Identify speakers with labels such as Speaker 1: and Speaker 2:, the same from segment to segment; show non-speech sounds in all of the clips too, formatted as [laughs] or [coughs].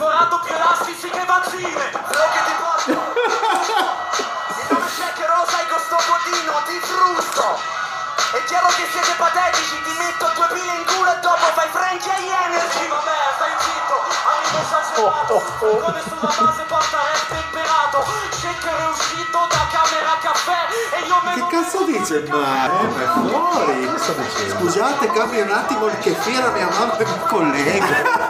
Speaker 1: Perforato più elastici che vaccine Flow che ti porto? Il nome shake rosa e questo bodino ti frusto È chiaro che siete patetici Ti metto due pile in culo e dopo fai Frankie e Energy. Vabbè stai zitto Arrivo esagerato Come sulla base porta rap temperato. Shaker è uscito da camera caffè E io me
Speaker 2: Che cazzo dice ma? Eh, ma è fuori. Scusate, cambia un attimo il kefir a mia mamma e un collega.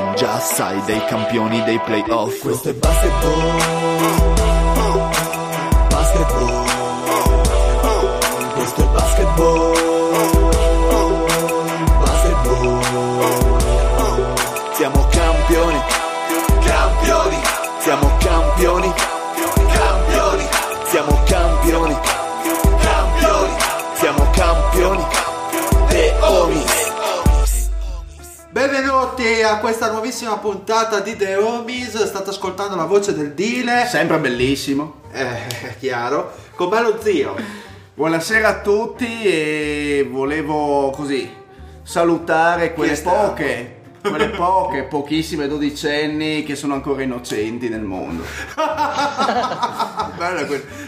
Speaker 3: Già sai dei campioni dei playoff. Questo è basketball. Basketball Questo è basketball
Speaker 2: Benvenuti a questa nuovissima puntata di The Homies. State ascoltando la voce del Dile.
Speaker 4: Sempre bellissimo.
Speaker 2: Eh, è chiaro. Con me lo zio.
Speaker 4: Buonasera a tutti e volevo così salutare quelle poche, quelle poche, pochissime dodicenni che sono ancora innocenti nel mondo. [laughs]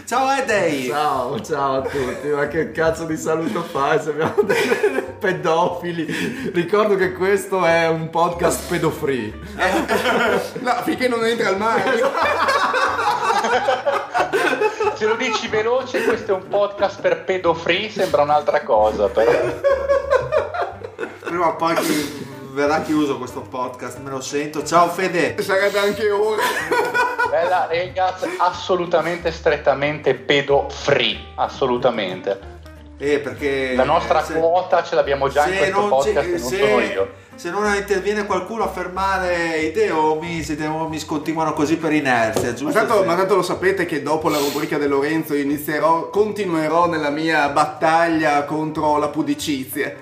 Speaker 2: Ciao Edei.
Speaker 5: Ciao, ciao a tutti, ma che cazzo di saluto fai? Sembriamo dei [laughs] pedofili. Ricordo che questo è un podcast pedofree.
Speaker 4: No, finché non entra al Mario. [laughs]
Speaker 6: Se lo dici veloce, questo è un podcast per pedofree, sembra un'altra cosa, però.
Speaker 2: Prima o poi verrà chiuso questo podcast, me lo sento. Ciao Fede.
Speaker 4: Sarebbe anche ora.
Speaker 6: Bella ragazzi, assolutamente strettamente pedofree, assolutamente.
Speaker 2: Eh, perché
Speaker 6: La nostra
Speaker 2: se-
Speaker 6: quota ce l'abbiamo già in
Speaker 2: se
Speaker 6: questo
Speaker 2: non
Speaker 6: podcast non
Speaker 2: se-
Speaker 6: sono io.
Speaker 2: Se non interviene qualcuno a fermare i The Homies, i The Homies continuano così per inerzia, giusto?
Speaker 4: Ma tanto, ma tanto lo sapete che dopo la rubrica di Lorenzo inizierò, continuerò nella mia battaglia contro la pudicizia.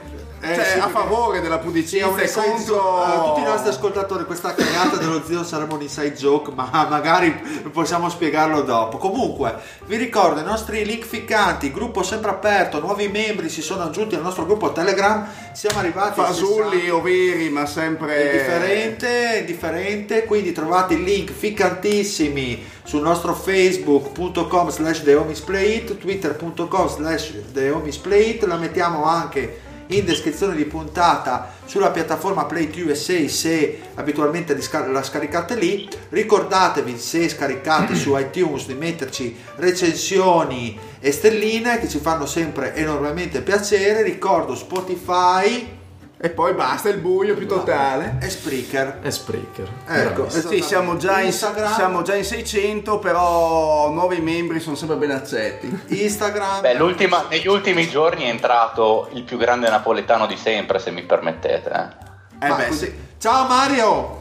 Speaker 2: Eh,
Speaker 4: cioè,
Speaker 2: sì,
Speaker 4: a favore della
Speaker 2: Sì,
Speaker 4: pudicizia
Speaker 2: un
Speaker 4: e contro
Speaker 2: a tutti i nostri ascoltatori questa cagata dello zio sarebbe un inside joke ma [laughs] magari possiamo spiegarlo dopo. Comunque vi ricordo i nostri link ficcanti gruppo sempre aperto nuovi membri si sono aggiunti al nostro gruppo telegram. Siamo arrivati
Speaker 4: fasulli
Speaker 2: 60.
Speaker 4: o veri, ma sempre
Speaker 2: è differente, differente, quindi trovate i link ficcantissimi sul nostro facebook.com slash thehomisplayit, twitter.com slash thehomisplayit, la mettiamo anche in descrizione di puntata sulla piattaforma Play USA se abitualmente la scaricate lì. Ricordatevi se scaricate su iTunes di metterci recensioni e stelline che ci fanno sempre enormemente piacere. Ricordo Spotify
Speaker 4: E poi basta il buio più totale.
Speaker 2: e Spreaker.
Speaker 5: E Spreaker.
Speaker 2: Ecco,
Speaker 4: Sì, siamo già, in,
Speaker 2: Instagram,
Speaker 4: siamo già in 600, però nuovi membri sono sempre ben accetti.
Speaker 2: Instagram.
Speaker 6: Beh, l'ultima- negli ultimi giorni è entrato il più grande napoletano di sempre, se mi permettete. eh.
Speaker 4: Eh
Speaker 2: Ma
Speaker 4: beh,
Speaker 2: così-
Speaker 4: sì.
Speaker 2: Ciao Mario!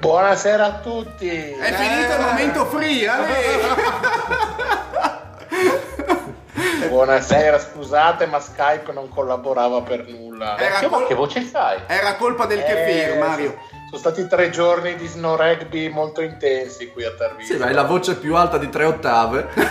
Speaker 7: Buonasera a tutti.
Speaker 4: È finito il momento free, Ale! [laughs]
Speaker 7: Buonasera, scusate, ma Skype non collaborava per nulla.
Speaker 4: Era,
Speaker 6: Che,
Speaker 4: col-
Speaker 6: che voce fai?
Speaker 4: era colpa del
Speaker 7: Eh,
Speaker 4: kefir, Mario.
Speaker 7: Sono stati tre giorni di snow rugby molto intensi qui a Tarvisio.
Speaker 5: Sì, ma hai la voce più alta di tre ottave.
Speaker 7: Eh,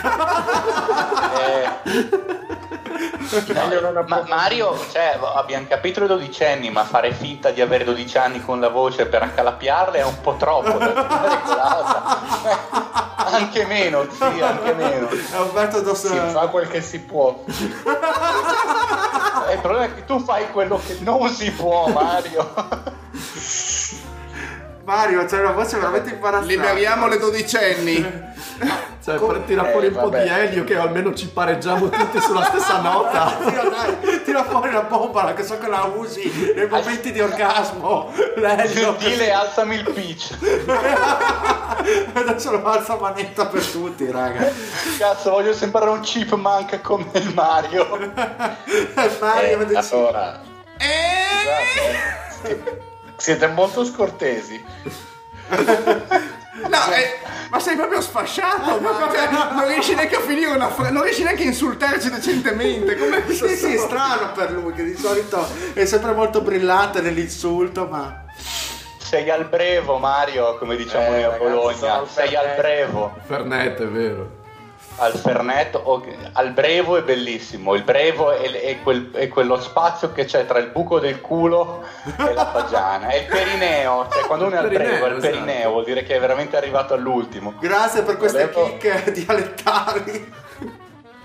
Speaker 7: non
Speaker 6: Ma. Mario, cioè, abbiamo capito i dodicenni, ma fare finta di avere 12 anni con la voce per accalappiarle è un po' troppo. [laughs] anche meno, sì, anche meno.
Speaker 2: È Umberto Dos...
Speaker 7: Si fa quel che si può. [laughs]
Speaker 6: Eh, Il problema è che tu fai quello che non si può, Mario.
Speaker 2: Mario, c'è una voce veramente imbarazzante.
Speaker 4: Liberiamo le dodicenni. [laughs] [laughs]
Speaker 5: Cioè, per tirare fuori
Speaker 7: Eh,
Speaker 5: un po'
Speaker 7: vabbè.
Speaker 5: di elio che almeno ci pareggiamo tutti sulla stessa [laughs] nota.
Speaker 2: Zio, dai, tira fuori la bomba che so che la usi nei momenti di orgasmo. Lelio.
Speaker 6: Gentile, alzami il pitch. [laughs]
Speaker 2: Adesso lo alza manetta per tutti, raga.
Speaker 6: Cazzo, voglio sembrare un chipmunk come il Mario.
Speaker 2: Mario,
Speaker 7: Eh,
Speaker 2: vedi-
Speaker 7: allora, scusate, siete molto scortesi.
Speaker 4: No, eh, ma sei proprio sfasciato, ma cioè, non riesci neanche a finire una frase, non riesci neanche a insultarci decentemente. Questo?
Speaker 2: Sì, sì, strano per lui, che di solito è sempre molto brillante nell'insulto, ma...
Speaker 6: Sei al brevo, Mario, come diciamo
Speaker 7: Eh,
Speaker 6: noi a
Speaker 7: ragazzi,
Speaker 6: Bologna. Sei al brevo.
Speaker 5: Fernet, è vero.
Speaker 6: Al Fernet, o- al brevo è bellissimo. Il brevo è, è quel- è quello spazio che c'è tra il buco del culo e la pagiana. È il perineo. Cioè, [laughs] quando uno è al brevo, è il
Speaker 5: esatto.
Speaker 6: perineo, vuol dire che è veramente arrivato all'ultimo.
Speaker 2: Grazie per queste
Speaker 7: Volevo-
Speaker 2: chicche dialettali.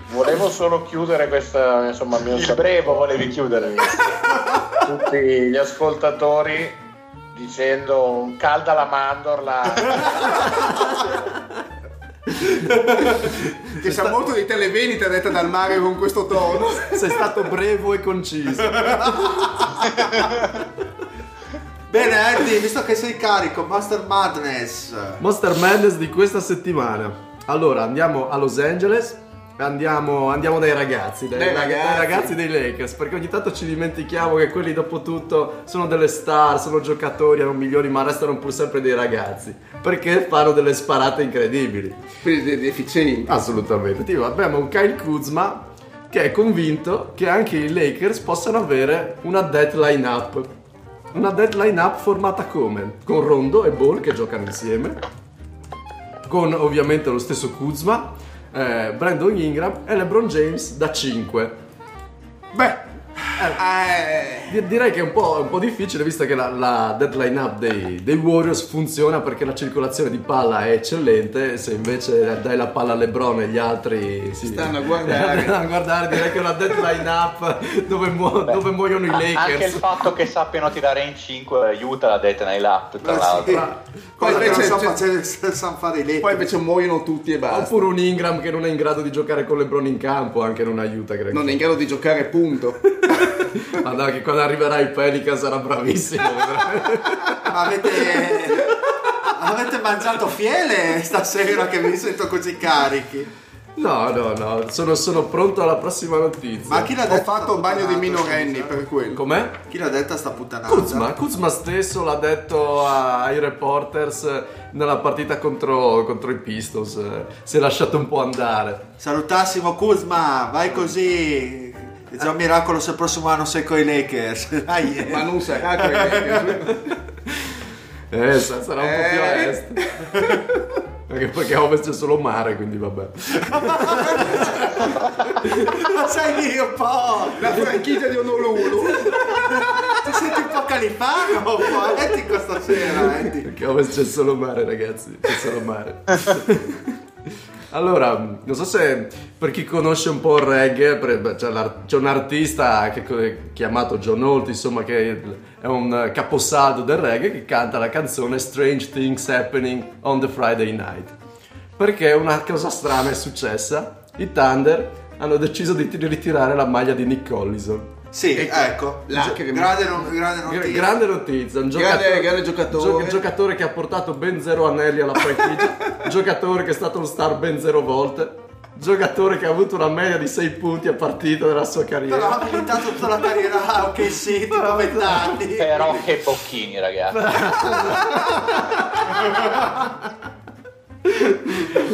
Speaker 7: Volevo solo chiudere questa, insomma, il mio
Speaker 6: Il brevo volevi chiudere.
Speaker 7: tutti gli ascoltatori dicendo un calda la mandorla. [laughs]
Speaker 4: Che sa molto di televendita detta dal Mario con questo tono.
Speaker 5: Sei stato brevo e conciso.
Speaker 2: Bene, Eddie, visto che sei carico, Master Madness.
Speaker 5: Monster Madness di questa settimana. Allora, andiamo a Los Angeles. Andiamo, andiamo dai ragazzi, dai,
Speaker 4: Dai
Speaker 5: dai
Speaker 4: ragazzi.
Speaker 5: ragazzi dei Lakers, perché ogni tanto ci dimentichiamo che quelli dopo tutto sono delle star, sono giocatori, hanno milioni, ma restano pur sempre dei ragazzi, perché fanno delle sparate incredibili.
Speaker 4: Quindi de- deficienti.
Speaker 5: Assolutamente. Tipo, abbiamo un Kyle Kuzma che è convinto che anche i Lakers possano avere una deadline up. Una deadline up formata come? Con Rondo e Ball che giocano insieme, con ovviamente lo stesso Kuzma, eh, Brandon Ingram e LeBron James da 5.
Speaker 4: Beh, eh,
Speaker 5: Di- Direi che è un po', un po' difficile visto che la, la deadline up dei, dei Warriors funziona perché la circolazione di palla è eccellente, se invece dai la palla a LeBron e gli altri si
Speaker 4: Stanno a guardare. [laughs]
Speaker 5: stanno a guardare, direi che è una deadline up dove, muo- dove muoiono i
Speaker 6: Anche il
Speaker 5: Lakers.
Speaker 6: fatto che sappiano tirare in 5 aiuta la deadline up, tra l'altro.
Speaker 2: sì. Cosa che non
Speaker 4: invece
Speaker 2: so
Speaker 4: c'è-
Speaker 2: facere, sanno fare i letti.
Speaker 4: poi invece muoiono tutti e basta.
Speaker 5: Oppure un Ingram che non è in grado di giocare con LeBron in campo, anche non aiuta. Credo.
Speaker 4: Non è in grado di giocare, punto. [laughs]
Speaker 5: Ma dai, che quando arriverà il Pelican sarà bravissimo.
Speaker 2: Avete... Avete mangiato fiele stasera che vi sento così carichi?
Speaker 5: no, no, no, sono, sono pronto alla prossima notizia.
Speaker 2: Ma chi l'ha
Speaker 4: Ho
Speaker 2: detto?
Speaker 4: fatto
Speaker 2: sta
Speaker 4: bagno di minorenni
Speaker 2: scusa?
Speaker 4: per quello.
Speaker 5: Com'è?
Speaker 2: Chi l'ha detta sta puttanata?
Speaker 5: Kuzma, Kuzma stesso l'ha detto ai reporters nella partita contro, contro i Pistons. eh, Si è lasciato un po' andare.
Speaker 2: Salutassimo Kuzma, vai così. È già un miracolo se il prossimo anno sei con i Lakers. [laughs] Dai, eh.
Speaker 4: Ma non sarà con i Lakers. [laughs]
Speaker 5: Eh, sa- sarà un po' più a
Speaker 4: Eh.
Speaker 5: est. [laughs] Anche perché a ovest c'è solo mare, quindi vabbè.
Speaker 2: Ma sei lì un po'.
Speaker 4: La franchigia di Honolulu.
Speaker 2: Ti senti un po' califano un po'. Metti questa sera, Eddie.
Speaker 5: Perché a ovest c'è solo mare, ragazzi. C'è solo mare. Allora, non so se per chi conosce un po' il reggae, c'è, un artista che, chiamato John Holt, insomma, che è un caposaldo del reggae che canta la canzone Strange Things Happening on the Friday Night. Perché una cosa strana è successa. I Thunder hanno deciso di ti- ritirare la maglia di Nick Collison.
Speaker 2: Sì, ecco.
Speaker 4: Lacrime.
Speaker 2: Grande, non- grande
Speaker 5: Gra-
Speaker 2: notizia.
Speaker 5: grande notizia, un
Speaker 4: Grande-
Speaker 5: giocatore,
Speaker 4: grande giocatore.
Speaker 5: gio- giocatore che ha portato ben zero anelli alla franchigia, [laughs] giocatore che è stato un star ben zero volte, giocatore che ha avuto una media di 6 punti a partita nella sua
Speaker 2: Però
Speaker 5: carriera.
Speaker 2: ha militato tutta la carriera a ok sì, tipo 20 anni.
Speaker 6: Però che bocchini, ragazzi.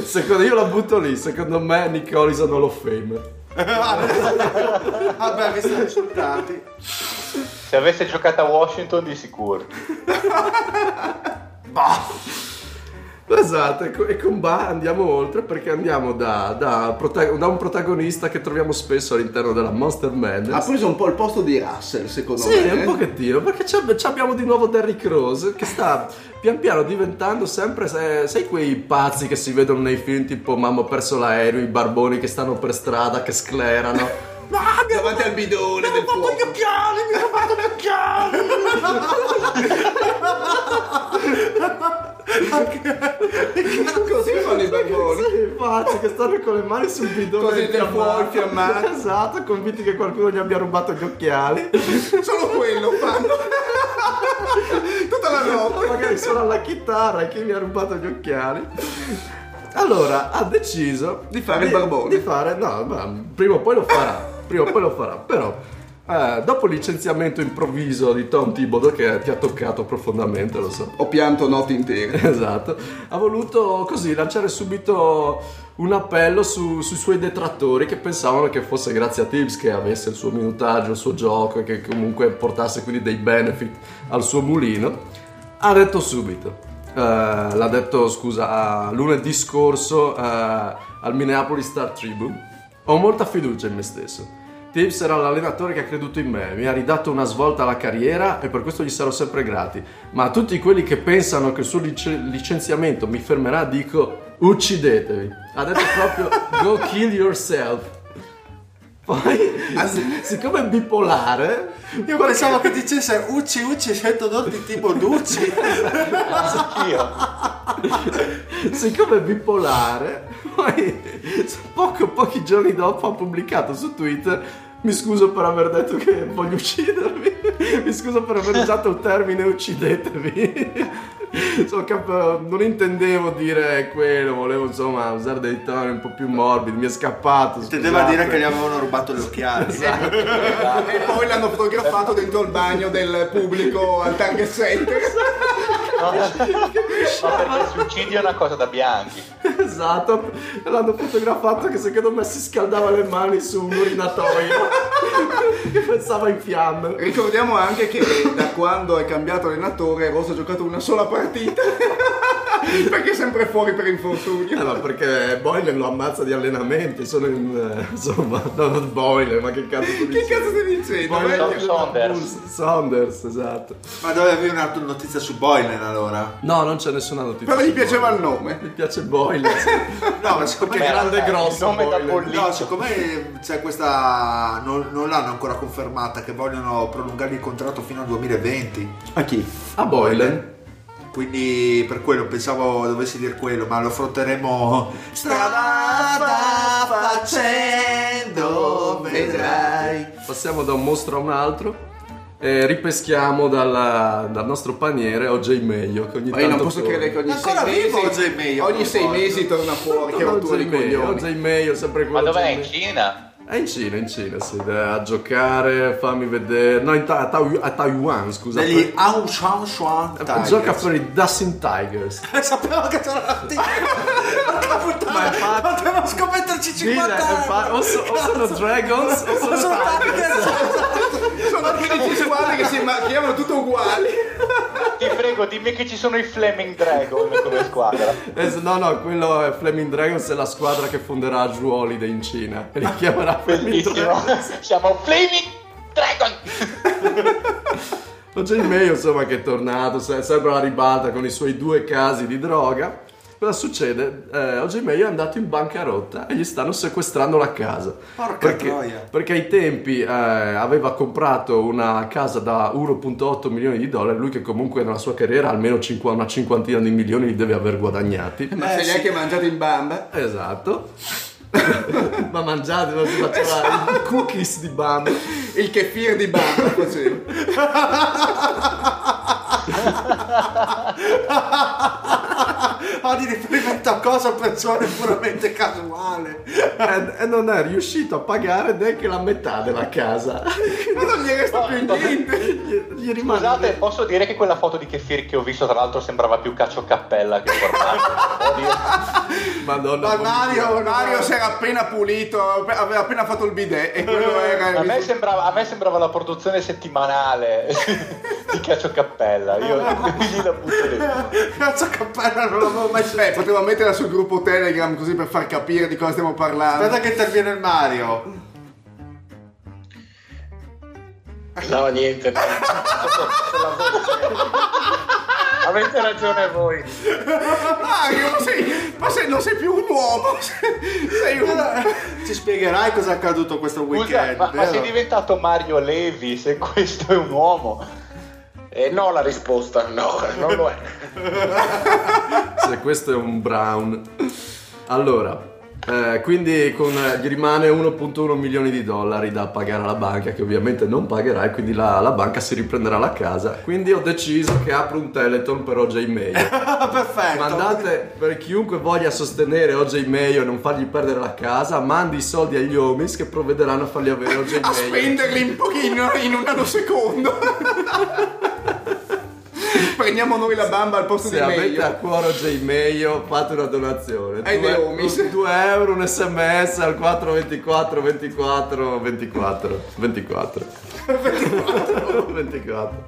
Speaker 5: Secondo io la butto lì, secondo me Nick Collison Hall of Fame.
Speaker 2: Vabbè, mi sono insultati.
Speaker 6: Se avesse giocato a Washington di sicuro.
Speaker 5: Esatto, e co- con Ba andiamo oltre perché andiamo da, da da un protagonista che troviamo spesso all'interno della Monster Madness.
Speaker 4: Ha preso un po' il posto di Russell, secondo
Speaker 5: Sì,
Speaker 4: me.
Speaker 5: un
Speaker 4: eh.
Speaker 5: pochettino, perché abbiamo di nuovo Derrick Rose che sta pian piano diventando sempre, sai, sai quei pazzi che si vedono nei film tipo Mamma ho perso l'aereo, i barboni che stanno per strada, che sclerano. Ah, mi
Speaker 4: Davanti al bidone del
Speaker 5: fatto gli
Speaker 4: fuoco.
Speaker 5: occhiali, mi ha fatto gli occhiali. [laughs]
Speaker 4: Così fanno i barboni.
Speaker 5: Infatti, che stanno con le mani sul bidone
Speaker 4: Così del fuoco infiammato.
Speaker 5: Esatto, convinti che qualcuno gli abbia rubato gli occhiali.
Speaker 4: Solo quello fanno. Tutta la notte.
Speaker 5: Magari sono alla chitarra e chi mi ha rubato gli occhiali. Allora, ha deciso
Speaker 4: Di fare il barbone.
Speaker 5: Di fare, no, ma prima o poi lo farà. Prima o poi lo farà. Però, eh, dopo il licenziamento improvviso di Tom Thibodeau, che ti ha toccato profondamente, lo so.
Speaker 4: Ho pianto notti intere. [laughs]
Speaker 5: Esatto, ha voluto così lanciare subito un appello su- sui suoi detrattori che pensavano che fosse grazie a Tibbs che avesse il suo minutaggio, il suo gioco e che comunque portasse quindi dei benefit al suo mulino. Ha detto subito, eh, l'ha detto scusa, lunedì scorso eh, al Minneapolis Star Tribune, ho molta fiducia in me stesso. Tibbs era l'allenatore che ha creduto in me, mi ha ridato una svolta alla carriera e per questo gli sarò sempre grati. Ma a tutti quelli che pensano che il suo lic- licenziamento mi fermerà, dico uccidetevi. Ha detto proprio go kill yourself. Poi, [laughs] si- siccome è bipolare,
Speaker 2: Io pensavo che dicesse Ucci Ucci sento noti tipo Ducci.
Speaker 6: Anch'io.
Speaker 5: siccome è bipolare, poi poco, pochi giorni dopo ha pubblicato su Twitter mi scuso per aver detto che voglio uccidervi, [laughs] mi scuso per aver usato il termine uccidetevi. [laughs] So, cap- non intendevo dire quello, volevo insomma usare dei toni un po' più morbidi, mi è scappato.
Speaker 2: Intendeva dire che gli avevano rubato gli occhiali. [laughs]
Speaker 4: E poi l'hanno fotografato dentro il bagno del pubblico al Target Center.
Speaker 6: No, ma perché suicidio è una cosa da bianchi.
Speaker 5: Esatto, l'hanno fotografato che secondo me si scaldava le mani su un urinatoio che pensava in fiamme.
Speaker 4: Ricordiamo anche che da quando è cambiato allenatore Rosso ha giocato una sola partita. Perché è sempre fuori per infortunio.
Speaker 5: Eh, ma perché Boylan lo ammazza di allenamenti, sono in... eh, insomma, no, non Boylan, ma che cazzo ti
Speaker 4: Che
Speaker 5: dici?
Speaker 4: cazzo stai dicendo?
Speaker 5: È
Speaker 6: Saunders.
Speaker 5: Saunders, esatto.
Speaker 2: Ma dovevi una notizia su Boylan allora?
Speaker 5: No, non c'è nessuna notizia.
Speaker 4: Però gli piaceva il nome.
Speaker 5: Mi piace Boylan. [laughs]
Speaker 2: No, ma siccome,
Speaker 5: Che grande e grosso
Speaker 6: il nome da bollito.
Speaker 2: no, siccome c'è questa. Non, non l'hanno ancora confermata che vogliono prolungare il contratto fino al 2020.
Speaker 4: A chi?
Speaker 5: A Boylan.
Speaker 2: Quindi per quello pensavo dovessi dire quello, ma lo affronteremo strada facendo, vedrai.
Speaker 5: Passiamo da un mostro a un altro. E ripeschiamo dal, dal nostro paniere OJ Meglio che ogni
Speaker 4: Ma io non posso
Speaker 5: torna.
Speaker 4: credere che ogni
Speaker 2: Ancora
Speaker 4: sei
Speaker 2: vivo
Speaker 4: mesi
Speaker 2: OJ Mayo,
Speaker 4: ogni sei mesi torna fuori che rottura di coglioni
Speaker 5: OJ Mayo, sempre
Speaker 6: Ma
Speaker 5: quello
Speaker 6: dov'è?
Speaker 5: OJ
Speaker 6: In. Cina?
Speaker 5: È in Cina, in Cina, sì, a giocare, fammi vedere. No, in Ta- a, Taiwan- a Taiwan, scusa.
Speaker 2: Degli
Speaker 5: per-
Speaker 2: San Suu Kyi.
Speaker 5: Gioca per i Dancing Tigers. [laughs]
Speaker 2: Sapevo che c'era la [laughs] puttana,
Speaker 5: Ma infatti-
Speaker 2: potevo scommetterci 50
Speaker 5: Dile,
Speaker 2: anni.
Speaker 5: fa- o, so- o sono Dragons o sono
Speaker 2: Sono
Speaker 5: Tigers.
Speaker 4: sono 15 squadre che si ma- chiamano tutte uguali
Speaker 6: Ti prego, dimmi che ci sono i Flaming Dragon come squadra.
Speaker 5: Es- no, no, quello è Flaming Dragons, è la squadra che fonderà Drew Holiday in Cina. E li chiamerà Flaming
Speaker 6: Bellissimo.
Speaker 5: Dragons.
Speaker 6: Siamo Flaming Dragon!
Speaker 5: OJ Mayo, insomma, che è tornato, se- sempre alla ribalta con i suoi due casi di droga. Cosa succede? Eh, OJ Mayo è andato in bancarotta e gli stanno sequestrando la casa.
Speaker 2: Porca
Speaker 5: perché,
Speaker 2: troia.
Speaker 5: Perché ai tempi eh, aveva comprato una casa da 1.8 milioni di dollari, lui che comunque nella sua carriera almeno cinqu- una cinquantina di milioni li deve aver guadagnati.
Speaker 4: ma se li ha anche mangiati in bamba
Speaker 5: Esatto. [laughs] Ma mangiate, ma si faceva i [laughs] cookies di bambù.
Speaker 4: il kefir di bamba faceva [laughs]
Speaker 2: Fa di riferimento a cosa persone puramente casuale.
Speaker 5: E, e non è riuscito a pagare neanche la metà della casa.
Speaker 4: ma non gli resta più niente
Speaker 5: Gli, gli rimane.
Speaker 6: Scusate, posso dire che quella foto di Kefir che ho visto, tra l'altro, sembrava più Caccio Cappella che formato.
Speaker 5: Madonna,
Speaker 2: Ma Mario,
Speaker 4: Mario si era appena pulito aveva appena fatto il bidet e quello era
Speaker 6: A me, sembrava, a me sembrava la produzione settimanale [laughs] di Caccio Cappella. Io [laughs] [laughs] quindi la butto dentro.
Speaker 2: Cazzo cappella non l'avevo
Speaker 4: Beh,
Speaker 2: sentito.
Speaker 4: potevo metterla sul gruppo Telegram così per far capire di cosa stiamo parlando.
Speaker 2: Aspetta che interviene il Mario.
Speaker 7: No, niente. Avete ragione voi.
Speaker 4: Mario, ma sei, ma sei- non sei più un uomo, sei un...
Speaker 2: Ci spiegherai cosa è accaduto questo
Speaker 6: Scusa,
Speaker 2: weekend,
Speaker 6: ma, ma sei diventato Mario Levi se questo è un uomo?
Speaker 7: Eh, no, la risposta, no, non lo è. [laughs]
Speaker 5: Se questo è un brown. Allora, eh, quindi con, eh, gli rimane 1.1 milioni di dollari da pagare alla banca, che ovviamente non pagherà, e quindi la, la banca si riprenderà la casa. Quindi ho deciso che apro un Teleton per OJ Mayo. [laughs]
Speaker 2: Perfetto.
Speaker 5: Mandate per chiunque voglia sostenere OJ Mayo e non fargli perdere la casa, mandi i soldi agli homies che provvederanno a fargli avere OJ [laughs]
Speaker 4: A
Speaker 5: Mayo.
Speaker 4: spenderli un pochino in un nanosecondo. [laughs] [laughs] Prendiamo noi la bamba al posto
Speaker 5: Se
Speaker 4: di
Speaker 5: avete a cuore OJ Mayo, fate una donazione.
Speaker 4: Ai
Speaker 5: Due-
Speaker 4: The Homies.
Speaker 5: 2 euro, un sms al 424 24 24 24 24 24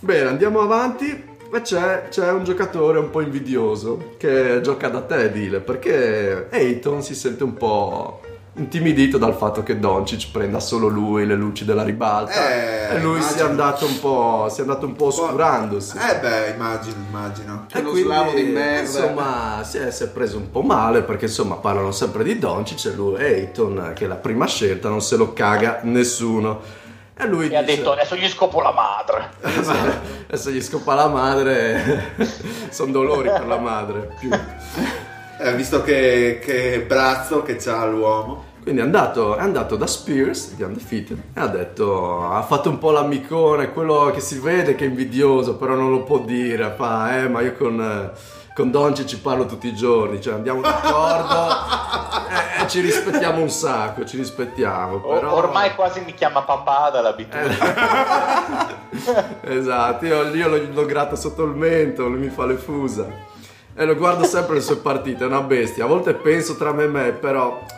Speaker 5: Bene, andiamo avanti. E c'è, c'è un giocatore un po' invidioso che gioca da te, Dile, perché Ayton si sente un po' intimidito dal fatto che Doncic prenda solo lui le luci della ribalta
Speaker 2: Eh,
Speaker 5: e lui si è andato un po', si è andato un po' oscurandosi.
Speaker 2: Eh beh, immagino, immagino.
Speaker 4: È uno slavo di merda.
Speaker 5: Insomma, si è, si è preso un po' male perché insomma parlano sempre di Doncic e lui Ayton, che è la prima scelta, non se lo caga nessuno. E lui
Speaker 6: E ha
Speaker 5: dice-
Speaker 6: detto adesso gli scopo la madre. [laughs]
Speaker 5: e se gli scopa la madre, [laughs] sono dolori per la madre. Più.
Speaker 2: Eh, visto che, che brazzo che c'ha l'uomo.
Speaker 5: Quindi è andato, è andato da Spears di Undefeated e ha detto, ha fatto un po' l'amicone, quello che si vede che è invidioso, però non lo può dire, fa, eh, ma io con, eh, con Doncic ci parlo tutti i giorni, cioè andiamo d'accordo e, [laughs] e ci rispettiamo un sacco, ci rispettiamo, però...
Speaker 6: Ormai quasi mi chiama papà dall'abitudine. [laughs]
Speaker 5: esatto, io, io lo, lo gratto sotto il mento, lui mi fa le fusa. E lo guardo sempre le sue partite, è una bestia. A volte penso tra me e me, però eh,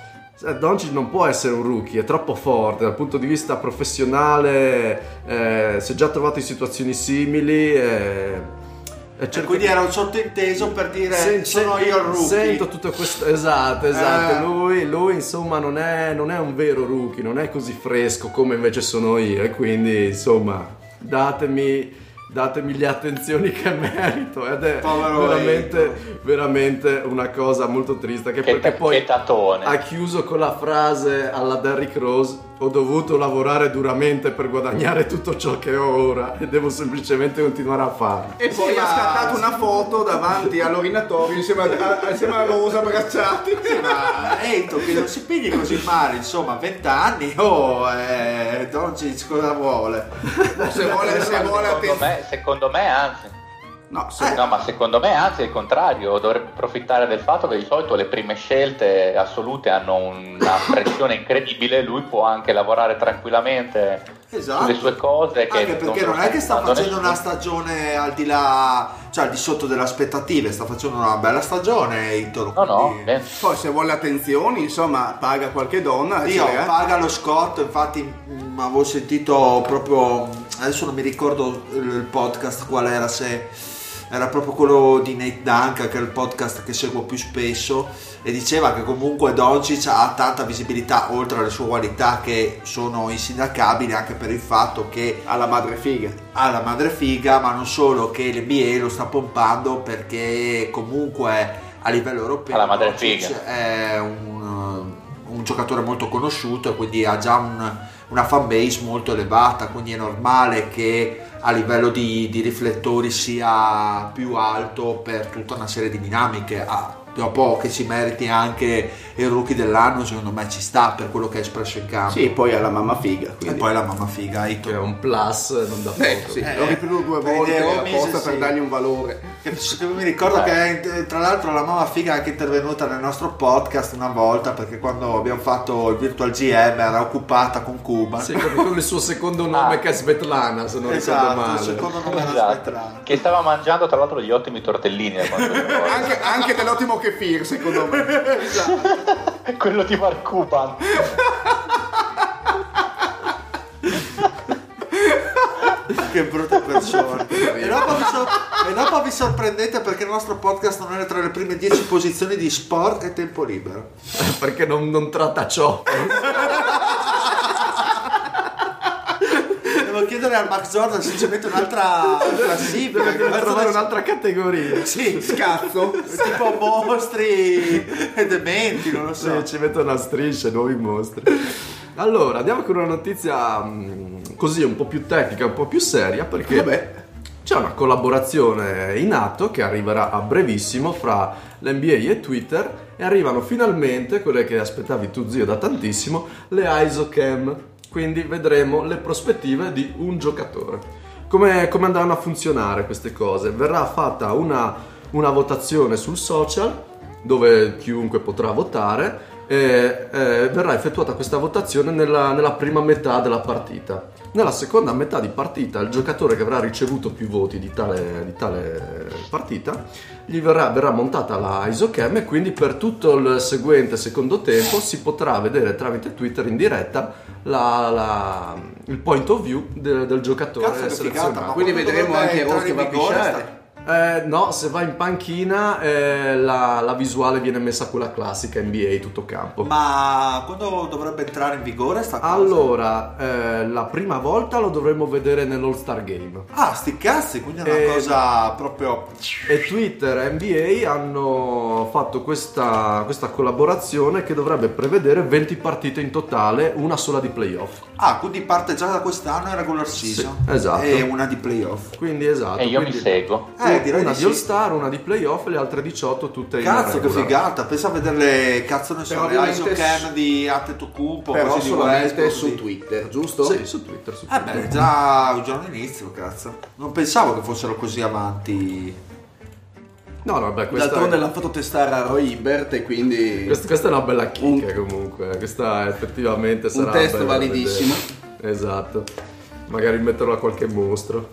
Speaker 5: Doncic non può essere un rookie, è troppo forte dal punto di vista professionale, eh, si è già trovato in situazioni simili. eh,
Speaker 2: Cioè,
Speaker 5: cerca
Speaker 2: quindi
Speaker 5: di-
Speaker 2: era un sottinteso per dire
Speaker 5: Sen-
Speaker 2: sono
Speaker 5: sen-
Speaker 2: io il rookie.
Speaker 5: Sento tutto questo. Esatto, esatto.
Speaker 2: Eh.
Speaker 5: Lui, lui, insomma, non è, non è un vero rookie, non è così fresco come invece sono io. E quindi, insomma, datemi. Datemi le attenzioni che merito ed è veramente, veramente una cosa molto triste. Che,
Speaker 6: Che,
Speaker 5: perché
Speaker 6: ta-
Speaker 5: poi
Speaker 6: che
Speaker 5: ha chiuso con la frase alla Derrick Rose: Ho dovuto lavorare duramente per guadagnare tutto ciò che ho ora e devo semplicemente continuare a farlo.
Speaker 4: E poi
Speaker 2: Sì,
Speaker 4: ha scattato una foto davanti all'orinatorio insieme a, a- insieme a Rosa abbracciati.
Speaker 2: Ma Eito che non si pigli così male, insomma, 20 anni, oh, eh, Doncic cosa vuole?
Speaker 4: Se vuole, se vuole
Speaker 6: secondo,
Speaker 4: attenzione.
Speaker 6: me, secondo me, anzi.
Speaker 4: No, se-
Speaker 6: No, ma secondo me anzi è il contrario, dovrebbe approfittare del fatto che di solito le prime scelte assolute hanno una pressione incredibile, lui può anche lavorare tranquillamente
Speaker 2: Esatto.
Speaker 6: sulle sue cose. Che
Speaker 2: Anche perché non è che sta
Speaker 6: non
Speaker 2: facendo una stagione al di là, cioè al di sotto delle aspettative, sta facendo una bella stagione Eito.
Speaker 6: No, no,
Speaker 2: quindi-
Speaker 4: Poi se vuole attenzioni, insomma, paga qualche donna.
Speaker 2: Io
Speaker 4: le ha.
Speaker 2: paga lo Scott, infatti mh, avevo sentito proprio, adesso non mi ricordo il il podcast qual era, se era proprio quello di Nate Duncan, che è il podcast che seguo più spesso, e diceva che comunque Doncic ha tanta visibilità, oltre alle sue qualità che sono insindacabili, anche per il fatto che
Speaker 4: Alla madre figa.
Speaker 2: ha la madre figa, ma non solo che l'NBA lo sta pompando perché comunque a livello europeo
Speaker 6: Ha la madre figa.
Speaker 2: è un, un giocatore molto conosciuto e quindi ha già un- una fan base molto elevata, quindi è normale che a livello di, di riflettori sia più alto per tutta una serie di dinamiche. Ah, dopo che si meriti anche il rookie dell'anno, secondo me ci sta per quello che ha espresso in campo.
Speaker 4: Sì, poi alla mamma figa.
Speaker 2: E
Speaker 4: Quindi.
Speaker 2: poi la mamma figa, Ito.
Speaker 5: È un plus, non da poco.
Speaker 4: Eh, sì,
Speaker 2: Eh,
Speaker 4: l'ho ripetuto due volte apposta
Speaker 2: sì.
Speaker 4: per dargli un valore.
Speaker 2: Che- che mi ricordo che eh, tra l'altro la mamma figa è anche intervenuta nel nostro podcast una volta perché quando abbiamo fatto il virtual GM era occupata con Cuba.
Speaker 5: Sì, con, il suo secondo nome
Speaker 6: Ah.
Speaker 5: che è Svetlana, se non ricordo
Speaker 2: esatto, il
Speaker 5: male.
Speaker 2: secondo nome era
Speaker 6: esatto,
Speaker 2: Svetlana.
Speaker 6: che stava mangiando tra l'altro degli ottimi tortellini. ricordo.
Speaker 4: Anche, anche dell'ottimo kefir, secondo me. [laughs]
Speaker 6: Quello di Mark [laughs] [laughs]
Speaker 2: Che brutte persone. e, dopo vi sor- e dopo vi sorprendete perché il nostro podcast non è tra le prime 10 posizioni di sport e tempo libero.
Speaker 5: Perché non, non tratta ciò. [laughs]
Speaker 2: Devo chiedere al Max Jordan se ci mette un'altra classifica.
Speaker 5: Deve trovare
Speaker 2: adesso-
Speaker 5: un'altra categoria.
Speaker 2: Sì,
Speaker 4: Scazzo.
Speaker 2: tipo mostri e dementi, non lo so.
Speaker 5: Sì, ci mettono a strisce, nuovi mostri. Allora, andiamo con una notizia mm, così un po' più tecnica, un po' più seria, perché
Speaker 4: Vabbè.
Speaker 5: c'è una collaborazione in atto che arriverà a brevissimo fra l'NBA e Twitter e arrivano finalmente quelle che aspettavi tu zio da tantissimo, le ISOCAM. Quindi vedremo le prospettive di un giocatore. Come, come andranno a funzionare queste cose? Verrà fatta una, una votazione sul social dove chiunque potrà votare e eh, verrà effettuata questa votazione nella, nella prima metà della partita. Nella seconda metà di partita il giocatore che avrà ricevuto più voti di tale, di tale partita gli verrà, verrà montata la isocam e quindi per tutto il seguente secondo tempo si potrà vedere tramite Twitter in diretta la- la- il point of view de- del giocatore
Speaker 2: Cazzo figata,
Speaker 5: selezionato.
Speaker 2: ma
Speaker 4: Quindi vedremo anche che va a pisciare.
Speaker 5: Eh, no, se va in panchina eh, la, la visuale viene messa quella classica NBA tutto campo.
Speaker 2: Ma quando dovrebbe entrare in vigore sta cosa?
Speaker 5: Allora, eh, la prima volta lo dovremmo vedere nell'All Star Game.
Speaker 2: Ah, sti cazzi, quindi è una
Speaker 5: Eh,
Speaker 2: cosa proprio...
Speaker 5: E Twitter e NBA hanno fatto questa, questa collaborazione che dovrebbe prevedere 20 partite in totale, una sola di playoff.
Speaker 2: Ah, quindi parte già da quest'anno in regular season.
Speaker 5: Sì, esatto.
Speaker 2: E una di playoff.
Speaker 5: Quindi esatto.
Speaker 6: E io mi
Speaker 5: quindi
Speaker 6: seguo.
Speaker 2: Eh, direi
Speaker 5: una
Speaker 2: di
Speaker 5: di All
Speaker 2: sì.
Speaker 5: Star, una di playoff e le altre 18 tutte in
Speaker 2: Cazzo che figata, pensa a vedere le cazzo ne so,
Speaker 4: Però
Speaker 2: le ISOCAM
Speaker 4: s-
Speaker 2: di Antetokounmpo,
Speaker 4: Però
Speaker 2: così
Speaker 4: solamente su Twitter, giusto?
Speaker 5: Sì, su Twitter. Su
Speaker 2: Eh
Speaker 5: Twitter.
Speaker 2: beh, già un giorno inizio, cazzo. Non pensavo che fossero così avanti.
Speaker 5: No, no, beh, questa,
Speaker 4: D'altronde l'hanno fatto testare a Roy Hibbert e quindi...
Speaker 5: questa, questa è una bella chicca comunque. Questa effettivamente sarà
Speaker 4: test
Speaker 5: bella da
Speaker 4: validissimo.
Speaker 5: vedere. Esatto. Magari metterlo a qualche mostro.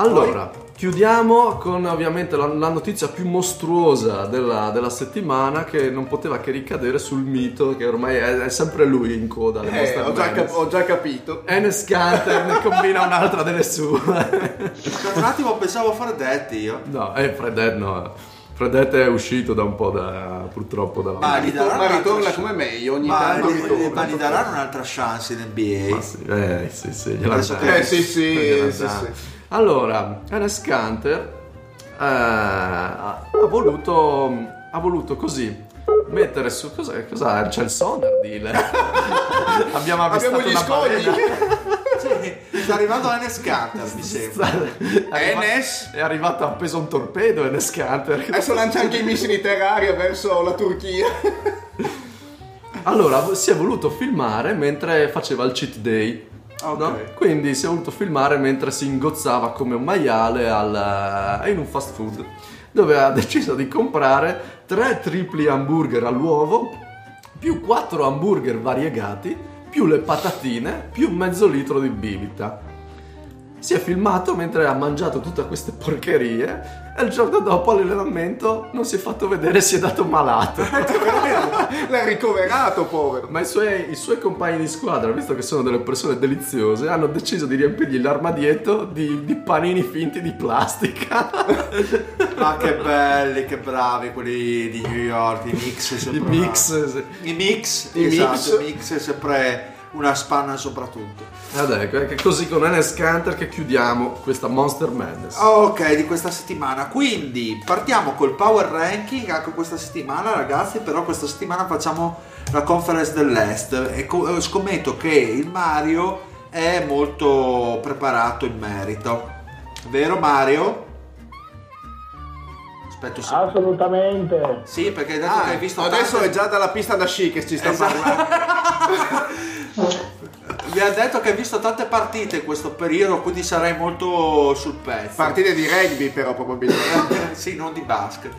Speaker 5: Allora, chiudiamo con ovviamente la, la notizia più mostruosa della, della settimana che non poteva che ricadere sul mito che ormai è, è sempre lui in coda alle
Speaker 4: Eh,
Speaker 5: Monster
Speaker 4: ho, già cap- ho già capito.
Speaker 5: Enes Kanter ne combina un'altra delle sue.
Speaker 2: Un attimo pensavo a fare detti io.
Speaker 5: no, eh, Fredet no. Fredet è uscito da un po' da, purtroppo dalla...
Speaker 2: Ma gli daranno
Speaker 4: Ma ritorna come meglio, ogni
Speaker 2: Ma,
Speaker 4: tanto
Speaker 2: gli-
Speaker 4: ritorna.
Speaker 2: ma gli daranno un'altra chance in NBA.
Speaker 5: Ma sì, eh, sì, sì,
Speaker 4: Eh sì sì,
Speaker 5: Gliela
Speaker 4: sì, sì.
Speaker 5: Allora, Enes Kanter eh, ha voluto ha voluto così mettere su cosa, cosa c'è il sonar dealer [laughs] abbiamo
Speaker 4: Abbiamo gli scogli. [laughs]
Speaker 2: Sì, sta arrivando Enes Kanter, mi sembra.
Speaker 5: È arrivato-
Speaker 4: Enes?
Speaker 5: è arrivato appeso un torpedo Enes Kanter
Speaker 4: Adesso lancia anche i missili terraria verso la Turchia.
Speaker 5: Allora, si è voluto filmare mentre faceva il cheat day.
Speaker 2: Ok.
Speaker 5: no? Quindi si è voluto filmare mentre si ingozzava come un maiale al- in un fast food, dove ha [laughs] deciso di comprare tre tripli hamburger all'uovo, più quattro hamburger variegati, più le patatine, più mezzo litro di bibita. Si è filmato mentre ha mangiato tutte queste porcherie e il giorno dopo all'allenamento non si è fatto vedere, si è dato malato.
Speaker 4: L'ha ricoverato, povero.
Speaker 5: Ma i suoi, i suoi compagni di squadra, visto che sono delle persone deliziose, hanno deciso di riempirgli l'armadietto di, di panini finti di plastica.
Speaker 2: Ma che belli, che bravi quelli di New York, i mix. sempre
Speaker 5: mix.
Speaker 2: I mix,
Speaker 4: I
Speaker 2: esatto,
Speaker 4: mix.
Speaker 2: i mix sempre una spanna soprattutto.
Speaker 5: Ed ecco, è così con Enes Kanter che chiudiamo questa Monster Madness.
Speaker 2: Ok, di questa settimana. Quindi partiamo col power ranking anche questa settimana, ragazzi. Però questa settimana facciamo la conference dell'Est. E co- eh, scommetto che il Mario è molto preparato in merito. Vero Mario? Aspetta un secondo.
Speaker 7: Assolutamente.
Speaker 2: Sì, perché hai detto
Speaker 4: Ah,
Speaker 2: che hai visto
Speaker 4: adesso
Speaker 2: tante-
Speaker 4: è già dalla pista da sci che ci sta
Speaker 2: Esatto.
Speaker 4: parlando. [laughs]
Speaker 2: Mi ha detto che hai visto tante partite in questo periodo, quindi sarai molto sul pezzo.
Speaker 4: Partite di rugby però probabilmente. [laughs]
Speaker 2: sì, non di basket.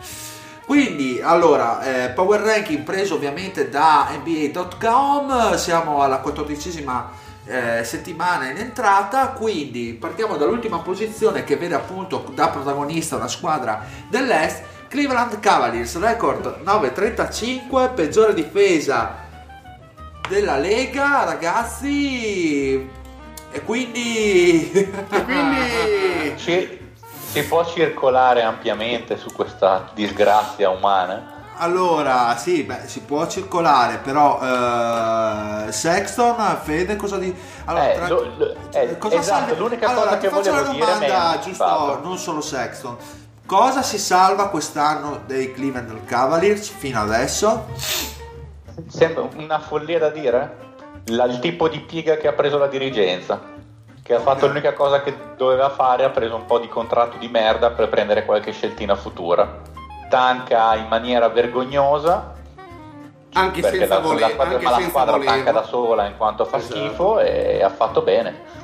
Speaker 2: Quindi, allora, eh, power ranking preso ovviamente da NBA.com, siamo alla quattordicesima eh, settimana in entrata, quindi partiamo dall'ultima posizione che vede appunto da protagonista una squadra dell'Est, Cleveland Cavaliers, record 9-35, peggiore difesa della Lega, ragazzi, e quindi... [laughs]
Speaker 4: E quindi
Speaker 6: Ci, si può circolare ampiamente su questa disgrazia umana?
Speaker 2: Allora, sì, beh, si può circolare, però eh, Sexton, Fede, cosa di... Allora,
Speaker 6: Eh, lo- lo- eh, esatto,
Speaker 2: salvi-
Speaker 6: l'unica
Speaker 2: allora,
Speaker 6: cosa che
Speaker 2: faccio
Speaker 6: volevo dire mi hai
Speaker 2: domanda,
Speaker 6: anticipato.
Speaker 2: giusto, non solo Sexton. Cosa si salva quest'anno dei Cleveland Cavaliers fino adesso?
Speaker 6: Sembra una follia da dire? la- il tipo di piega che ha preso la dirigenza, che ha fatto l'unica cosa che doveva fare, ha preso un po' di contratto di merda per prendere qualche sceltina futura. Tanca in maniera vergognosa,
Speaker 4: Anche
Speaker 6: perché
Speaker 4: senza
Speaker 6: la,
Speaker 4: voler,
Speaker 6: la squadra,
Speaker 4: anche
Speaker 6: la squadra tanca da sola in quanto fa
Speaker 4: Esatto.
Speaker 6: schifo e ha fatto bene.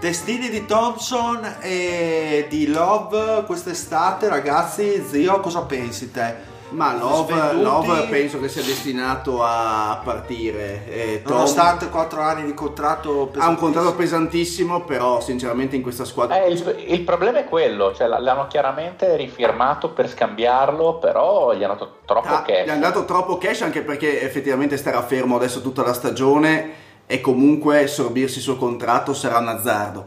Speaker 2: Destini di Thompson e di Love quest'estate, ragazzi, zio, cosa pensi te?
Speaker 4: Ma Love? Love penso che sia destinato a partire. E Tom
Speaker 2: Nonostante 4 anni di contratto
Speaker 4: ha un contratto
Speaker 2: pesantissimo.
Speaker 4: però sinceramente in questa squadra...
Speaker 6: Eh, il, il problema è quello, cioè, l'hanno chiaramente rifirmato per scambiarlo, però gli hanno dato troppo
Speaker 4: Ah,
Speaker 6: cash.
Speaker 4: Gli hanno dato troppo cash anche perché effettivamente starà fermo adesso tutta la stagione e comunque sorbirsi il suo contratto sarà un azzardo.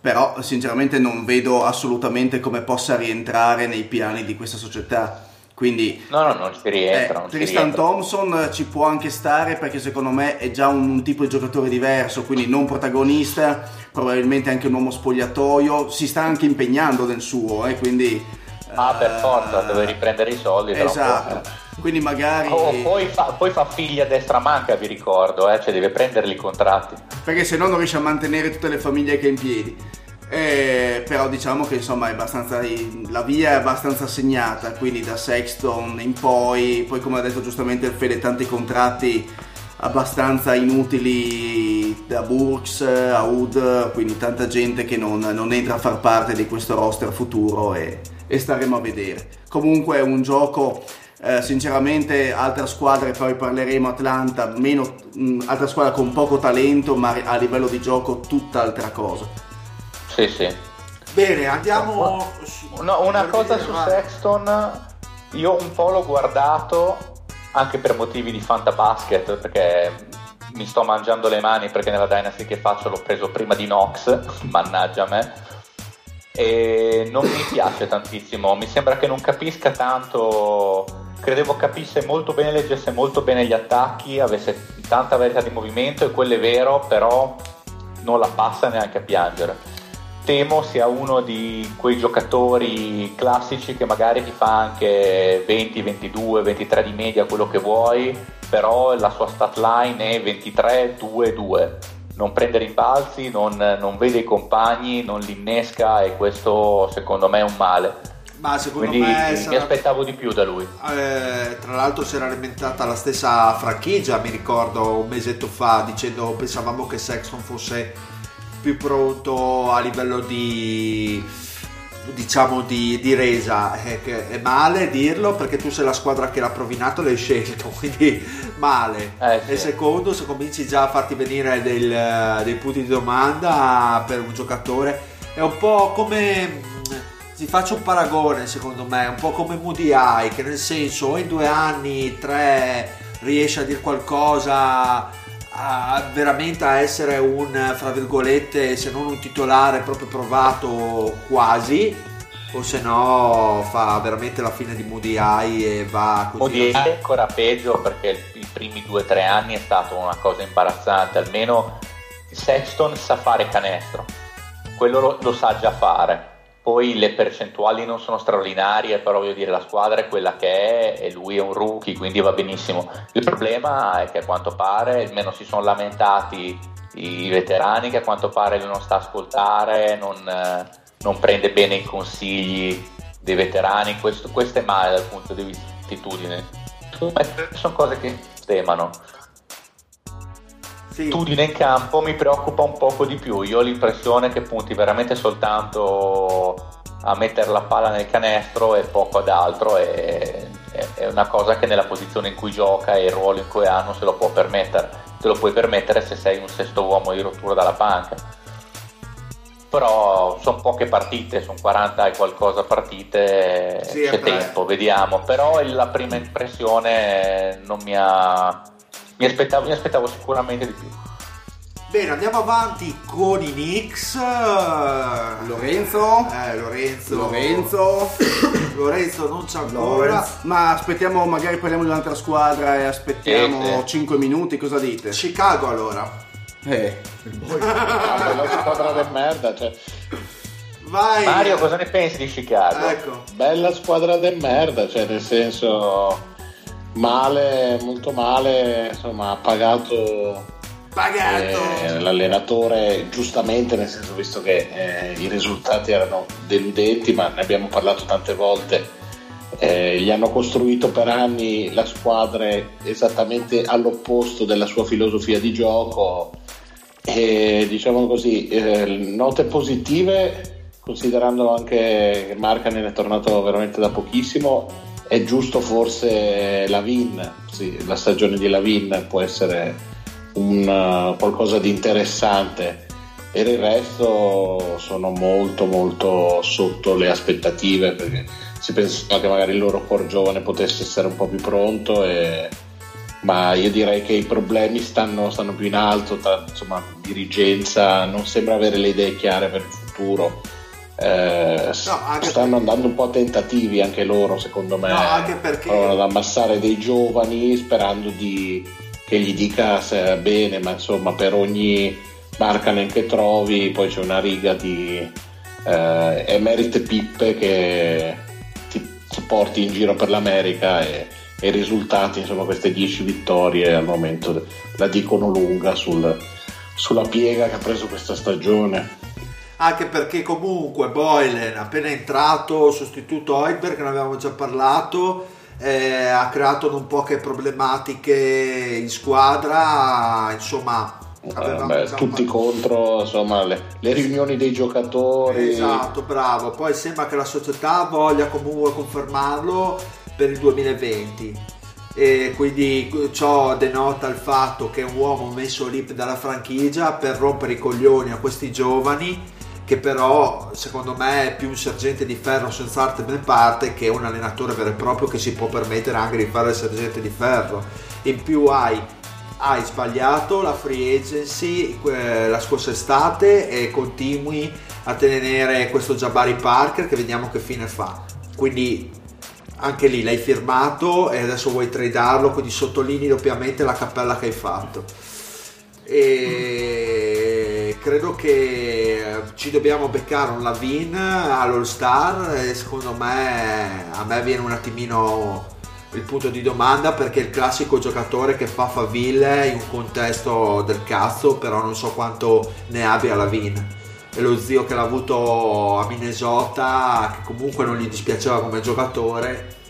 Speaker 4: Però sinceramente non vedo assolutamente come possa rientrare nei piani di questa società. Quindi
Speaker 6: No, no, non ci rientra.
Speaker 4: eh,
Speaker 6: non
Speaker 4: Tristan
Speaker 6: rientra.
Speaker 4: Thompson eh, ci può anche stare perché secondo me è già un, un tipo di giocatore diverso, quindi non protagonista, probabilmente anche un uomo spogliatoio, si sta anche impegnando nel suo, eh, quindi...
Speaker 6: Ah, per
Speaker 4: eh,
Speaker 6: forza, deve riprendere i soldi.
Speaker 4: Esatto, quindi magari...
Speaker 6: Oh, poi, fa, poi fa figli a destra manca, vi ricordo, eh, cioè deve prenderli i contratti.
Speaker 4: perché se no non riesce a mantenere tutte le famiglie che ha in piedi. Eh, però diciamo che insomma la via è abbastanza segnata, quindi da Sexton in poi, poi come ha detto giustamente il Fede, tanti contratti abbastanza inutili da Burks a Wood, quindi tanta gente che non, non entra a far parte di questo roster futuro e, e staremo a vedere. Comunque è un gioco eh, sinceramente altre squadre poi parleremo Atlanta meno mh, altra squadra con poco talento ma a livello di gioco tutt'altra cosa
Speaker 6: Sì, sì.
Speaker 2: Bene, andiamo... su-
Speaker 6: No, una cosa
Speaker 2: vedere,
Speaker 6: su
Speaker 2: vai.
Speaker 6: Sexton, io un po' l'ho guardato anche per motivi di fantabasket, perché mi sto mangiando le mani perché nella Dynasty che faccio l'ho preso prima di Nox, [laughs] mannaggia me, e non mi piace tantissimo, mi sembra che non capisca tanto, credevo capisse molto bene, leggesse molto bene gli attacchi, avesse tanta varietà di movimento e quello è vero, però non la passa neanche a piangere temo sia uno di quei giocatori classici che magari ti fa anche 20, 22, 23 di media, quello che vuoi, però la sua stat line è 23, 2, 2. Non prende rimbalzi, non, non vede i compagni, non li innesca e questo secondo me è un male.
Speaker 2: Ma secondo
Speaker 6: Quindi
Speaker 2: me
Speaker 6: mi
Speaker 2: sarà-
Speaker 6: aspettavo di più da lui.
Speaker 2: Eh, tra l'altro si era alimentata la stessa franchigia, mi ricordo un mesetto fa, dicendo pensavamo che Sexton fosse più pronto a livello di diciamo di, di resa è, è male dirlo perché tu sei la squadra che l'ha provinato l'hai scelto [laughs] quindi male
Speaker 6: Eh, sì.
Speaker 2: e secondo se cominci già a farti venire del- dei punti di domanda per un giocatore è un po' come ti faccio un paragone secondo me un po' come Moody Eye che nel senso o in due anni tre riesce a dire qualcosa a veramente a essere un fra virgolette se non un titolare proprio provato quasi o se no fa veramente la fine di Moody Eye e va così
Speaker 6: di è ancora peggio perché i primi due o tre anni è stata una cosa imbarazzante, almeno Sexton sa fare canestro, quello lo, lo sa già fare. Poi le percentuali non sono straordinarie, però voglio dire la squadra è quella che è e lui è un rookie, quindi va benissimo. Il problema è che a quanto pare, almeno si sono lamentati i veterani che a quanto pare lui non sta a ascoltare, non, non prende bene i consigli dei veterani, questo, questo è male dal punto di vista di attitudine. Sono cose che temano.
Speaker 2: Sì.
Speaker 6: L'attitudine in campo mi preoccupa un poco di più. Io ho l'impressione che punti veramente soltanto a mettere la palla nel canestro e poco ad altro. E, è- è una cosa che nella posizione in cui gioca e il ruolo in cui ha non se lo può permettere. Te lo puoi permettere se sei un sesto uomo di rottura dalla panca. Però sono poche partite, sono 40 e qualcosa partite,
Speaker 2: Sì,
Speaker 6: c'è tempo, vediamo. Però la prima impressione non mi ha... Mi aspettavo, mi aspettavo sicuramente di più.
Speaker 2: Bene, andiamo avanti con i Knicks.
Speaker 4: Lorenzo
Speaker 2: Eh, Lorenzo.
Speaker 4: Lorenzo [coughs]
Speaker 2: Lorenzo non c'è ancora.
Speaker 4: Lorenzo. ma aspettiamo magari parliamo di un'altra squadra e aspettiamo
Speaker 6: Sì, sì.
Speaker 4: 5 minuti cosa dite?
Speaker 2: Chicago allora.
Speaker 4: Eh.
Speaker 7: Bella squadra del merda, cioè,
Speaker 2: Vai.
Speaker 6: Mario, cosa ne pensi di Chicago?
Speaker 2: Ecco.
Speaker 7: bella squadra del merda, cioè nel senso male, molto male, insomma ha pagato
Speaker 2: Pagato!
Speaker 8: Eh, l'allenatore, giustamente, nel senso visto che eh, i risultati erano deludenti, ma ne abbiamo parlato tante volte, eh, gli hanno costruito per anni la squadra esattamente all'opposto della sua filosofia di gioco e diciamo così, eh, note positive, considerando anche che Marcanen è tornato veramente da pochissimo, è giusto forse Lavin, sì, la stagione di Lavin può essere un, uh, qualcosa di interessante. Per il resto sono molto molto sotto le aspettative perché si pensava che magari il loro cuore giovane potesse essere un po' più pronto e ma io direi che i problemi stanno, stanno più in alto, tra, insomma, dirigenza non sembra avere le idee chiare per il futuro. Eh, no, stanno andando un po' tentativi anche loro, secondo me,
Speaker 2: no, perché...
Speaker 8: ad ammassare dei giovani sperando di, che gli dica se bene, ma insomma per ogni Marcanen che trovi poi c'è una riga di eh, emerite pippe che ti, ti porti in giro per l'America e e i risultati, insomma queste 10 vittorie al momento la dicono lunga sul, sulla piega che ha preso questa stagione.
Speaker 2: Anche perché comunque Boylen appena entrato, sostituto Heidberg, ne avevamo già parlato, eh, ha creato non poche problematiche in squadra, insomma
Speaker 8: eh, beh, tutti contro insomma, le, le, riunioni dei giocatori.
Speaker 2: Esatto, bravo. Poi sembra che la società voglia comunque confermarlo per il 2020 e quindi ciò denota il fatto che è un uomo messo lì dalla franchigia per rompere i coglioni a questi giovani che però secondo me è più un sergente di ferro senza arte né parte che un allenatore vero e proprio che si può permettere anche di fare il sergente di ferro in più hai, hai sbagliato la free agency la scorsa estate e continui a tenere questo Jabari Parker che vediamo che fine fa quindi anche lì l'hai firmato e adesso vuoi tradarlo, quindi sottolinei doppiamente la cappella che hai fatto. E credo che ci dobbiamo beccare un Lavin all'All Star e secondo me a me viene un attimino il punto di domanda perché è il classico giocatore che fa faville in un contesto del cazzo però non so quanto ne abbia Lavin e lo zio che l'ha avuto a Minnesota, che comunque non gli dispiaceva come giocatore.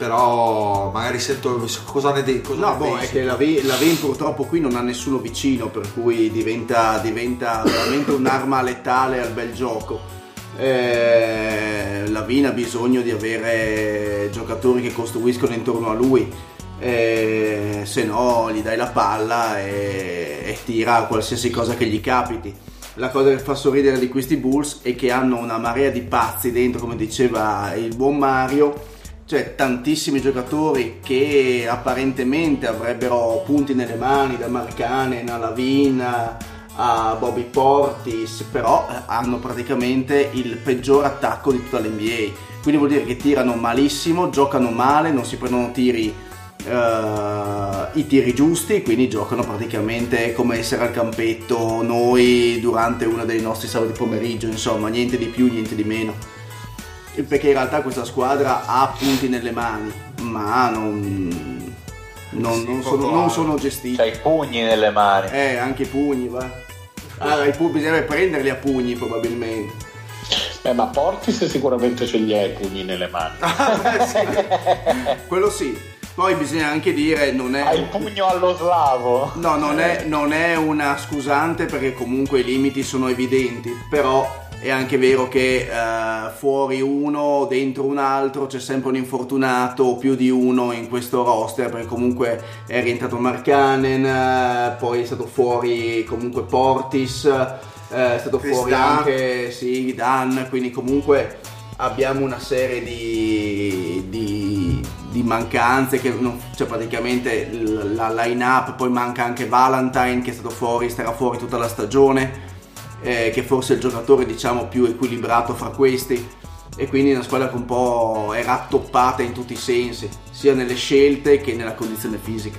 Speaker 2: Però magari sento cosa ne dico.
Speaker 4: No, boh, è che la, v- la VIN purtroppo qui non ha nessuno vicino, per cui diventa, diventa veramente un'arma letale al bel gioco. Eh, la VIN ha bisogno di avere giocatori che costruiscono intorno a lui. Eh, se no gli dai la palla e, e tira qualsiasi cosa che gli capiti la cosa che fa sorridere di questi Bulls è che hanno una marea di pazzi dentro, come diceva il buon Mario, cioè tantissimi giocatori che apparentemente avrebbero punti nelle mani, da Marcanen a Lavin a Bobby Portis, però eh, hanno praticamente il peggior attacco di tutta l'NBA. Quindi vuol dire che tirano malissimo, giocano male, non si prendono tiri uh, i tiri giusti, quindi giocano praticamente come essere al campetto noi durante uno dei nostri sabati pomeriggio, insomma, niente di più, niente di meno. Perché in realtà questa squadra ha punti nelle mani, ma non, non, sì, non, sono, non sono, gestiti.
Speaker 6: C'hai i pugni nelle mani.
Speaker 4: Eh, anche i pugni, va. Allora, i pugni bisognerebbe prenderli a pugni probabilmente.
Speaker 8: Beh, ma Portis sicuramente ce li ha i pugni nelle mani. [laughs]
Speaker 4: Ah, sì. [laughs] Quello sì. Poi bisogna anche dire, non è...
Speaker 6: Hai il pugno allo slavo.
Speaker 4: No, non è, non è una scusante perché comunque i limiti sono evidenti, però è anche vero che uh, fuori uno, dentro un altro, c'è sempre un infortunato o più di uno in questo roster, perché comunque è rientrato Marcanen, uh, poi è stato fuori comunque Portis, uh, è stato Chris fuori Dan. anche sì, Dan, quindi comunque abbiamo una serie di, di, di mancanze che non, cioè praticamente la line up poi manca anche Valentine che è stato fuori starà fuori tutta la stagione eh, che forse è il giocatore diciamo più equilibrato fra questi e quindi una squadra che un po' era toppata in tutti i sensi sia nelle scelte che nella condizione fisica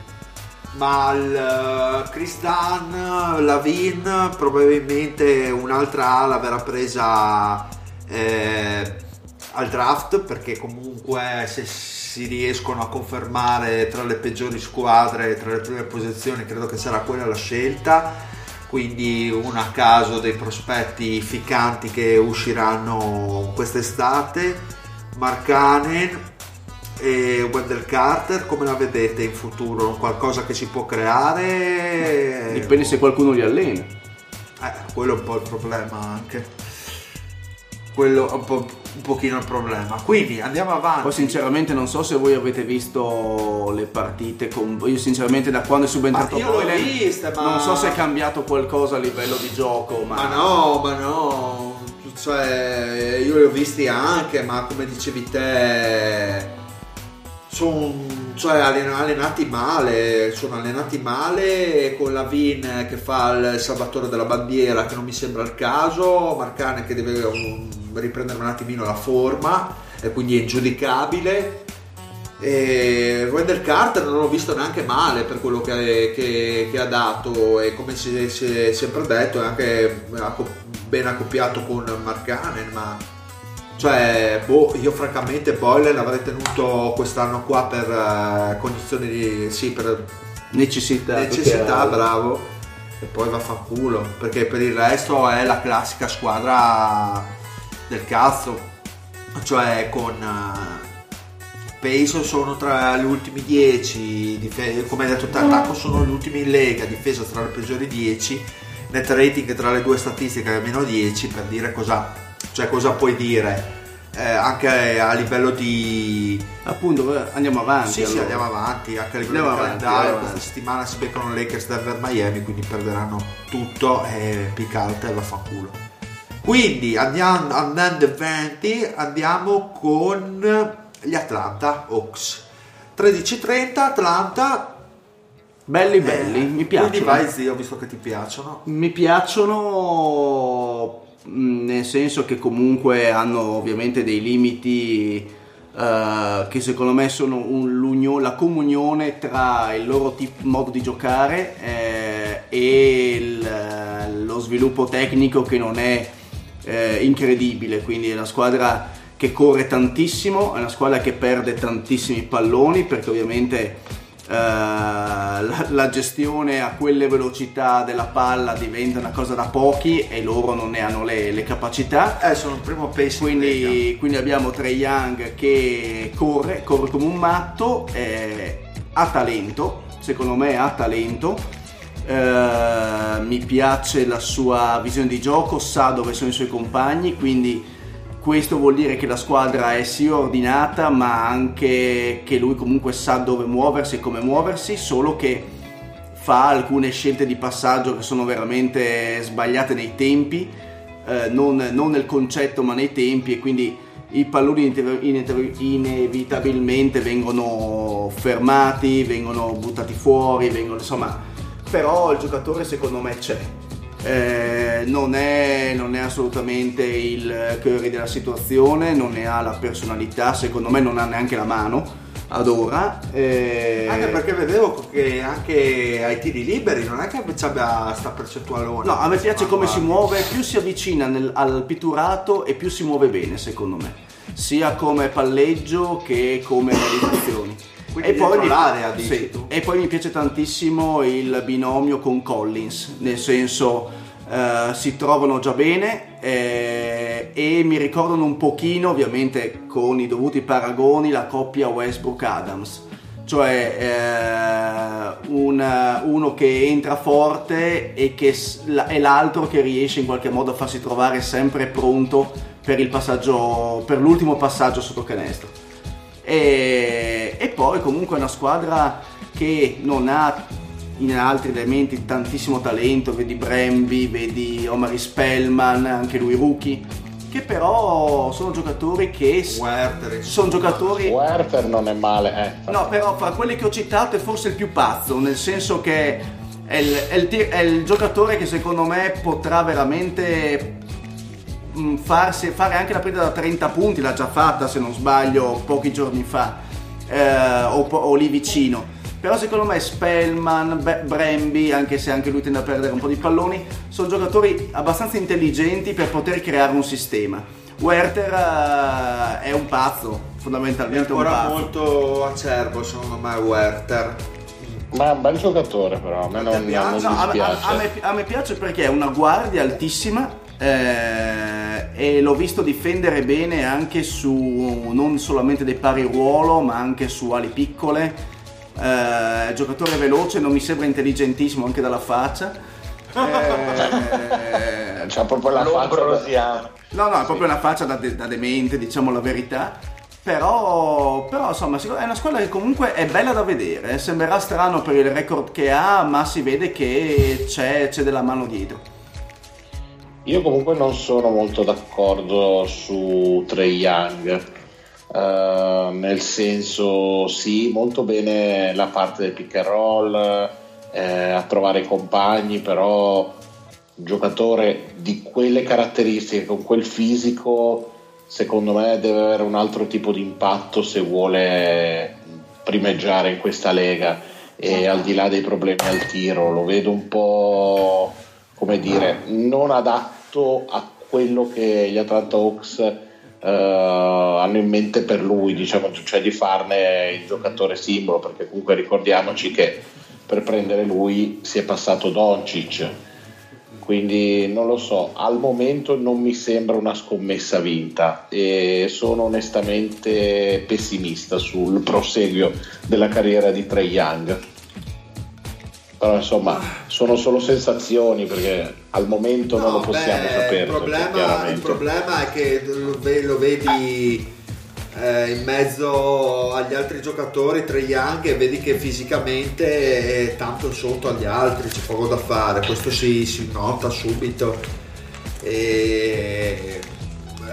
Speaker 2: ma il uh, Chris Dunn, Lavin probabilmente un'altra ala verrà presa eh, al draft perché comunque se, si riescono a confermare tra le peggiori squadre, tra le prime posizioni, credo che sarà quella la scelta. Quindi un a caso dei prospetti ficcanti che usciranno quest'estate. Marcanen e Wendell Carter, come la vedete in futuro? Qualcosa che si può creare?
Speaker 4: Dipende se qualcuno li allena.
Speaker 2: Eh, quello è un po' il problema anche. Quello è un, po', un pochino il problema. Quindi andiamo avanti.
Speaker 4: Poi sinceramente non so se voi avete visto le partite con... Io sinceramente da quando è subentrato
Speaker 2: Ma io l'ho
Speaker 4: Boylan,
Speaker 2: vista, ma-
Speaker 4: non so se è cambiato qualcosa a livello di gioco, ma...
Speaker 2: Ma no, ma no. Cioè, io li ho visti anche, ma come dicevi te, sono cioè, allen- allenati male. Sono allenati male con la Vin che fa il salvatore della bandiera, che non mi sembra il caso. Marcane che deve um, riprendere un attimino la forma e quindi è ingiudicabile. E Wendell Carter non l'ho visto neanche male per quello che, che- che ha dato e come si, si è sempre detto è anche ben accoppiato con Marcanen ma cioè boh, io francamente Boyle l'avrei tenuto quest'anno qua per eh, condizioni di sì per
Speaker 4: Necessità.
Speaker 2: necessità bravo e poi va fa culo perché per il resto è la classica squadra del cazzo cioè con eh, Pace sono tra gli ultimi 10 dife- come hai detto te attacco sono gli ultimi in lega difesa tra le peggiori 10 net rating tra le due statistiche è meno 10 per dire cosa cioè cosa puoi dire Eh, anche a livello di
Speaker 4: Appunto, eh, andiamo avanti.
Speaker 2: sì, sì,
Speaker 4: allora.
Speaker 2: andiamo avanti. Anche a livello
Speaker 4: Andiamo
Speaker 2: di calendario, questa settimana si beccano Lakers Denver Miami, quindi perderanno tutto e pick alta e vaffanculo. Quindi andiamo, andando avanti, andiamo con gli Atlanta Hawks. 13.30 Atlanta.
Speaker 4: Belli belli,
Speaker 2: eh,
Speaker 4: mi piacciono.
Speaker 2: Quindi vai zio, visto che ti piacciono.
Speaker 4: Mi piacciono nel senso che comunque hanno ovviamente dei limiti eh, che secondo me sono un- la comunione tra il loro tip- modo di giocare eh, e il- lo sviluppo tecnico che non è eh, incredibile, quindi è una squadra che corre tantissimo, è una squadra che perde tantissimi palloni perché ovviamente eh, la, la gestione a quelle velocità della palla diventa una cosa da pochi e loro non ne hanno le, le capacità.
Speaker 2: Eh, sono il primo pace.
Speaker 4: Quindi, quindi abbiamo Trey Young che corre, corre come un matto, eh, ha talento, secondo me ha talento. Eh, mi piace la sua visione di gioco, sa dove sono i suoi compagni, quindi questo vuol dire che la squadra è sì ordinata, ma anche che lui comunque sa dove muoversi e come muoversi, solo che fa alcune scelte di passaggio che sono veramente sbagliate nei tempi, eh, non, non nel concetto ma nei tempi e quindi i palloni inevitabilmente vengono fermati, vengono buttati fuori, vengono insomma, però il giocatore secondo me c'è. Eh, non, è, non è assolutamente il Curry della situazione, non ne ha la personalità, secondo me non ha neanche la mano ad ora. eh,
Speaker 2: Anche perché vedevo che anche ai tiri liberi non è che abbia sta percentualone.
Speaker 4: No, a me piace come si
Speaker 2: muove
Speaker 4: muove, più si avvicina nel- al pitturato e più si muove bene, secondo me, sia come palleggio che come realizzazioni.
Speaker 2: Quindi dentro l'area, dici
Speaker 4: sì,
Speaker 2: tu?
Speaker 4: e poi mi piace tantissimo il binomio con Collins, nel senso eh, si trovano già bene eh, e mi ricordano un pochino, ovviamente con i dovuti paragoni, la coppia Westbrook-Adams cioè eh, un- uno che entra forte e che è l'altro che riesce in qualche modo a farsi trovare sempre pronto per il passaggio per l'ultimo passaggio sotto canestro e, e poi comunque è una squadra che non ha in altri elementi tantissimo talento vedi Bremby vedi Omari Spellman anche lui rookie che però sono giocatori che
Speaker 2: Werther,
Speaker 4: sono giocatori
Speaker 8: Werther non è male, eh.
Speaker 4: No, però fra quelli che ho citato è forse il più pazzo, nel senso che è il, è il è il giocatore che secondo me potrà veramente mm, farsi, fare anche la partita da 30 punti, l'ha già fatta se non sbaglio pochi giorni fa, eh, o, o lì vicino. Però secondo me Spellman, Be- Bremby, anche se anche lui tende a perdere un po' di palloni, sono giocatori abbastanza intelligenti per poter creare un sistema. Werther eh, è un pazzo,
Speaker 2: È
Speaker 4: fondamentalmente un
Speaker 2: ancora
Speaker 4: pazzo.
Speaker 2: molto acerbo secondo me Werther.
Speaker 8: Ma è un bel giocatore però, a me non,
Speaker 2: piace?
Speaker 8: non
Speaker 4: No, a, a-
Speaker 8: dispiace.
Speaker 4: a me, a me piace perché è una guardia altissima eh, e l'ho visto difendere bene anche su non solamente dei pari ruolo ma anche su ali piccole. Eh, giocatore veloce, non mi sembra intelligentissimo anche dalla faccia. Eh, [laughs]
Speaker 8: C'ha proprio la faccia da-.
Speaker 4: No, no, è proprio una faccia da, de- da demente, diciamo la verità. Però, però, insomma, è una squadra che comunque è bella da vedere. eh. Sembrerà strano per il record che ha, ma si vede che c'è, c'è della mano dietro.
Speaker 8: Io comunque non sono molto d'accordo su Trey Young, eh, nel senso sì, molto bene la parte del pick and roll, eh, a trovare i compagni, però un giocatore di quelle caratteristiche, con quel fisico, secondo me deve avere un altro tipo di impatto se vuole primeggiare in questa lega. E al di là dei problemi al tiro lo vedo un po' come dire non adatto a quello che gli Atlanta Hawks eh, hanno in mente per lui diciamo cioè di farne il giocatore simbolo perché comunque ricordiamoci che per prendere lui si è passato Doncic quindi non lo so, al momento non mi sembra una scommessa vinta e sono onestamente pessimista sul proseguio della carriera di Trey Young. Però insomma, sono solo sensazioni perché al momento non lo
Speaker 2: No,
Speaker 8: possiamo
Speaker 2: beh,
Speaker 8: sapere.
Speaker 2: Il problema, il problema è che lo, lo vedi eh, in mezzo agli altri giocatori, Trey Young, e vedi che fisicamente è tanto sotto agli altri, c'è poco da fare, questo si, si nota subito. E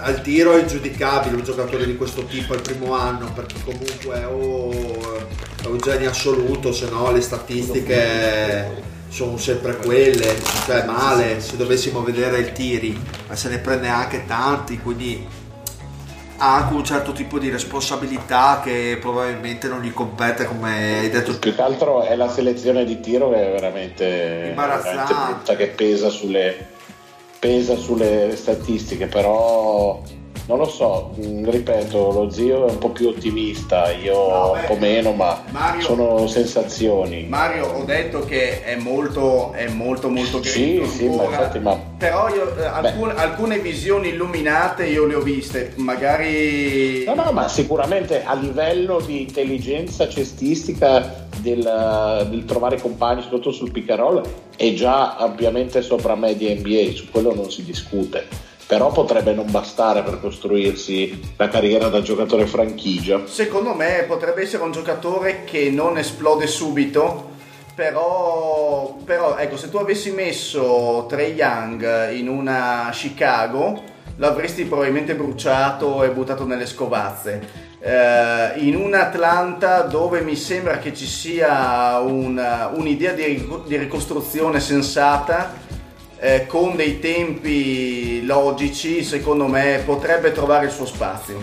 Speaker 2: al tiro è ingiudicabile un giocatore di questo tipo al primo anno perché comunque o è un genio assoluto se no le statistiche sono sempre quelle cioè male se dovessimo vedere i tiri ma se ne prende anche tanti quindi ha anche un certo tipo di responsabilità che probabilmente non gli compete come hai detto
Speaker 8: Più che altro è la selezione di tiro che è veramente,
Speaker 2: Imbarazzante.
Speaker 8: veramente che pesa sulle, pesa sulle statistiche, però non lo so, mh, ripeto, lo zio è un po' più ottimista, io
Speaker 4: No,
Speaker 8: un po' meno, ma
Speaker 4: Mario-
Speaker 8: sono sensazioni.
Speaker 4: Mario, ho detto che è molto, è molto, molto
Speaker 8: Sì,
Speaker 4: grezzo
Speaker 8: sì, ma
Speaker 4: ancora.
Speaker 8: infatti, ma-
Speaker 4: Però io, eh, alcune, alcune visioni illuminate io le ho viste, magari...
Speaker 8: No, no, ma sicuramente a livello di intelligenza cestistica del, del trovare compagni, soprattutto sul pick and roll, è già ampiamente sopra media NBA, su quello non si discute. Però potrebbe non bastare per costruirsi la carriera da giocatore franchigia.
Speaker 4: Secondo me potrebbe essere un giocatore che non esplode subito, però, però ecco, se tu avessi messo Trey Young in una Chicago, l'avresti probabilmente bruciato e buttato nelle scovazze. Eh, in un Atlanta dove mi sembra che ci sia una- un'idea di, di ricostruzione sensata, eh, con dei tempi logici, secondo me potrebbe trovare il suo spazio.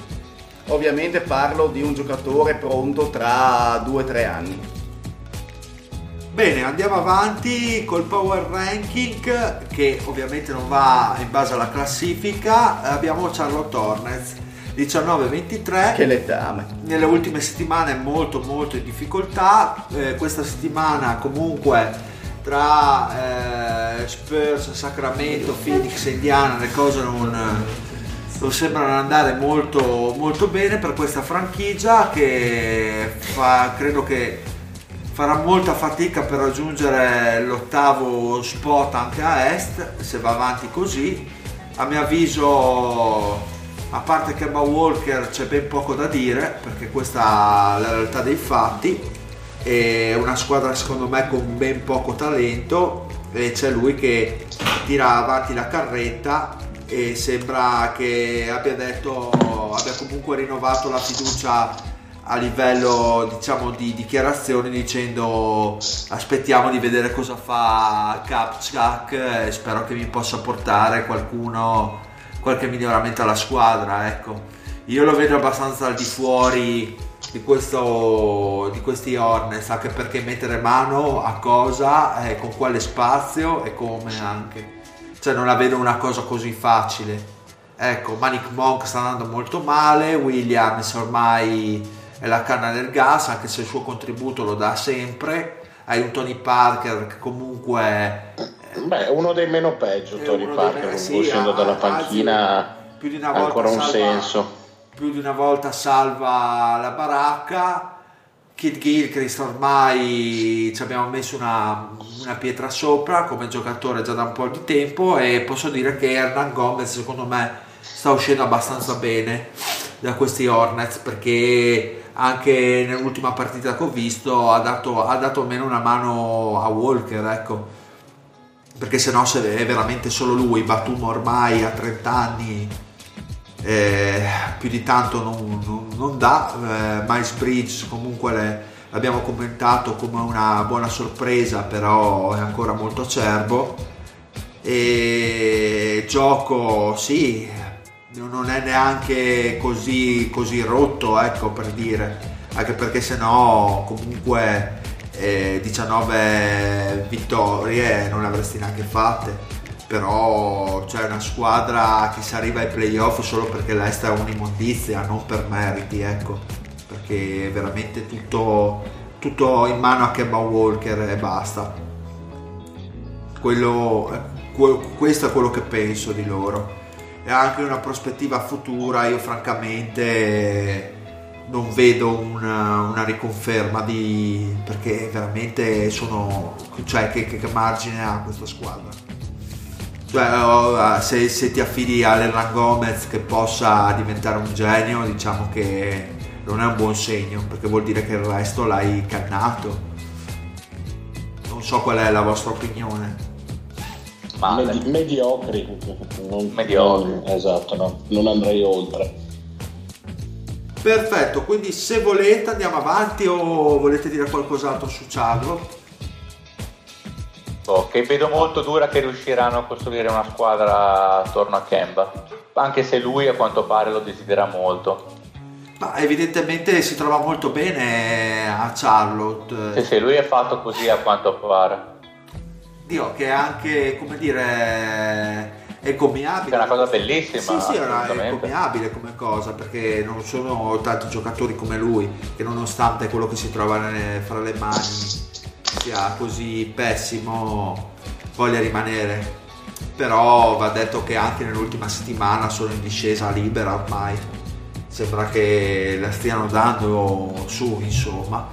Speaker 4: Ovviamente parlo di un giocatore pronto tra 2-3 anni.
Speaker 2: Bene, andiamo avanti col power ranking che ovviamente non va in base alla classifica. Abbiamo Charlotte Hornets 19-23.
Speaker 4: Che letame.
Speaker 2: Nelle ultime settimane molto molto in difficoltà. Eh, questa settimana comunque tra eh, Spurs, Sacramento, Phoenix e Indiana le cose non, non sembrano andare molto, molto bene per questa franchigia che fa, credo che farà molta fatica per raggiungere l'ottavo spot anche a est se va avanti così a mio avviso a parte Kemba Walker c'è ben poco da dire perché questa è la realtà dei fatti è una squadra secondo me con ben poco talento e c'è lui che tira avanti la carretta e sembra che abbia detto abbia comunque rinnovato la fiducia a livello diciamo di dichiarazioni dicendo aspettiamo di vedere cosa fa Kapchak e spero che mi possa portare qualcuno qualche miglioramento alla squadra ecco. Io lo vedo abbastanza al di fuori di, questo, di questi Hornets anche perché mettere mano a cosa eh, con quale spazio e come anche. Cioè non la vedo una cosa così facile. Ecco, Manic Monk sta andando molto male, Williams ormai è la canna del gas, anche se il suo contributo lo dà sempre. Hai un Tony Parker che comunque
Speaker 8: Beh, uno dei meno peggio,
Speaker 2: uno dei
Speaker 8: Parker,
Speaker 2: meno-
Speaker 8: comunque
Speaker 2: sì,
Speaker 8: uscendo dalla panchina
Speaker 2: più di una
Speaker 8: ha
Speaker 2: volta
Speaker 8: ancora un
Speaker 2: salva-
Speaker 8: senso.
Speaker 2: più di una volta salva la baracca. Kid Gilchrist ormai ci abbiamo messo una, una pietra sopra come giocatore già da un po' di tempo e posso dire che Hernan Gomez secondo me sta uscendo abbastanza bene da questi Hornets perché anche nell'ultima partita che ho visto ha dato, ha dato almeno una mano a Walker ecco perché se no se è veramente solo lui Batum ormai a 30 anni eh, più di tanto non, non- non dà eh, Miles Bridges comunque le- l'abbiamo commentato come una buona sorpresa però è ancora molto acerbo. E gioco sì non è neanche così, così rotto ecco per dire anche perché se no comunque eh, 19 vittorie non le avresti neanche fatte. Però c'è una squadra che si arriva ai playoff solo perché l'Est è un'immondizia non per meriti ecco. Perché è veramente tutto, tutto in mano a Kemba Walker e basta. Quello, que- questo è quello che penso di loro. E anche una prospettiva futura io francamente non vedo una, una riconferma di perché veramente sono cioè che, che- che margine ha questa squadra cioè oh, se, se ti affidi a Lerran Gomez che possa diventare un genio diciamo che non è un buon segno perché vuol dire che il resto l'hai cannato non so qual è la vostra opinione.
Speaker 8: Medi- mediocri. Non,
Speaker 6: Mediocri.
Speaker 8: esatto, no, non andrei oltre.
Speaker 2: Perfetto, quindi se volete andiamo avanti o volete dire qualcos'altro su Charlotte?
Speaker 6: Oh, che vedo molto dura che riusciranno a costruire una squadra attorno a Kemba. Anche se lui a quanto pare lo desidera molto.
Speaker 2: Ma evidentemente si trova molto bene a Charlotte.
Speaker 6: Sì, sì, lui è fatto così a quanto pare.
Speaker 2: Dio, che anche, come dire, è commiabile.
Speaker 6: Che è una cosa bellissima,
Speaker 2: Sì, sì, una- è commiabile come cosa, perché non sono tanti giocatori come lui, che nonostante quello che si trova fra le mani sia così pessimo, voglia rimanere. Però va detto che anche nell'ultima settimana sono in discesa libera ormai. Sembra che la stiano dando su, insomma.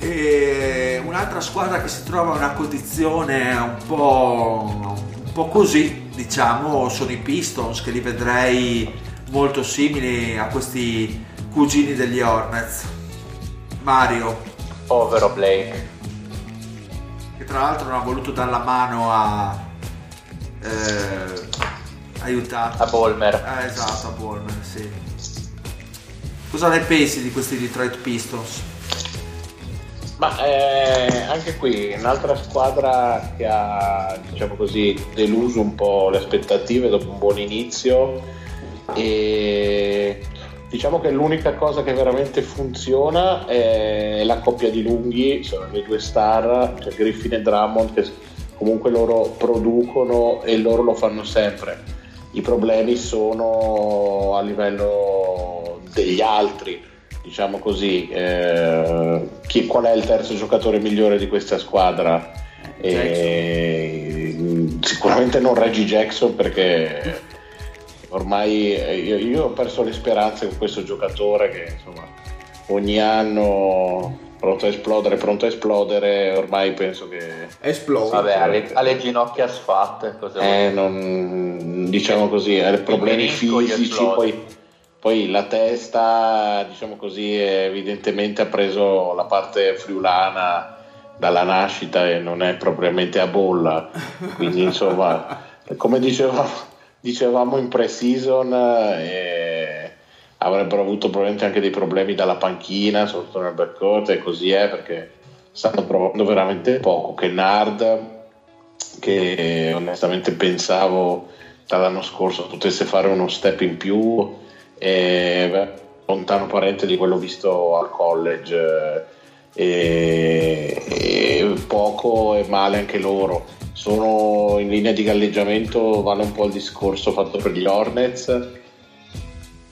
Speaker 2: E un'altra squadra che si trova in una condizione un po', po' così, diciamo, sono i Pistons, che li vedrei molto simili a questi cugini degli Hornets. Mario,
Speaker 6: Povero Blake.
Speaker 2: che tra l'altro non ha voluto dare la mano a eh, aiutare.
Speaker 6: A Bolmer.
Speaker 2: Eh, esatto, a Bolmer, sì. Cosa ne pensi di questi Detroit Pistons?
Speaker 8: Ma eh, anche qui un'altra squadra che ha, diciamo così, deluso un po' le aspettative dopo un buon inizio e diciamo che l'unica cosa che veramente funziona è la coppia di lunghi, sono le due star, cioè Griffin e Drummond che comunque loro producono e loro lo fanno sempre. I problemi sono a livello degli altri diciamo così, eh, chi- qual è il terzo giocatore migliore di questa squadra? E, sicuramente non Reggie Jackson perché ormai eh, io, io ho perso le speranze con questo giocatore che insomma ogni anno pronto a esplodere, pronto a esplodere, ormai penso che
Speaker 4: Esplode.
Speaker 6: Vabbè, ha le, ha le ginocchia sfatte. Cosa
Speaker 8: eh, non, diciamo così, ha problemi fisici, poi, poi la testa, diciamo così, evidentemente ha preso la parte friulana dalla nascita e non è propriamente a bolla, quindi insomma, [laughs] come dicevamo, dicevamo in pre-season, eh, avrebbero avuto probabilmente anche dei problemi dalla panchina, soprattutto nel backcourt e così è perché stanno provando veramente poco. Che Nard, che onestamente pensavo dall'anno scorso potesse fare uno step in più, e, lontano parente di quello visto al college. eh, E, e poco e male anche loro sono in linea di galleggiamento, vale un po' il discorso fatto per gli Hornets.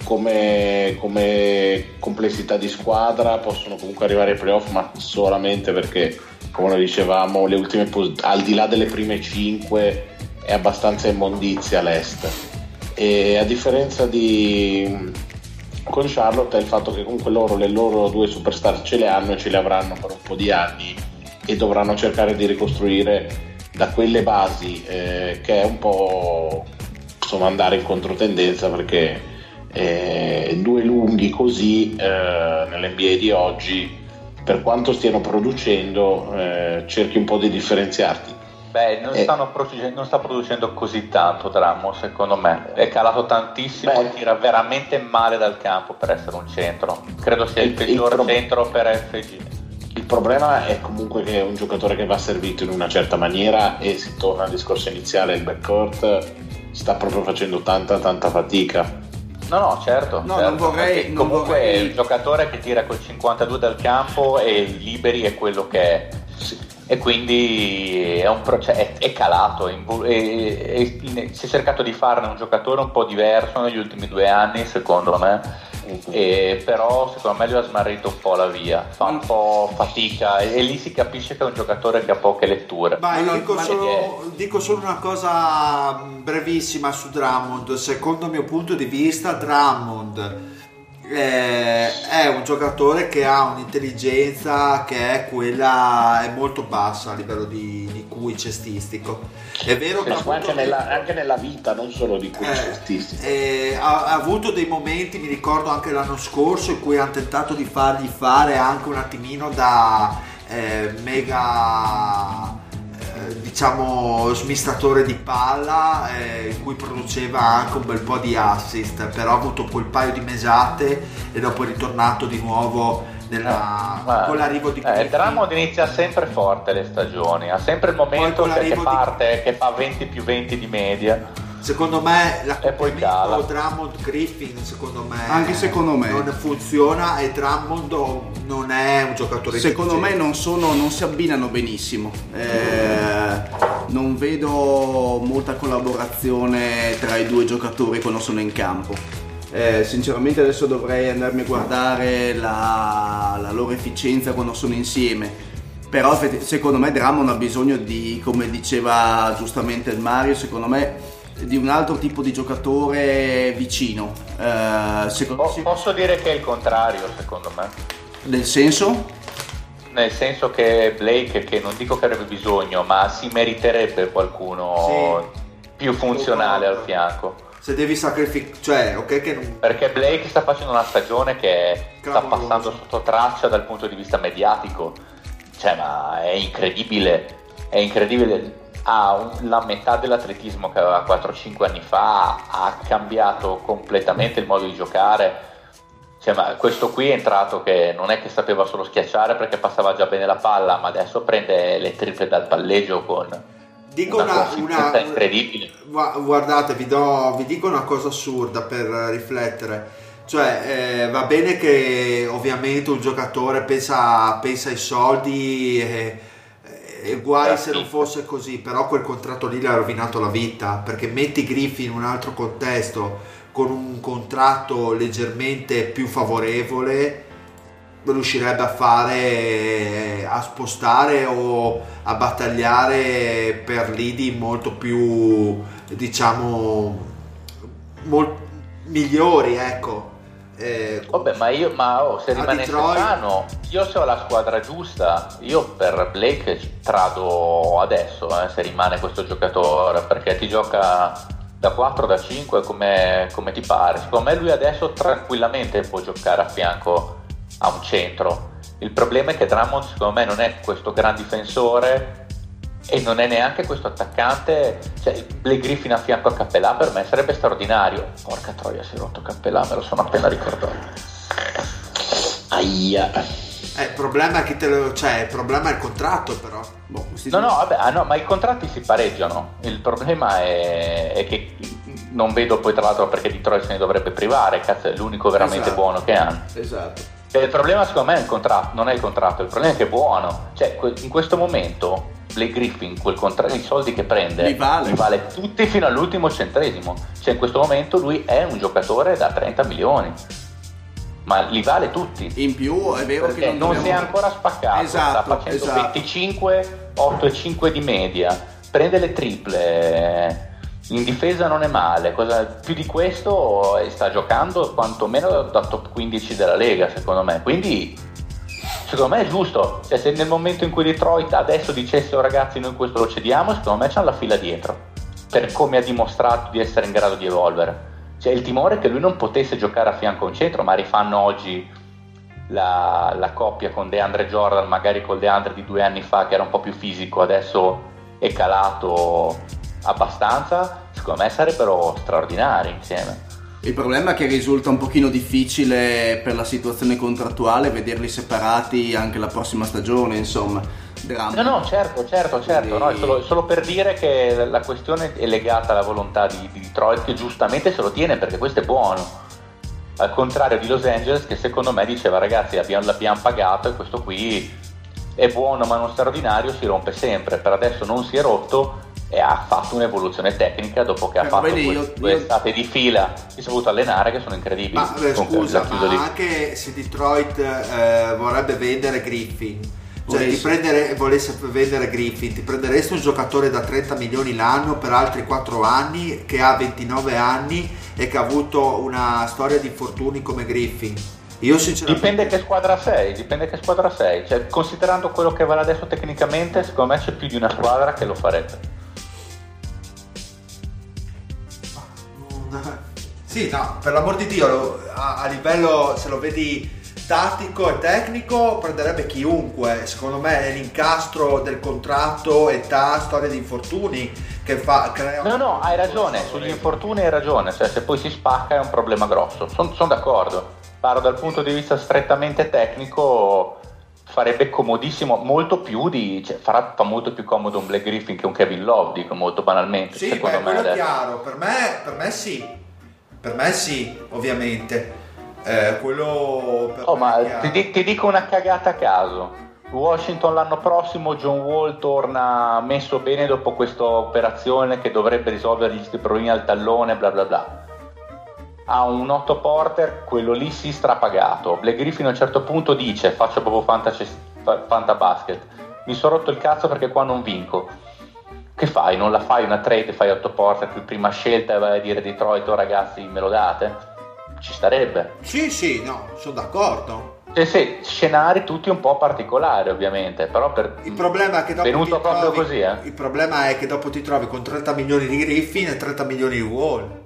Speaker 8: Come, come complessità di squadra possono comunque arrivare ai playoff, ma solamente perché, come dicevamo, ultime al di là delle prime 5 è abbastanza immondizia l'Est. E a differenza di con Charlotte è il fatto che comunque loro le loro due superstar ce le hanno e ce le avranno per un po' di anni e dovranno cercare di ricostruire da quelle basi eh, che è un po' insomma andare in controtendenza perché eh, due lunghi così eh, nell'NBA di oggi per quanto stiano producendo eh, cerchi un po' di differenziarti
Speaker 6: Beh, non,
Speaker 8: Eh.
Speaker 6: non sta producendo così tanto Drummond, secondo me. È calato tantissimo
Speaker 8: Beh.
Speaker 6: e tira veramente male dal campo per essere un centro. Credo sia il,
Speaker 8: Il- il
Speaker 6: peggior
Speaker 8: pro-
Speaker 6: centro per FG.
Speaker 8: Il problema è comunque che è un giocatore che va servito in una certa maniera e si torna al discorso iniziale, il backcourt sta proprio facendo tanta tanta fatica.
Speaker 6: No, no, certo.
Speaker 4: No,
Speaker 6: certo.
Speaker 4: non vorrei- non
Speaker 6: comunque
Speaker 4: vorrei-
Speaker 6: il giocatore che tira col 52 dal campo e liberi è quello che è. E quindi è, un proce- è, è calato, è invo- è- è- è- si è cercato di farne un giocatore un po' diverso negli ultimi due anni, secondo me. E però secondo me lui ha smarrito un po' la via, fa un po' fatica e, e lì si capisce che è un giocatore che ha poche letture.
Speaker 2: Ma io
Speaker 4: no,
Speaker 2: dico,
Speaker 4: ma-
Speaker 2: solo, dico solo una cosa mh, brevissima su Drummond. Secondo il mio punto di vista, Drummond eh, è un giocatore che ha un'intelligenza che è quella è molto bassa a livello di, di QI cestistico. È vero che
Speaker 8: anche nella, anche nella vita, non solo di cui
Speaker 2: eh,
Speaker 8: cestisti.
Speaker 2: eh, ha, ha avuto dei momenti, mi ricordo anche l'anno scorso, in cui hanno tentato di fargli fare anche un attimino da eh, mega eh, diciamo smistatore di palla eh, in cui produceva anche un bel po' di assist però ha avuto quel paio di mesate e dopo è ritornato di nuovo nella,
Speaker 6: Ma-
Speaker 2: con l'arrivo di
Speaker 6: eh. Drummond inizia sempre forte le stagioni, ha sempre il momento che, che
Speaker 2: l'arrivo di-
Speaker 6: parte, che fa 20 più 20 di media.
Speaker 2: Secondo me
Speaker 6: E poi cala.
Speaker 2: l'accoppiamento Drummond Griffin secondo me
Speaker 4: Anche secondo me.
Speaker 2: non funziona e Drummond non è un giocatore
Speaker 4: Secondo me non, sono, non si abbinano benissimo. Eh, non vedo molta collaborazione tra i due giocatori quando sono in campo. Eh, sinceramente adesso dovrei andarmi a guardare la, la loro efficienza quando sono insieme. Però secondo me Drummond ha bisogno di, come diceva giustamente il Mario, secondo me di un altro tipo di giocatore vicino. Eh, secondo,
Speaker 6: Po- posso dire che è il contrario, secondo me.
Speaker 4: nel senso?
Speaker 6: Nel senso che Blake, che non dico che avrebbe bisogno, ma si meriterebbe qualcuno più funzionale al fianco.
Speaker 2: se devi sacrificare cioè ok che non
Speaker 6: Perché Blake sta facendo una stagione che sta
Speaker 2: Clamoroso.
Speaker 6: passando sotto traccia dal punto di vista mediatico. Cioè, ma è incredibile. È incredibile. Ha un- la metà dell'atletismo che aveva 4-5 anni fa, ha cambiato completamente il modo di giocare. Cioè, ma questo qui è entrato che non è che sapeva solo schiacciare perché passava già bene la palla, ma adesso prende le triple dal palleggio con
Speaker 2: dico
Speaker 6: una,
Speaker 2: una, una-
Speaker 6: incredibile.
Speaker 2: Gua- guardate vi, do, vi dico una cosa assurda per riflettere cioè eh, va bene che ovviamente un giocatore pensa, pensa ai soldi e, e guai se non fosse così però quel contratto lì le ha rovinato la vita perché metti Griffin in un altro contesto con un contratto leggermente più favorevole riuscirebbe a fare a spostare o a battagliare per lidi molto più diciamo mol- migliori ecco Eh,
Speaker 6: Vabbè, ma io, ma oh, se rimanesse
Speaker 2: Detroit-
Speaker 6: sano, io se ho la squadra giusta, io per Blake trado adesso, eh, se rimane questo giocatore, perché ti gioca da 4, da 5 come, come ti pare. Secondo me lui adesso tranquillamente può giocare a fianco a un centro. Il problema è che Drummond secondo me non è questo gran difensore e non è neanche questo attaccante. Cioè, Blake Griffin a fianco a Cappellà per me sarebbe straordinario. Porca troia, si è rotto Cappellà, me lo sono appena ricordato.
Speaker 8: Aia.
Speaker 2: eh, il problema è che te lo, cioè, il problema è il contratto però
Speaker 4: Boh,
Speaker 6: No, no, vabbè, ah, no, ma i contratti si pareggiano. Il problema è, è che non vedo poi tra l'altro perché Detroit se ne dovrebbe privare, cazzo, è l'unico veramente
Speaker 2: Esatto.
Speaker 6: buono che hanno.
Speaker 4: Esatto.
Speaker 6: E il problema secondo me è il contratto, non è il contratto, il problema è che è buono. Cioè, in questo momento Blake Griffin, quel contra- i soldi che prende,
Speaker 4: Li vale.
Speaker 6: tutti fino all'ultimo centesimo. Cioè in questo momento lui è un giocatore da 30 milioni, ma li vale tutti.
Speaker 4: In più è vero
Speaker 6: Perché
Speaker 4: che
Speaker 6: non, si è
Speaker 4: dobbiamo-
Speaker 6: ancora spaccato,
Speaker 4: Esatto,
Speaker 6: sta facendo
Speaker 4: esatto.
Speaker 6: 25, 8 e 5 di media, prende le triple, in difesa non è male, cosa- più di questo eh, sta giocando quantomeno da top 15 della Lega secondo me, quindi secondo me è giusto, cioè, se nel momento in cui Detroit adesso dicesse oh ragazzi noi questo lo cediamo, secondo me c'è la fila dietro, per come ha dimostrato di essere in grado di evolvere. Cioè il timore è che lui non potesse giocare a fianco a un centro, ma rifanno oggi la, la coppia con DeAndre Jordan, magari col DeAndre di due anni fa che era un po' più fisico, adesso è calato abbastanza, secondo me sarebbero straordinari insieme.
Speaker 4: Il problema è che risulta un pochino difficile per la situazione contrattuale vederli separati anche la prossima stagione, insomma. Dramma.
Speaker 6: No, no, certo, certo, certo, no, solo, solo per dire che la questione è legata alla volontà di, di Detroit che giustamente se lo tiene perché questo è buono. Al contrario di Los Angeles che secondo me diceva ragazzi abbiamo, l'abbiamo pagato e questo qui è buono ma non straordinario, si rompe sempre. Per adesso non si è rotto e ha fatto un'evoluzione tecnica dopo che ha
Speaker 4: Però
Speaker 6: fatto
Speaker 4: vedi, io-
Speaker 6: due
Speaker 4: io-
Speaker 6: estate di fila si è saputo allenare che sono incredibili.
Speaker 2: Ma beh, scusa, ma
Speaker 6: lì.
Speaker 2: anche se Detroit eh, vorrebbe vendere Griffin, cioè
Speaker 4: Volesse.
Speaker 2: ti prendere, volesse vendere Griffin, ti prenderesti un giocatore da 30 milioni l'anno per altri 4 anni, che ha 29 anni e che ha avuto una storia di infortuni come Griffin. Io sinceramente...
Speaker 6: Dipende che squadra sei, dipende che squadra sei. Cioè, considerando quello che vale adesso tecnicamente, secondo me c'è più di una squadra che lo farebbe. [laughs]
Speaker 2: Sì, no, per l'amor di Dio, a, a livello, se lo vedi tattico e tecnico, prenderebbe chiunque. Secondo me è l'incastro del contratto, età, storia di infortuni che fa... Crea
Speaker 6: No, no, hai ragione, sugli infortuni hai ragione, cioè se poi si spacca è un problema grosso. Sono d'accordo. Parlo dal punto di vista strettamente tecnico, farebbe comodissimo, molto più di... Cioè, farà, fa molto più comodo un Black Griffin che un Kevin Love, dico molto banalmente.
Speaker 2: Sì,
Speaker 6: secondo
Speaker 2: beh,
Speaker 6: me
Speaker 2: quello è chiaro, per me, per me sì, per me sì, ovviamente. Eh, quello per
Speaker 6: Oh,
Speaker 2: me
Speaker 6: ma ti, ti dico una cagata a caso. Washington l'anno prossimo John Wall torna messo bene dopo questa operazione che dovrebbe risolvere gli problemi al tallone, bla bla bla. Ha un Otto Porter, quello lì si strapagato. Black Griffin a un certo punto dice faccio proprio fantabasket. Mi sono rotto il cazzo perché qua non vinco. Che fai? Non la fai una trade, fai Otto Porter più prima scelta e vai a dire Detroit, oh, ragazzi me lo date? Ci starebbe.
Speaker 2: Sì, sì, no, sono d'accordo.
Speaker 6: Sì, sì, scenari tutti un po' particolari ovviamente, però per...
Speaker 2: Il problema è che dopo
Speaker 6: Venuto
Speaker 2: ti
Speaker 6: proprio
Speaker 2: trovi,
Speaker 6: così, eh?
Speaker 2: Il problema è che dopo ti trovi con 30 milioni di Griffin e 30 milioni di Wall.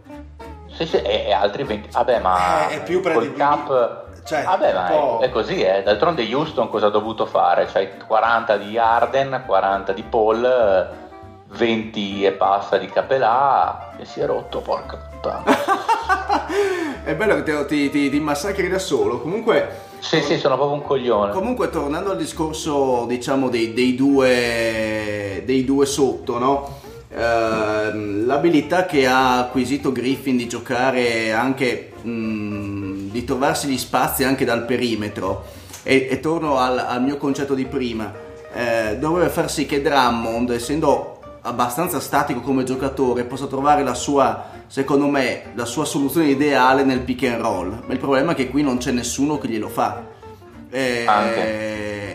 Speaker 6: Sì, sì, e, e altri 20... Vabbè, ma
Speaker 2: Eh, è più
Speaker 6: col cap...
Speaker 2: Cioè,
Speaker 6: Vabbè, ma è, è così, eh. D'altronde Houston cosa ha dovuto fare? C'hai 40 di Arden, 40 di Paul, eh, 20 e passa di Capelà e si è rotto, porca puttana. [laughs]
Speaker 4: È bello che ti, ti, ti massacri da solo. Comunque,
Speaker 6: sì, sì, sono proprio un coglione.
Speaker 4: comunque tornando al discorso, diciamo, dei, dei due, dei due sotto, no? Ehm, l'abilità che ha acquisito Griffin di giocare anche, mh, di trovarsi gli spazi anche dal perimetro, e, e torno al, al mio concetto di prima, eh, dovrebbe far sì che Drummond, essendo abbastanza statico come giocatore, possa trovare la sua, secondo me, la sua soluzione ideale nel pick and roll. Ma il problema è che qui non c'è nessuno che glielo fa. Eh.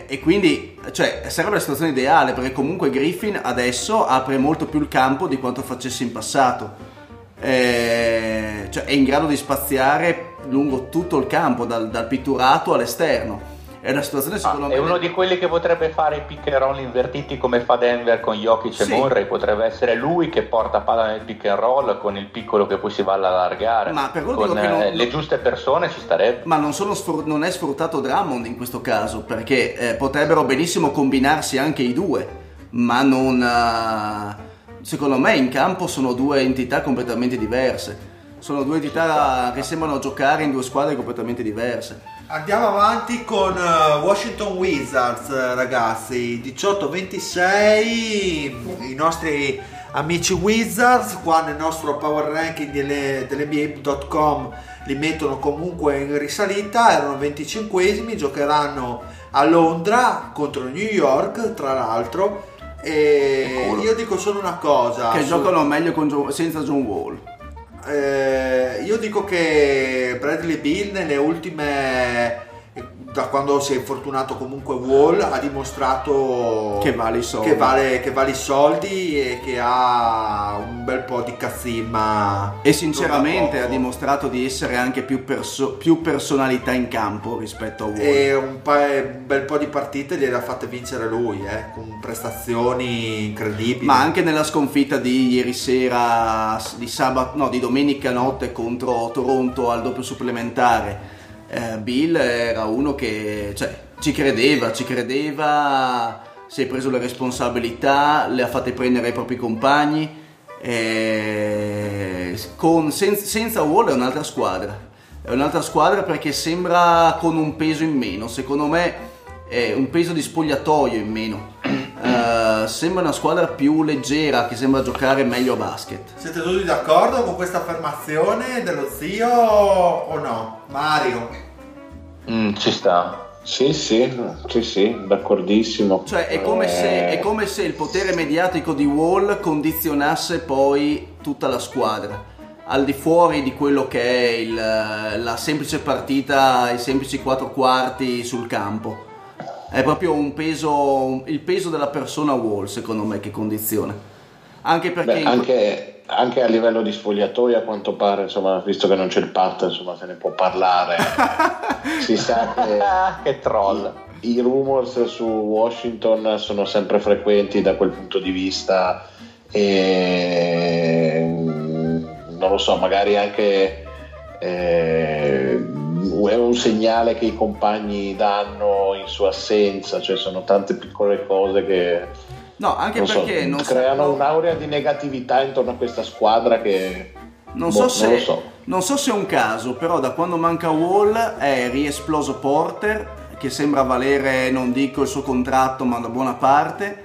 Speaker 4: E quindi cioè, sarebbe la situazione ideale perché comunque Griffin adesso apre molto più il campo di quanto facesse in passato. Eh, cioè, è in grado di spaziare lungo tutto il campo, dal, dal pitturato all'esterno. È una situazione
Speaker 6: Ah,
Speaker 4: secondo
Speaker 6: è
Speaker 4: me.
Speaker 6: uno di quelli che potrebbe fare i pick and roll invertiti come fa Denver con Jokic
Speaker 4: Sì.
Speaker 6: e Murray, potrebbe essere lui che porta palla nel pick and roll con il piccolo che poi si va ad allargare.
Speaker 4: Ma per quello
Speaker 6: con
Speaker 4: che non-
Speaker 6: eh, le giuste persone ci starebbe.
Speaker 4: Ma non, sono sfru- non è sfruttato Drummond in questo caso, perché eh, potrebbero benissimo combinarsi anche i due, ma non... eh, secondo me in campo sono due entità completamente diverse. Sono due entità che sembrano giocare in due squadre completamente diverse.
Speaker 2: Andiamo avanti con eh, Washington Wizards, eh, ragazzi. 18-26, i nostri amici Wizards, qua nel nostro power ranking delle, dell'NBA.com li mettono comunque in risalita, erano 25esimi, giocheranno a Londra contro New York, tra l'altro. E io dico solo una cosa.
Speaker 4: che
Speaker 2: su-
Speaker 4: giocano meglio John- senza John Wall.
Speaker 2: Eh, io dico che Bradley Bill nelle ultime da quando si è infortunato comunque Wall ha dimostrato
Speaker 4: Che vale i soldi.
Speaker 2: che vale, che vale i soldi e che ha un bel po' di cazzimma
Speaker 4: E sinceramente ha dimostrato di essere anche più, perso- più personalità in campo rispetto a Wall.
Speaker 2: e un, pa- un bel po' di partite gliele ha fatte vincere lui eh, con prestazioni incredibili
Speaker 4: Ma anche nella sconfitta di ieri sera, di sabato, no, di domenica notte contro Toronto al doppio supplementare, eh, Bill era uno che cioè, ci credeva, ci credeva, si è preso le responsabilità, le ha fatte prendere ai propri compagni. e con- sen- senza Wall è un'altra squadra. È un'altra squadra perché sembra con un peso in meno. Secondo me è un peso di spogliatoio in meno. [clears throat] Eh, sembra una squadra più leggera che sembra giocare meglio a basket.
Speaker 2: siete tutti d'accordo con questa affermazione dello zio o no? Mario
Speaker 6: Mm, ci sta.
Speaker 8: Sì, sì, sì, sì, d'accordissimo.
Speaker 4: Cioè è come,
Speaker 8: Eh,
Speaker 4: se, è come se il potere mediatico di Wall condizionasse poi tutta la squadra. Al di fuori di quello che è il- la semplice partita, i semplici quattro quarti sul campo. È proprio un peso, il peso della persona Wall, secondo me, che condiziona. Anche perché
Speaker 8: beh,
Speaker 4: in-
Speaker 8: anche, anche a livello di spogliatoio, a quanto pare, insomma, visto che non c'è il pat, insomma, se ne può parlare. [laughs] si sa che [laughs]
Speaker 6: che troll.
Speaker 8: i rumors su Washington sono sempre frequenti da quel punto di vista e mm, non lo so, magari anche eh, è un segnale che i compagni danno in sua assenza, cioè sono tante piccole cose che
Speaker 4: no, anche
Speaker 8: non so,
Speaker 4: perché non
Speaker 8: creano
Speaker 4: sanno-
Speaker 8: un'aurea di negatività intorno a questa squadra che
Speaker 4: Non
Speaker 8: boh,
Speaker 4: so, se,
Speaker 8: non lo so.
Speaker 4: non so se è un caso, però da quando manca Wall è riesploso Porter, che sembra valere, non dico il suo contratto, ma una buona parte.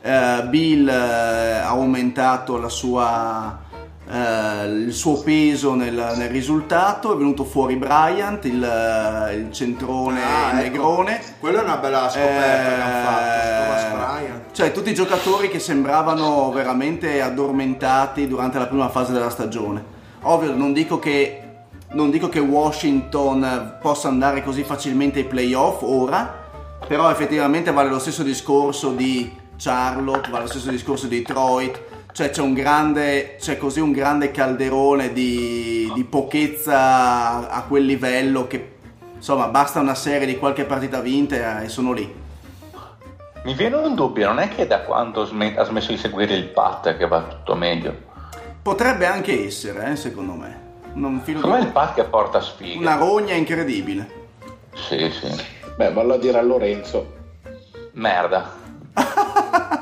Speaker 4: Eh, Bill eh, ha aumentato la sua, eh, il suo peso nel, nel risultato, è venuto fuori Bryant, il, eh, il centrone
Speaker 2: Ah, ecco.
Speaker 4: negrone.
Speaker 2: quella è una bella scoperta che hanno fatto
Speaker 4: Eh,
Speaker 2: Thomas Bryant
Speaker 4: Cioè, tutti i giocatori che sembravano veramente addormentati durante la prima fase della stagione. Ovvio, non dico che, non dico che Washington eh, possa andare così facilmente ai playoff ora, però effettivamente vale lo stesso discorso di Charlotte, vale lo stesso discorso di Detroit. Cioè c'è un grande, c'è così un grande calderone di, di pochezza a quel livello che insomma basta una serie di qualche partita vinta e sono lì.
Speaker 6: Mi viene un dubbio, non è che da quando ha smesso di seguire il Pat che va tutto meglio?
Speaker 4: Potrebbe anche essere, eh, secondo me. Non filo
Speaker 6: Secondo me il Pat che porta sfighe.
Speaker 4: Una rogna incredibile.
Speaker 6: Sì, sì.
Speaker 8: Beh, vallo a dire a Lorenzo.
Speaker 6: Merda. [laughs]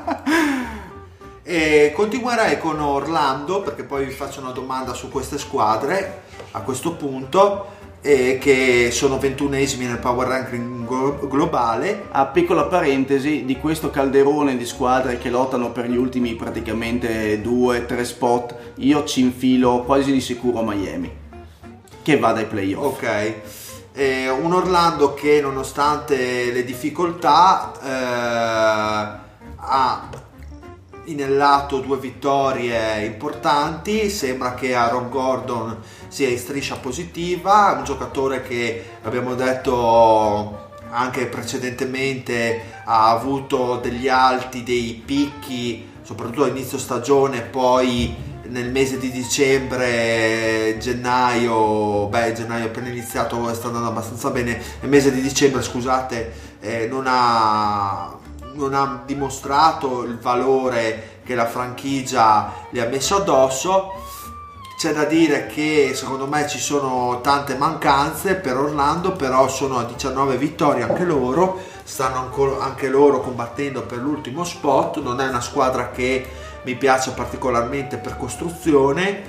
Speaker 2: E continuerei con Orlando perché poi vi faccio una domanda su queste squadre a questo punto che sono 21esimi nel power ranking glo- globale
Speaker 4: A piccola parentesi, di questo calderone di squadre che lottano per gli ultimi praticamente 2-3 spot, io ci infilo quasi di sicuro Miami, che va dai playoff.
Speaker 2: ok E un Orlando che nonostante le difficoltà eh, ha inellato due vittorie importanti. Sembra che Aaron Gordon sia in striscia positiva un giocatore che abbiamo detto anche precedentemente ha avuto degli alti dei picchi soprattutto all'inizio stagione poi nel mese di dicembre gennaio beh gennaio appena iniziato sta andando abbastanza bene. Nel mese di dicembre scusate eh, non ha non ha dimostrato il valore che la franchigia gli ha messo addosso. C'è da dire che secondo me ci sono tante mancanze per Orlando, però sono a 19 vittorie anche loro, stanno anche loro combattendo per l'ultimo spot, non è una squadra che mi piace particolarmente per costruzione,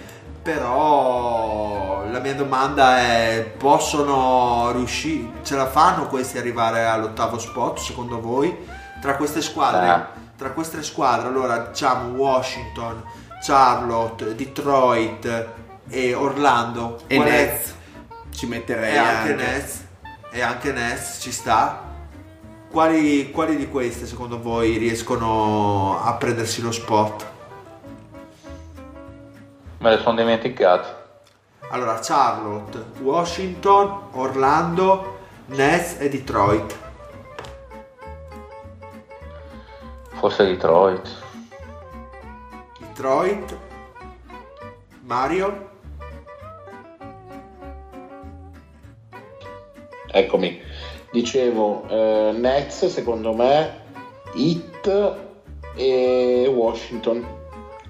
Speaker 2: però la mia domanda è possono riuscire, ce la fanno questi arrivare all'ottavo spot secondo voi? Tra queste squadre,
Speaker 6: Ah.
Speaker 2: tra queste squadre, allora diciamo Washington, Charlotte, Detroit e Orlando
Speaker 4: E
Speaker 2: qual è-
Speaker 4: Nets ci metterei
Speaker 2: e anche
Speaker 4: anche.
Speaker 2: Nets e anche Nets ci sta quali, quali di queste secondo voi riescono a prendersi lo spot?
Speaker 6: Me le sono dimenticate.
Speaker 2: Allora, Charlotte, Washington, Orlando, Nets e Detroit.
Speaker 6: Forse Detroit.
Speaker 2: Detroit, Mario,
Speaker 8: Eccomi. Dicevo, eh, Nets secondo me, Heat e Washington,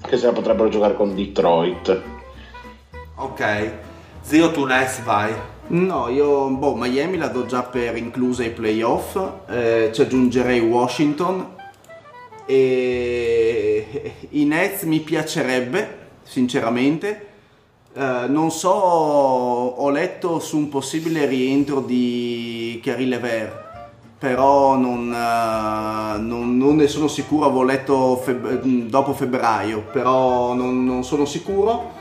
Speaker 8: che se la potrebbero giocare con Detroit.
Speaker 2: ok. Zio, tu Nets vai.
Speaker 4: No, io boh, Miami la do già per inclusa ai playoff, eh, ci aggiungerei Washington e i Nets mi piacerebbe, sinceramente. Eh, non so, ho letto su un possibile rientro di Carrie Lever, però non, eh, non- non ne sono sicuro, avevo letto feb- dopo febbraio, però non, non sono sicuro.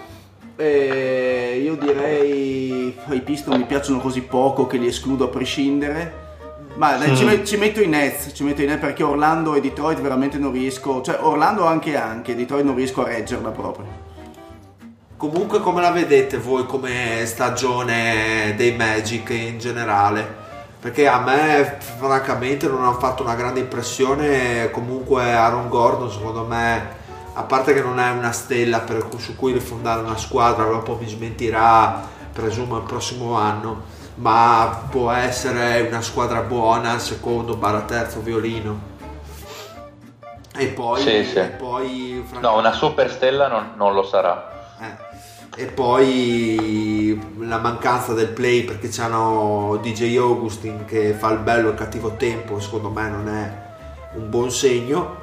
Speaker 4: E io direi i Piston mi piacciono così poco che li escludo a prescindere. Ma dai, ci, met- ci metto i Nets, ci metto i Nets perché Orlando e Detroit veramente non riesco, cioè Orlando anche anche, Detroit non riesco a reggerla proprio.
Speaker 2: Comunque come la vedete voi come stagione dei Magic in generale? Perché a me francamente non ha fatto una grande impressione, comunque Aaron Gordon secondo me, a parte che non è una stella per- su cui rifondare una squadra, dopo mi smentirà presumo il prossimo anno, ma può essere una squadra buona al secondo barra terzo violino. E poi,
Speaker 6: Sì, sì.
Speaker 2: e poi
Speaker 6: No, una super stella non, non lo sarà.
Speaker 2: eh, E poi la mancanza del play perché c'hanno DJ Augustin che fa il bello e il cattivo tempo, secondo me non è un buon segno.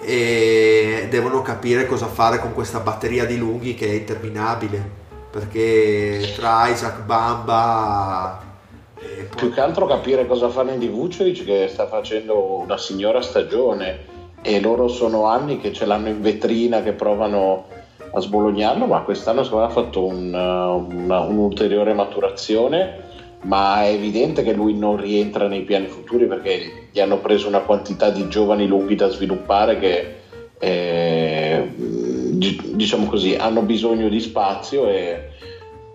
Speaker 2: E devono capire cosa fare con questa batteria di lunghi che è interminabile. Perché tra Isaac Bamba e poi-
Speaker 8: Più che altro capire cosa fare di Vucevic che sta facendo una signora stagione e loro sono anni che ce l'hanno in vetrina, che provano a sbolognarlo, ma quest'anno secondo me ha fatto un, una- un'ulteriore maturazione, ma è evidente che lui non rientra nei piani futuri perché gli hanno preso una quantità di giovani lunghi da sviluppare che eh, diciamo così hanno bisogno di spazio e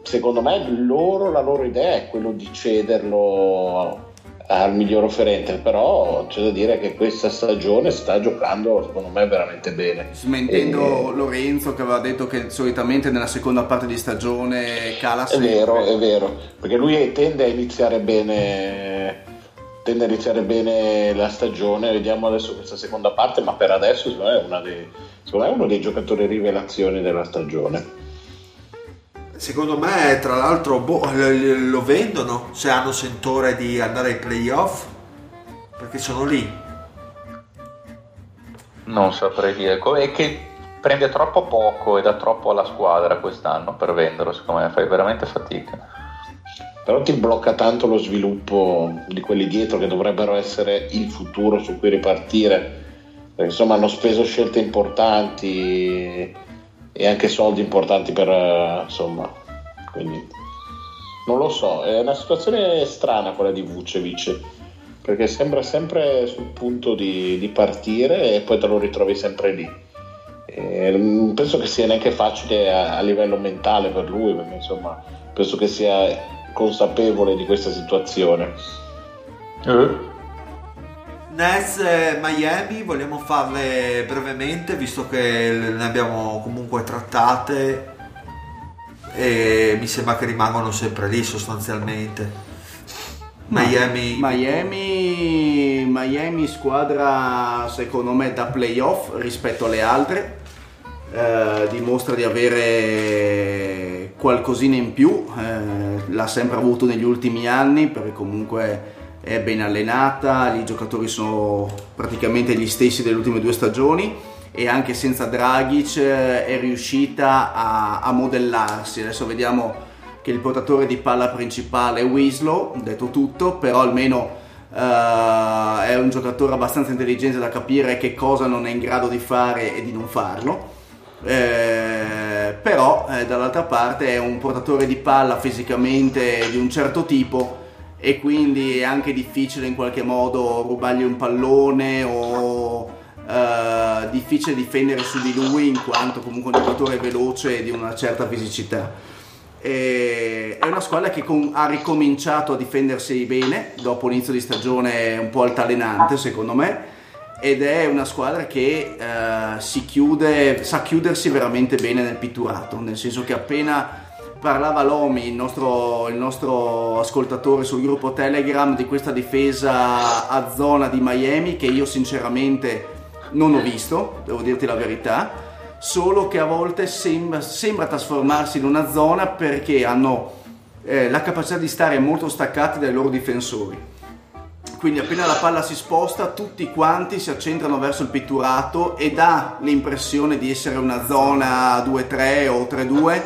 Speaker 8: secondo me loro, la loro idea è quello di cederlo al miglior offerente, però c'è da dire che questa stagione sta giocando secondo me veramente bene.
Speaker 4: Smentendo
Speaker 8: Eh,
Speaker 4: Lorenzo che aveva detto che solitamente nella seconda parte di stagione cala
Speaker 8: È
Speaker 4: sempre.
Speaker 8: vero, è vero, perché lui tende a iniziare bene, tende a iniziare bene la stagione, vediamo adesso questa seconda parte, ma per adesso secondo me è, una dei- secondo me è uno dei giocatori rivelazioni della stagione.
Speaker 2: Secondo me, tra l'altro, boh, lo lo vendono se hanno sentore di andare ai playoff perché sono lì.
Speaker 6: Non saprei dire. È che prende troppo poco e dà troppo alla squadra quest'anno per venderlo, secondo me fai veramente fatica.
Speaker 8: Però ti blocca tanto lo sviluppo di quelli dietro che dovrebbero essere il futuro su cui ripartire. Perché insomma hanno speso scelte importanti e anche soldi importanti per eh, insomma. Quindi non lo so, è una situazione strana quella di Vucevic. Perché sembra sempre sul punto di, di partire e poi te lo ritrovi sempre lì. Non penso che sia neanche facile a, a livello mentale per lui, perché insomma penso che sia consapevole di questa situazione.
Speaker 2: Nets e Miami vogliamo farle brevemente visto che ne abbiamo comunque trattate e mi sembra che rimangono sempre lì sostanzialmente. Miami,
Speaker 4: Miami, Miami squadra secondo me da playoff rispetto alle altre, eh, dimostra di avere qualcosina in più, eh, l'ha sempre avuto negli ultimi anni perché comunque è ben allenata, i giocatori sono praticamente gli stessi delle ultime due stagioni e anche senza Dragic eh, è riuscita a, a modellarsi. Adesso vediamo che il portatore di palla principale è Winslow, detto tutto, però almeno eh, è un giocatore abbastanza intelligente da capire che cosa non è in grado di fare e di non farlo. Eh, però eh, dall'altra parte è un portatore di palla fisicamente di un certo tipo e quindi è anche difficile in qualche modo rubargli un pallone o eh, difficile difendere su di lui in quanto comunque un giocatore veloce e di una certa fisicità. E è una squadra che con- ha ricominciato a difendersi bene dopo l'inizio di stagione un po' altalenante secondo me ed è una squadra che eh, si chiude, sa chiudersi veramente bene nel pitturato, nel senso che appena parlava Lomi, il nostro, il nostro ascoltatore sul gruppo Telegram, di questa difesa a zona di Miami che io sinceramente non ho visto, devo dirti la verità, solo che a volte sembra, sembra trasformarsi in una zona perché hanno eh, la capacità di stare molto staccati dai loro difensori. Quindi appena la palla si sposta tutti quanti si accentrano verso il pitturato e dà l'impressione di essere una zona 2-3 o 3-2,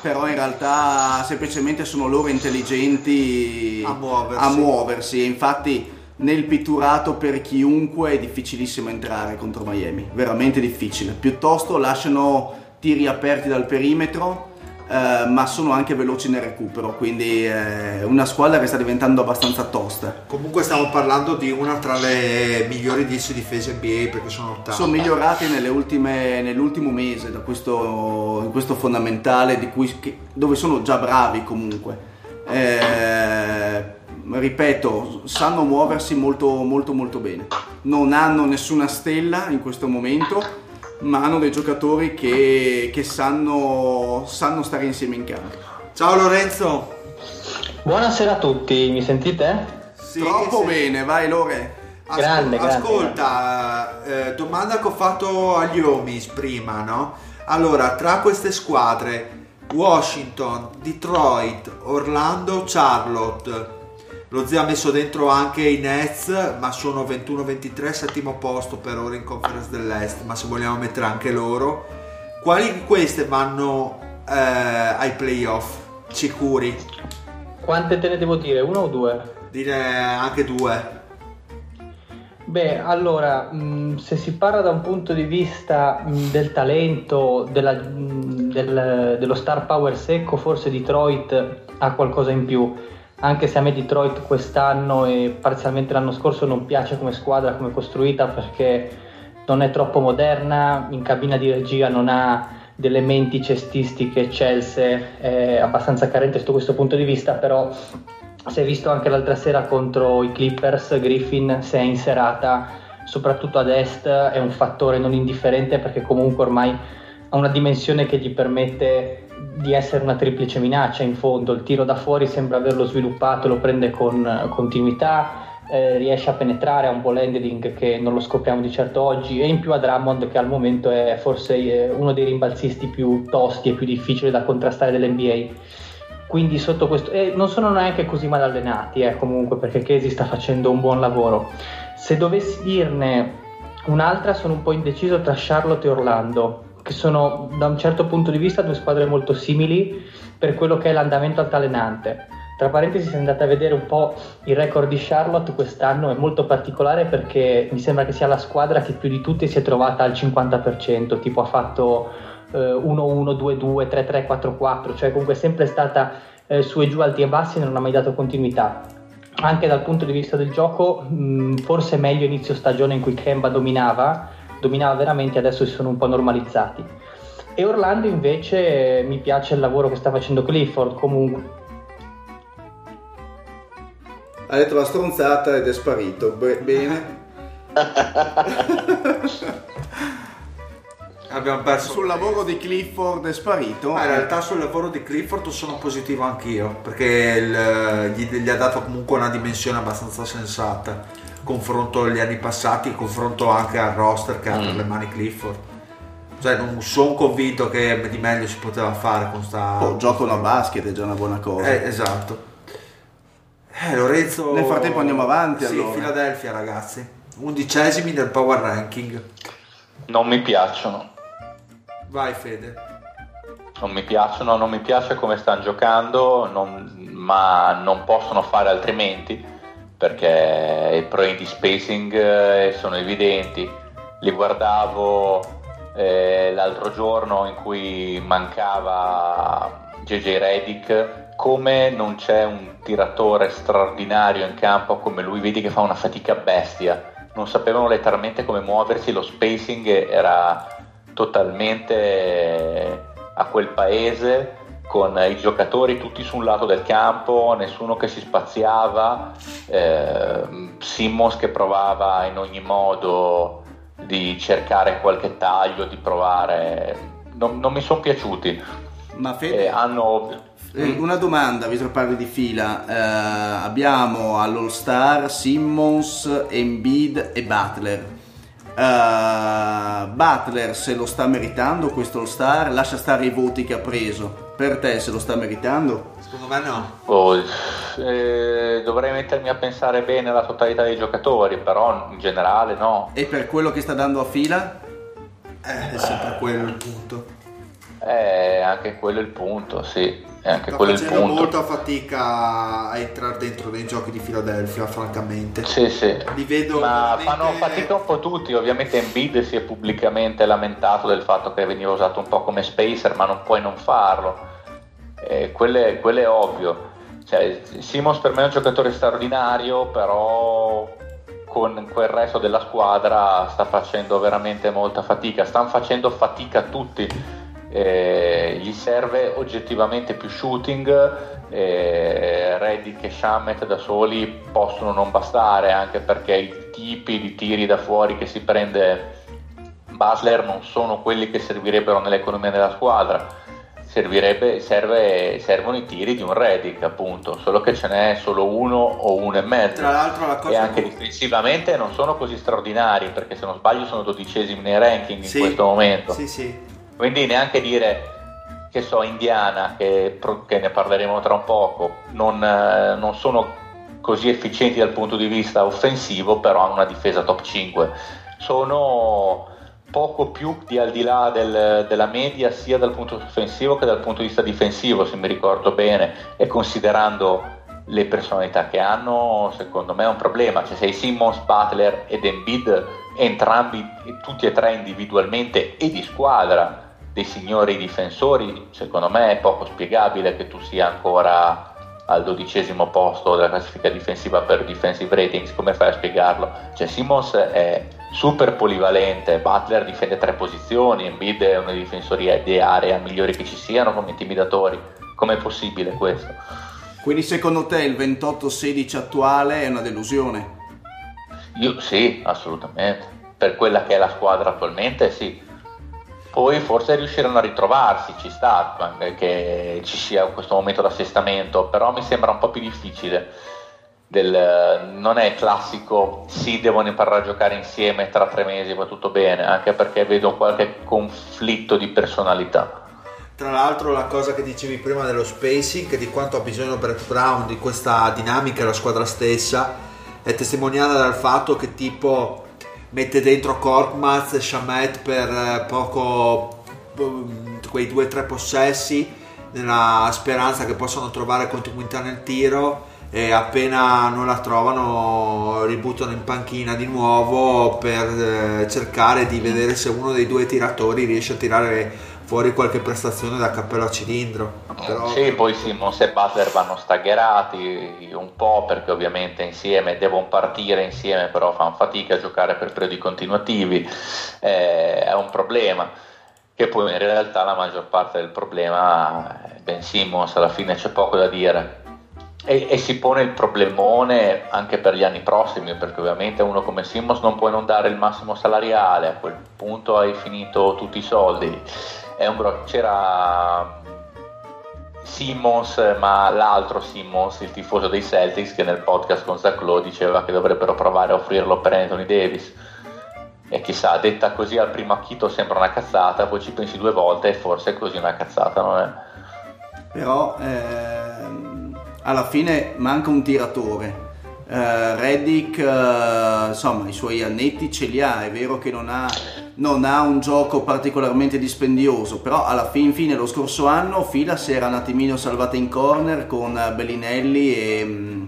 Speaker 4: però in realtà semplicemente sono loro intelligenti
Speaker 2: A muoversi.
Speaker 4: a muoversi. Infatti nel pitturato per chiunque è difficilissimo entrare contro Miami, veramente difficile. Piuttosto lasciano tiri aperti dal perimetro, eh, ma sono anche veloci nel recupero, quindi è una squadra che sta diventando abbastanza tosta.
Speaker 2: Comunque stiamo parlando di una tra le migliori 10 difese NBA perché sono ottave.
Speaker 4: Sono migliorati nelle ultime- nell'ultimo mese da questo, questo fondamentale di cui, che- dove sono già bravi comunque. Eh, ripeto, sanno muoversi molto molto molto bene. Non hanno nessuna stella in questo momento, ma hanno dei giocatori che, che sanno, sanno stare insieme in campo.
Speaker 2: Ciao Lorenzo.
Speaker 9: Buonasera a tutti, mi sentite?
Speaker 2: Sì,
Speaker 4: Troppo
Speaker 2: sì.
Speaker 4: bene, vai Lore.
Speaker 2: Ascol-
Speaker 9: Grande, grande,
Speaker 2: Ascolta, eh, domanda che ho fatto agli Omis prima, no? Allora, tra queste squadre, Washington, Detroit, Orlando, Charlotte, lo zio ha messo dentro anche i Nets, ma sono 21-23, settimo posto per ora in Conference dell'Est, ma se vogliamo mettere anche loro, quali di queste vanno eh, ai playoff? Sicuri?
Speaker 9: Quante te ne devo dire? Una o due?
Speaker 2: Dire anche due.
Speaker 9: Beh, allora, mh, se si parla da un punto di vista mh, del talento, della- mh, del- dello star power secco, forse Detroit ha qualcosa in più. Anche se a me Detroit quest'anno e parzialmente l'anno scorso non piace come squadra, come costruita, perché non è troppo moderna, in cabina di regia non ha delle menti cestistiche eccelse, è abbastanza carente sotto questo punto di vista, però si è visto anche l'altra sera contro i Clippers, Griffin si è inserata soprattutto ad est, è un fattore non indifferente perché comunque ormai ha una dimensione che gli permette di essere una triplice minaccia in fondo, il tiro da fuori sembra averlo sviluppato, lo prende con eh, continuità, eh, riesce a penetrare, ha un ball handling che non lo scopriamo di certo oggi. E in più a Drummond che al momento è forse eh, uno dei rimbalzisti più tosti e più difficili da contrastare dell'NBA quindi sotto questo e non sono neanche così mal allenati eh, comunque perché Casey sta facendo un buon lavoro. Se dovessi dirne un'altra sono un po' indeciso tra Charlotte e Orlando che sono da un certo punto di vista due squadre molto simili per quello che è l'andamento altalenante tra parentesi se andate a vedere un po' il record di Charlotte quest'anno è molto particolare perché mi sembra che sia la squadra che più di tutte si è trovata al 50% tipo ha fatto eh, 1-1, 2-2, 3-3, 4-4, cioè comunque è sempre stata eh, su e giù, alti e bassi e non ha mai dato continuità. Anche dal punto di vista del gioco, mh, forse meglio inizio stagione in cui Kemba dominava, dominava veramente, adesso si sono un po' normalizzati. E Orlando invece eh, mi piace il lavoro che sta facendo Clifford, comunque
Speaker 4: Ha detto la stronzata ed è sparito. Be- bene. [laughs]
Speaker 2: Abbiamo perso
Speaker 4: Sul lavoro di Clifford è sparito.
Speaker 2: Ma in realtà sul lavoro di Clifford sono positivo anch'io, perché il- gli, gli ha dato comunque una dimensione abbastanza sensata, confronto agli anni passati, confronto anche al roster che ha
Speaker 4: Mm.
Speaker 2: per le mani Clifford. Cioè non sono convinto che di meglio si poteva fare con sta...
Speaker 4: Oh, giocano a basket è già una buona cosa.
Speaker 2: Eh, esatto. Eh, Lorenzo...
Speaker 4: Nel frattempo andiamo avanti,
Speaker 2: Sì,
Speaker 4: allora.
Speaker 2: Philadelphia ragazzi. Undicesimi nel power ranking.
Speaker 6: Non mi piacciono.
Speaker 2: Vai Fede.
Speaker 6: Non mi piacciono, non mi piace come stanno giocando, non- ma non possono fare altrimenti perché i problemi di spacing eh, sono evidenti. Li guardavo eh, l'altro giorno in cui mancava JJ Redick, come non c'è un tiratore straordinario in campo come lui, vedi che fa una fatica bestia. Non sapevano letteralmente come muoversi, lo spacing era totalmente a quel paese con i giocatori tutti su un lato del campo, nessuno che si spaziava, eh, Simmons che provava in ogni modo di cercare qualche taglio, di provare, non, non mi sono piaciuti.
Speaker 4: Ma Fede,
Speaker 6: Eh, hanno
Speaker 4: eh, una domanda, visto che parli di fila, Eh, abbiamo all'All Star Simmons, Embiid e Butler. Eh, Butler se lo sta meritando questo All Star, lascia stare i voti che ha preso. Per te se lo sta meritando?
Speaker 2: Secondo me no.
Speaker 6: Oh, eh, dovrei mettermi a pensare bene alla totalità dei giocatori, però in generale no.
Speaker 4: E per quello che sta dando a fila?
Speaker 2: Eh, è sempre quello il punto.
Speaker 6: Eh, anche quello è il punto, sì, è anche
Speaker 2: Sta
Speaker 6: quello il
Speaker 2: facendo
Speaker 6: punto.
Speaker 2: molta fatica a entrare dentro nei giochi di Philadelphia, francamente.
Speaker 6: Sì, sì.
Speaker 2: Li vedo
Speaker 6: Ma
Speaker 2: veramente-
Speaker 6: fanno fatica un po' tutti, ovviamente Embiid si è pubblicamente lamentato del fatto che veniva usato un po' come spacer, ma non puoi non farlo. Eh, quello, è, quello è ovvio. Cioè, Simons per me è un giocatore straordinario, però con quel resto della squadra sta facendo veramente molta fatica. Stanno facendo fatica tutti. Eh, gli serve oggettivamente più shooting. Eh, Reddick e Shamet da soli possono non bastare, anche perché i tipi di tiri da fuori che si prende Butler non sono quelli che servirebbero nell'economia della squadra. Servirebbe, serve, servono i tiri di un Reddick, appunto, solo che ce n'è solo uno o uno e mezzo.
Speaker 2: Tra l'altro la
Speaker 6: E
Speaker 2: cosa
Speaker 6: anche difensivamente non sono così straordinari, perché se non sbaglio sono dodicesimi nei ranking
Speaker 2: Sì,
Speaker 6: in questo momento.
Speaker 2: Sì, sì.
Speaker 6: Quindi neanche dire che so, Indiana, che, che ne parleremo tra un poco, non, eh, non sono così efficienti dal punto di vista offensivo, però hanno una difesa top 5. Sono poco più di al di là del- della media sia dal punto offensivo che dal punto di vista difensivo, se mi ricordo bene, e considerando le personalità che hanno, secondo me è un problema. Cioè, sei Simmons, Butler ed Embiid, entrambi, tutti e tre individualmente e di squadra, dei signori difensori, secondo me è poco spiegabile che tu sia ancora al dodicesimo posto della classifica difensiva per defensive ratings, come fai a spiegarlo? Cioè Simmons è super polivalente, Butler difende tre posizioni, Embiid è uno dei difensori di area migliori che ci siano come intimidatori, com'è possibile questo?
Speaker 4: Quindi secondo te il 28-16 attuale è una delusione?
Speaker 6: Io sì, assolutamente. Per quella che è la squadra attualmente, sì. Poi forse riusciranno a ritrovarsi, ci sta eh, che ci sia questo momento d'assestamento, però mi sembra un po' più difficile. Del- non è classico, sì, devono imparare a giocare insieme tra tre mesi, va tutto bene, anche perché vedo qualche conflitto di personalità.
Speaker 2: Tra l'altro la cosa che dicevi prima dello spacing, di quanto ha bisogno Brett Brown di questa dinamica la squadra stessa, è testimoniata dal fatto che tipo mette dentro Korkmaz e Shamet per eh, poco mm, quei due o tre possessi nella speranza che possano trovare continuità nel tiro e appena non la trovano ributtano in panchina di nuovo per eh, cercare di vedere se uno dei due tiratori riesce a tirare fuori qualche prestazione da cappello a cilindro. Però
Speaker 6: Sì, poi Simmons e Butler vanno staggerati un po' perché ovviamente insieme devono partire insieme, però fanno fatica a giocare per periodi continuativi, Eh, è un problema. Che poi in realtà la maggior parte del problema è Ben Simmons, alla fine c'è poco da dire. E, e si pone il problemone anche per gli anni prossimi, perché ovviamente uno come Simmons non puoi non dare il massimo salariale, a quel punto hai finito tutti i soldi. È gro- c'era Simmons, ma l'altro Simmons, il tifoso dei Celtics, che nel podcast con Zach Lowe diceva che dovrebbero provare a offrirlo per Anthony Davis. E chissà, detta così al primo acchito sembra una cazzata, poi ci pensi due volte e forse così una cazzata non è.
Speaker 4: Però ehm, alla fine manca un tiratore. Eh, Reddick, eh, insomma, i suoi annetti ce li ha, è vero che non ha, non ha un gioco particolarmente dispendioso, però alla fin fine lo scorso anno Fila si era un attimino salvata in corner con Bellinelli e, mm,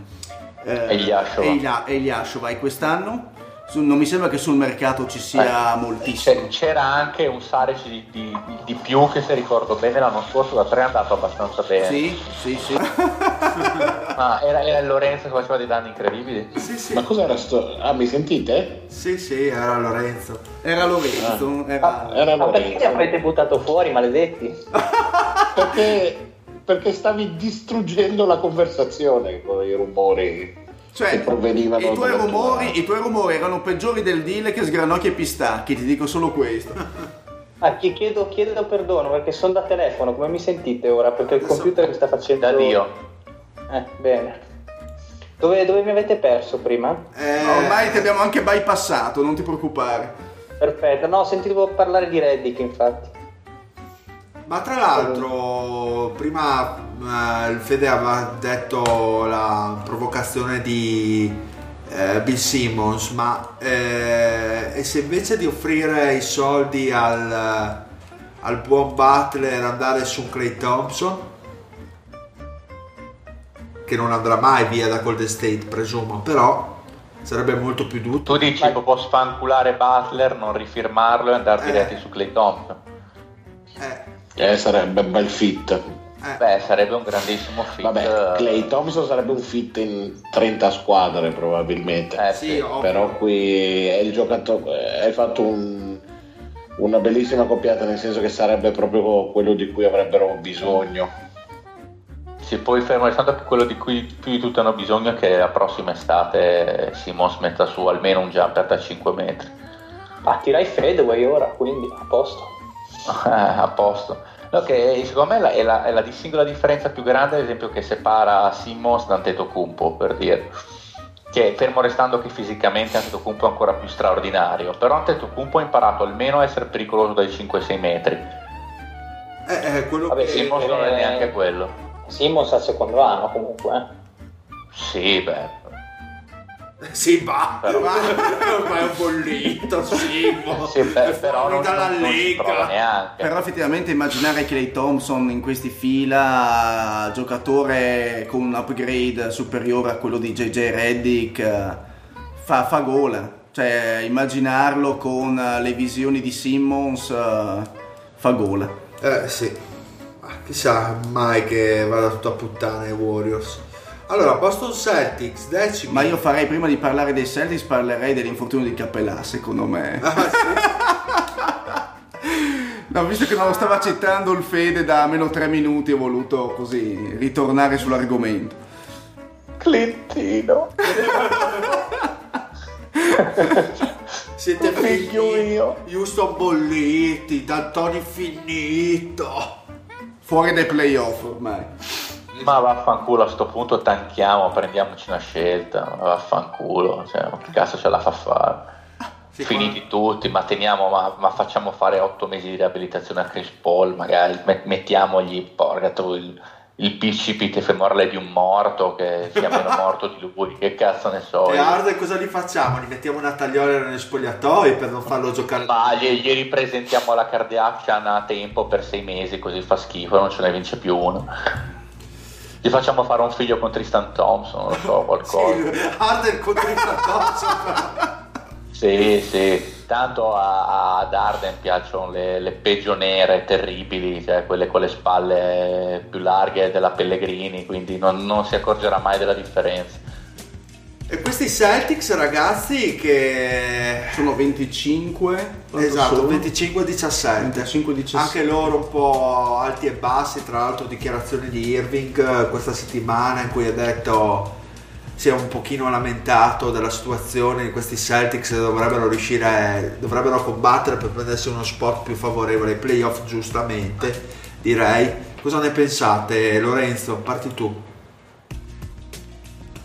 Speaker 4: eh,
Speaker 6: E Ilyashova.
Speaker 4: e Ilya- e Ilyashova. e quest'anno non mi sembra che sul mercato ci sia
Speaker 6: Eh,
Speaker 4: moltissimo.
Speaker 6: C'era anche un Saric di, di- di più che se ricordo bene l'anno scorso da tre è andato abbastanza bene.
Speaker 4: Sì, sì, sì. [laughs]
Speaker 6: Ma era, era il Lorenzo che faceva dei danni incredibili.
Speaker 2: Sì, sì.
Speaker 8: Ma cos'era sto... Ah, mi sentite?
Speaker 2: Sì, sì, era Lorenzo.
Speaker 4: Era Lorenzo, era...
Speaker 8: Era
Speaker 9: Ma perché
Speaker 8: Lorenzo.
Speaker 9: li avete buttato fuori, maledetti?
Speaker 8: Perché, perché stavi distruggendo la conversazione con i rumori
Speaker 4: Cioè,
Speaker 8: che provenivano
Speaker 4: i tuoi, rumori, i tuoi rumori erano peggiori del deal che sgranocchi e pistacchi, ti dico solo questo. [laughs]
Speaker 9: Ah, chi- chiedo, chiedo perdono perché sono da telefono, come mi sentite ora? Perché il
Speaker 2: Adesso-
Speaker 9: computer mi sta facendo...
Speaker 6: Da Dio.
Speaker 9: Eh, bene. Dove, dove mi avete perso prima?
Speaker 2: Eh,
Speaker 4: Ormai ti abbiamo anche bypassato, non ti preoccupare.
Speaker 9: Perfetto, no, sentivo parlare di Reddick infatti.
Speaker 2: Ma tra l'altro, prima eh, il Fede aveva detto la provocazione di eh, Bill Simmons, ma eh, e se invece di offrire i soldi al, al buon Butler andare su un Clay Thompson? Che non andrà mai via da Golden State, presumo, però sarebbe molto più
Speaker 6: Tu
Speaker 2: dutto.
Speaker 6: dici proprio sfanculare Butler, non rifirmarlo e andare
Speaker 2: Eh.
Speaker 6: diretti su Clay Thompson.
Speaker 2: Eh,
Speaker 8: sarebbe un bel fit.
Speaker 2: eh.
Speaker 6: Beh, sarebbe un grandissimo fit.
Speaker 8: Vabbè, Clay Thompson sarebbe un fit in 30 squadre probabilmente.
Speaker 6: Eh,
Speaker 2: Sì,
Speaker 6: sì.
Speaker 2: ovvio.
Speaker 8: Però qui è il giocatore. Hai fatto un- una bellissima coppiata, nel senso che sarebbe proprio quello di cui avrebbero bisogno.
Speaker 6: Sì, poi fermo restando che quello di cui più di tutti hanno bisogno è che la prossima estate Simons metta su almeno un jumper da 5 metri.
Speaker 9: Ah, tirai Fedway ora, quindi a posto.
Speaker 6: Eh, a posto. No, che secondo me la- è la, è la singola differenza più grande, ad esempio, che separa Simmons da Antetokounmpo, per dire. Che fermo restando che fisicamente Antetokounmpo è ancora più straordinario, però Antetokounmpo ha imparato almeno a essere pericoloso dai 5-6 metri.
Speaker 2: Eh, eh, quello
Speaker 9: Vabbè,
Speaker 2: che-
Speaker 6: Simmons non è
Speaker 9: eh,
Speaker 6: neanche quello.
Speaker 9: Simmons al secondo anno comunque, eh.
Speaker 6: Sì, beh.
Speaker 2: Sì, va,
Speaker 6: Però-
Speaker 2: ma, è un bollito, sì, mo.
Speaker 6: Sì, beh,
Speaker 2: è
Speaker 6: però non,
Speaker 2: dalla
Speaker 6: non-
Speaker 2: lega.
Speaker 4: Però effettivamente immaginare Clay Thompson in questi fila, giocatore con un upgrade superiore a quello di JJ Reddick, fa, fa gola. Cioè, immaginarlo con le visioni di Simmons fa gola.
Speaker 2: Eh, sì. Ma chissà mai che vada tutto a puttane ai Warriors. Allora, Boston Celtics, decimi.
Speaker 4: Ma io farei, prima di parlare dei Celtics, parlerei dell'infortunio di Capellà, secondo me.
Speaker 2: Ah, sì. [laughs]
Speaker 4: No, visto che non lo stava accettando il Fede da meno tre minuti, ho voluto così ritornare sull'argomento.
Speaker 6: Clintino. [laughs]
Speaker 2: Siete
Speaker 6: Figlio
Speaker 2: figli.
Speaker 6: mio.
Speaker 2: Houston bolliti, D'Antoni finito.
Speaker 4: Fuori dai playoff ormai.
Speaker 6: Ma vaffanculo a sto punto tanchiamo, prendiamoci una scelta, ma vaffanculo, cioè, che cazzo ce la fa fare?
Speaker 2: Sì,
Speaker 6: Finiti tutti, ma teniamo, ma, ma facciamo fare otto mesi di riabilitazione a Chris Paul, magari met- mettiamogli porca tu, il, il bicipite femorale di un morto che sia meno [laughs] morto di lui, che cazzo ne so.
Speaker 2: E. Arde cosa li facciamo? Li mettiamo una tagliola negli spogliatoi per non farlo giocare.
Speaker 6: Ma gli, gli ripresentiamo la Kardashian a tempo per sei mesi, così fa schifo, non ce ne vince più uno. Gli facciamo fare un figlio con Tristan Thompson, non lo so, [laughs] qualcosa.
Speaker 2: Sì, Arde contro il Thompson. [laughs]
Speaker 6: Sì, sì, tanto a- ad Arden piacciono le, le peggio nere, terribili, cioè quelle con le spalle più larghe della Pellegrini, quindi non, non si accorgerà mai della differenza.
Speaker 2: E questi Celtics, ragazzi, che
Speaker 4: Sono 25. quanto
Speaker 2: Esatto,
Speaker 4: sono?
Speaker 2: 25-17.
Speaker 4: 25-17.
Speaker 2: Anche loro un po' alti e bassi, tra l'altro dichiarazione di Irving eh, questa settimana in cui ha detto si è un pochino lamentato della situazione di questi Celtics dovrebbero riuscire, dovrebbero combattere per prendersi uno spot più favorevole ai playoff giustamente, direi. Cosa ne pensate Lorenzo? Parti tu.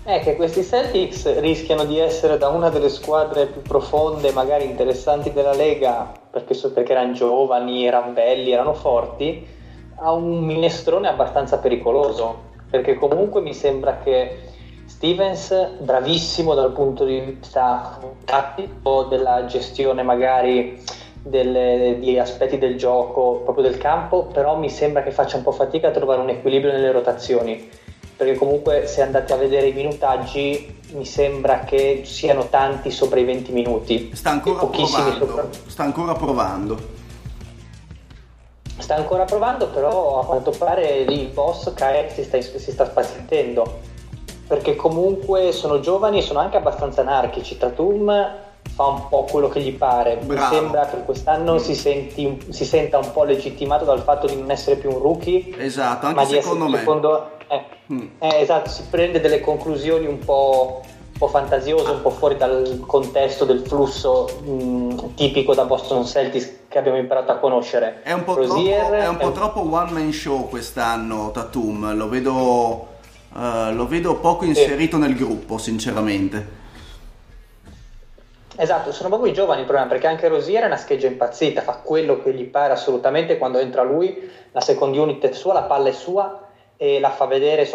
Speaker 9: È che questi Celtics rischiano di essere da una delle squadre più profonde, magari interessanti della Lega, perché, perché erano giovani, erano belli, erano forti, a un minestrone abbastanza pericoloso. Perché comunque mi sembra che Stevens, bravissimo dal punto di vista tattico, della gestione magari delle- di aspetti del gioco, proprio del campo, però mi sembra che faccia un po' fatica a trovare un equilibrio nelle rotazioni perché comunque se andate a vedere i minutaggi mi sembra che siano tanti sopra i 20 minuti.
Speaker 4: Sta ancora provando.
Speaker 9: sopra-
Speaker 4: Sta ancora provando.
Speaker 9: Sta ancora provando, però a quanto pare lì il boss Kaek si sta, si sta spazientendo. Perché comunque sono giovani e sono anche abbastanza anarchici. Tatum fa un po' quello che gli pare.
Speaker 4: Bravo.
Speaker 9: Mi sembra che quest'anno si, senti- si senta un po' legittimato dal fatto di non essere più un rookie.
Speaker 4: Esatto, anche
Speaker 9: ma di
Speaker 4: secondo
Speaker 9: essere
Speaker 4: me.
Speaker 9: secondo- eh,
Speaker 4: Mm.
Speaker 9: eh, esatto, si prende delle conclusioni un po', un po' fantasiose, un po' fuori dal contesto del flusso mh, tipico da Boston Celtics che abbiamo imparato a conoscere.
Speaker 4: È un po'
Speaker 9: Rozier
Speaker 4: troppo, è un po'
Speaker 9: un-
Speaker 4: troppo one man show quest'anno Tatum, lo vedo, eh, lo vedo poco inserito nel gruppo sinceramente.
Speaker 9: Esatto, sono proprio i giovani il problema, perché anche Rosier è una scheggia impazzita, fa quello che gli pare assolutamente quando entra lui, la second unit è sua, la palla è sua e la fa vedere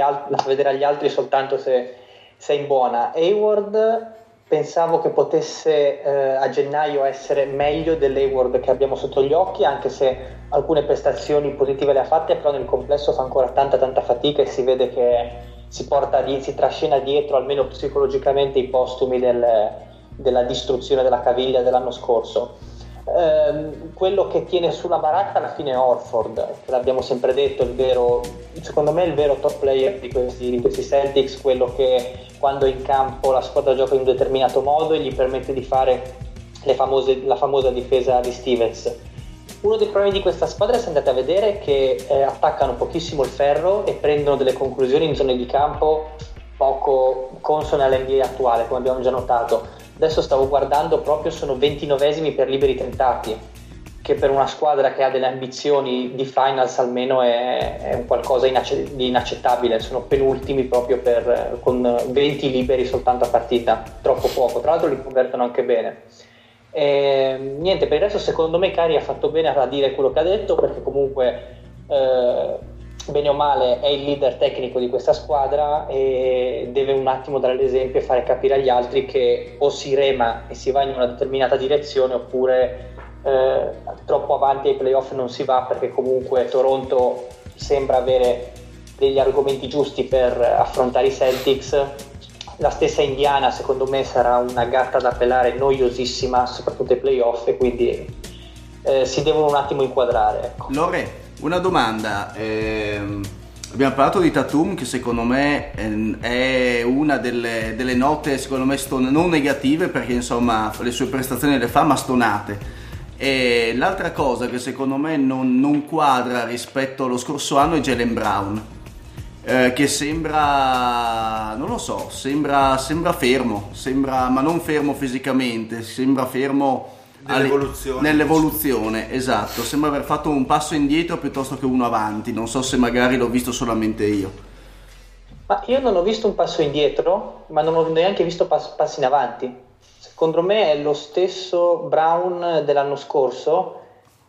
Speaker 9: al- la fa vedere agli altri soltanto se, se è in buona. Hayward pensavo che potesse eh, a gennaio essere meglio dell'Hayward che abbiamo sotto gli occhi, anche se alcune prestazioni positive le ha fatte, però nel complesso fa ancora tanta tanta fatica e si vede che si porta si trascina dietro almeno psicologicamente i postumi del- della distruzione della caviglia dell'anno scorso. Ehm, quello che tiene sulla baracca alla fine è Orford, che l'abbiamo sempre detto, vero, secondo me il vero top player di questi, di questi Celtics, quello che quando è in campo la squadra gioca in un determinato modo e gli permette di fare famose- la famosa difesa di Stevens. Uno dei problemi di questa squadra, se andate a vedere, è che eh, attaccano pochissimo il ferro e prendono delle conclusioni in zone di campo poco consone all'NBA attuale, come abbiamo già notato. Adesso stavo guardando proprio, sono 29esimi per liberi tentati, che per una squadra che ha delle ambizioni di finals almeno è, è un qualcosa di inaccettabile. Sono penultimi proprio per, con 20 liberi soltanto a partita, troppo poco. Tra l'altro li convertono anche bene. E, niente, per il resto secondo me Cari ha fatto bene a dire quello che ha detto perché comunque eh, bene o male è il leader tecnico di questa squadra e deve un attimo dare l'esempio e fare capire agli altri che o si rema e si va in una determinata direzione oppure eh, troppo avanti ai playoff non si va perché comunque Toronto sembra avere degli argomenti giusti per affrontare i Celtics la stessa Indiana secondo me sarà una gatta da pelare noiosissima soprattutto ai playoff e quindi eh, si devono un attimo inquadrare ecco.
Speaker 4: Lore, una domanda. ehm, abbiamo parlato di Tatum che secondo me ehm, è una delle, delle note secondo me ston- non negative perché insomma le sue prestazioni le fa ma stonate. E l'altra cosa che secondo me non, non quadra rispetto allo scorso anno è Jalen Brown. eh, che sembra, non lo so, sembra, sembra fermo, sembra, ma non fermo fisicamente, sembra fermo
Speaker 2: Nell'evoluzione.
Speaker 4: nell'evoluzione, esatto, sembra aver fatto un passo indietro piuttosto che uno avanti, non so se magari l'ho visto solamente io.
Speaker 9: Ma io non ho visto un passo indietro, ma non ho neanche visto pass- passi in avanti. Secondo me è lo stesso Brown dell'anno scorso,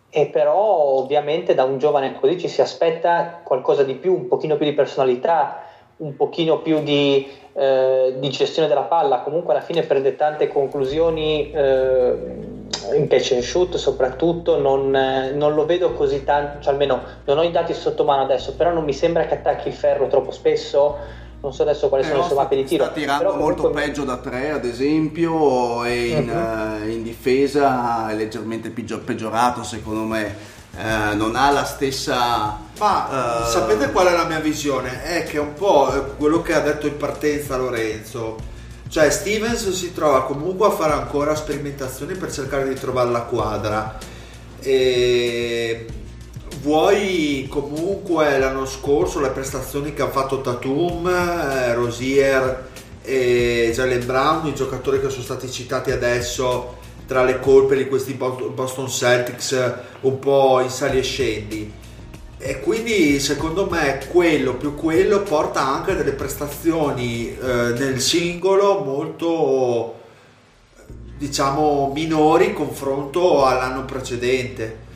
Speaker 9: e però ovviamente da un giovane così ci si aspetta qualcosa di più, un pochino più di personalità, un pochino più di, eh, di gestione della palla. Comunque alla fine prende tante conclusioni eh, in catch and shoot soprattutto, non, eh, non lo vedo così tanto, cioè almeno non ho i dati sotto mano adesso, però non mi sembra che attacchi il ferro troppo spesso. Non so adesso quali sono
Speaker 4: Però
Speaker 9: le sue mappe di tiro.
Speaker 4: sta tirando
Speaker 9: però
Speaker 4: molto
Speaker 9: comunque-
Speaker 4: peggio da tre ad esempio e in, eh, in difesa è leggermente peggior- peggiorato secondo me, Eh, non ha la stessa...
Speaker 2: Ma
Speaker 4: eh,
Speaker 2: sapete qual è la mia visione? È che un po' quello che ha detto in partenza Lorenzo. Cioè Stevens si trova comunque a fare ancora sperimentazioni per cercare di trovare la quadra. E vuoi comunque l'anno scorso le prestazioni che ha fatto Tatum, eh, Rosier e Jalen Brown, i giocatori che sono stati citati adesso tra le colpe di questi Bo- Boston Celtics un po' in sali e scendi. E quindi secondo me quello più quello porta anche delle prestazioni eh, nel singolo molto diciamo minori in confronto all'anno precedente.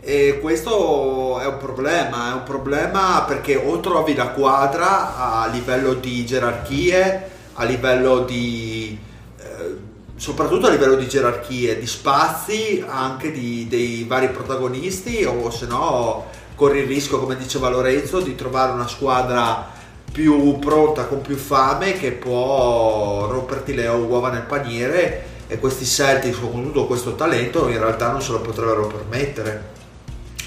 Speaker 2: E questo è un problema, è un problema perché o trovi la quadra a livello di gerarchie, a livello di eh, soprattutto a livello di gerarchie, di spazi anche di- dei vari protagonisti o se no corri il rischio, come diceva Lorenzo, di trovare una squadra più pronta, con più fame, che può romperti le uova nel paniere e questi Celtics con tutto questo talento in realtà non se lo potrebbero permettere.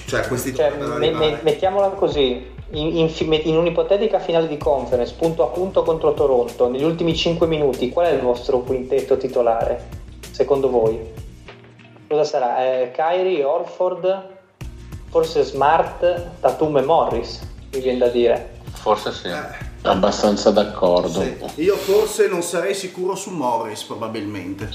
Speaker 2: Cioè, questi
Speaker 9: Cioè, me- me- mettiamola così, in, in in un'ipotetica finale di conference, punto a punto contro Toronto, negli ultimi 5 minuti, qual è il vostro quintetto titolare, secondo voi? Cosa sarà? Eh, Kyrie, Orford, forse Smart, Tatum e Morris, mi viene da dire.
Speaker 6: Forse sì.
Speaker 2: Eh,
Speaker 8: Abbastanza d'accordo.
Speaker 2: sì.
Speaker 4: Io forse non sarei sicuro su Morris, probabilmente.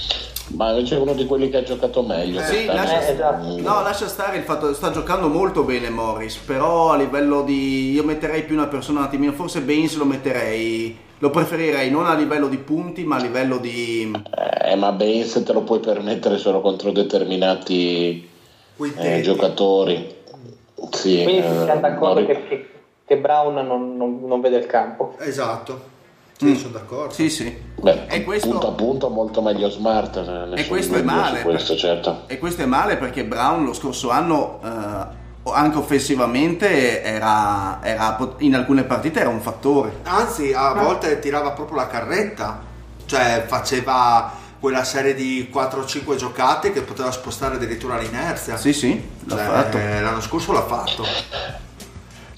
Speaker 8: Ma invece è uno di quelli che ha giocato meglio.
Speaker 4: Sì,
Speaker 8: quest'anno.
Speaker 4: lascia,
Speaker 9: Eh, esatto.
Speaker 4: no, lascia stare il fatto sta giocando molto bene Morris, però a livello di io metterei più una persona un attimino, forse Baines lo metterei lo preferirei non a livello di punti, ma a livello di
Speaker 8: Eh, ma Baines te lo puoi permettere solo contro determinati eh, giocatori. Sì,
Speaker 9: Quindi
Speaker 8: eh,
Speaker 9: siamo d'accordo che, che- che Brown non, non- non vede il campo.
Speaker 2: Esatto. Sì, sono d'accordo.
Speaker 4: Sì, sì.
Speaker 8: Beh,
Speaker 4: E questo-
Speaker 8: punto a punto molto meglio Smart. eh, nessun
Speaker 4: questo è male,
Speaker 8: Su questo, certo.
Speaker 4: E questo è male perché Brown lo scorso anno eh, anche offensivamente era, era in alcune partite era un fattore.
Speaker 2: Anzi, a volte tirava proprio la carretta, cioè faceva quella serie di 4-5 giocate che poteva spostare addirittura l'inerzia.
Speaker 4: Sì, sì, l'ha
Speaker 2: Cioè,
Speaker 4: fatto.
Speaker 2: L'anno scorso l'ha fatto.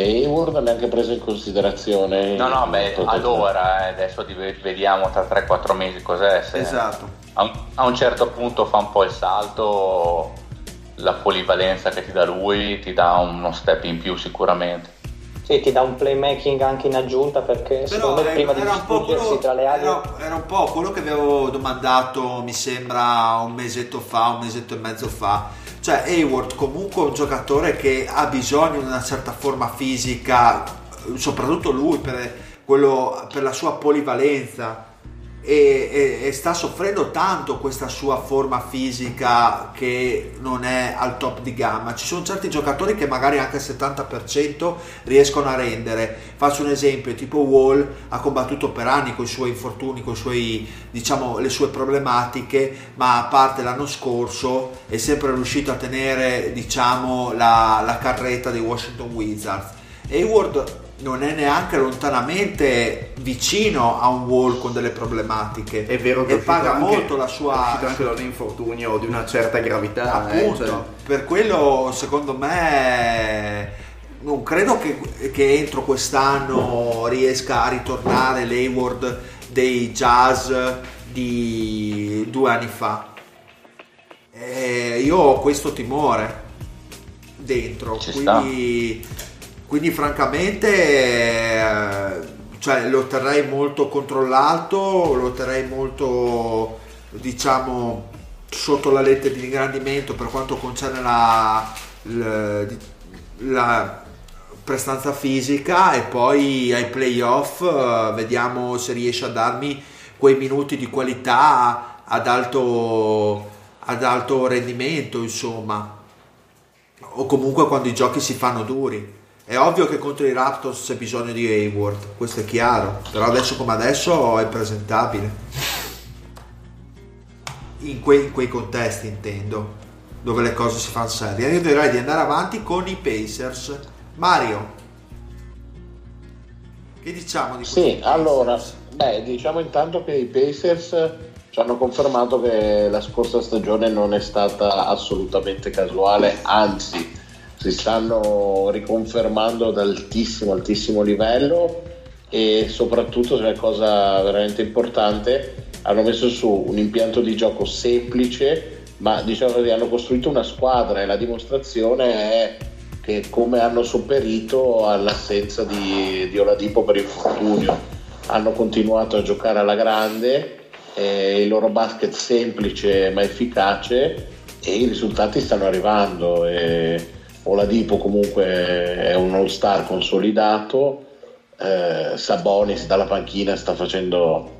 Speaker 8: E Hayward neanche preso in considerazione.
Speaker 6: No, no, beh,
Speaker 8: Tutto-
Speaker 6: ad ora, eh, adesso di- vediamo tra 3-4 mesi cos'è. Se
Speaker 4: Esatto.
Speaker 6: a, un, a un certo punto fa un po' il salto, la polivalenza che ti dà lui ti dà uno step in più sicuramente.
Speaker 9: Sì, ti dà un playmaking anche in aggiunta perché secondo me prima di
Speaker 2: quello,
Speaker 9: tra le ali
Speaker 2: era, era un po' quello che avevo domandato, mi sembra, un mesetto fa, un mesetto e mezzo fa. Cioè, Hayward comunque è un giocatore che ha bisogno di una certa forma fisica, soprattutto lui per, quello- per la sua polivalenza. E, e- e sta soffrendo tanto questa sua forma fisica che non è al top di gamma. Ci sono certi giocatori che magari anche al 70% riescono a rendere. Faccio un esempio, tipo Wall ha combattuto per anni con i suoi infortuni, con suoi, diciamo, le sue problematiche, ma a parte l'anno scorso è sempre riuscito a tenere diciamo, la, la carretta dei Washington Wizards. Hayward non è neanche lontanamente vicino a un Wall con delle problematiche.
Speaker 4: È vero che
Speaker 2: e
Speaker 4: è
Speaker 2: paga
Speaker 4: anche-
Speaker 2: molto la
Speaker 4: è
Speaker 2: sua
Speaker 4: uscito anche da un infortunio di una certa gravità. eh,
Speaker 2: appunto.
Speaker 4: cioè-
Speaker 2: per quello secondo me non credo che, che entro quest'anno riesca a ritornare l'Hayward dei Jazz di due anni fa. Eh, io ho questo timore dentro
Speaker 6: Ci
Speaker 2: quindi, quindi francamente eh, cioè, terrei molto controllato lo terrei molto diciamo sotto la lente di ingrandimento per quanto concerne la, la- la prestanza fisica e poi ai playoff eh, vediamo se riesce a darmi quei minuti di qualità ad alto, ad alto rendimento insomma. O comunque quando i giochi si fanno duri è ovvio che contro i Raptors c'è bisogno di Hayward questo è chiaro però adesso come adesso è presentabile in quei, in quei contesti intendo dove le cose si fanno serie. Io direi di andare avanti con i Pacers. Mario che diciamo di questi
Speaker 8: Sì, allora, beh, diciamo intanto che i Pacers ci hanno confermato che la scorsa stagione non è stata assolutamente casuale, anzi si stanno riconfermando ad altissimo, altissimo livello e soprattutto, c'è una cosa veramente importante, hanno messo su un impianto di gioco semplice, ma diciamo che hanno costruito una squadra e la dimostrazione è che come hanno sopperito all'assenza di, di Oladipo per infortunio. Hanno continuato a giocare alla grande, eh, il loro basket semplice ma efficace e i risultati stanno arrivando. E Oladipo comunque è un all-star consolidato, eh, Sabonis dalla panchina sta facendo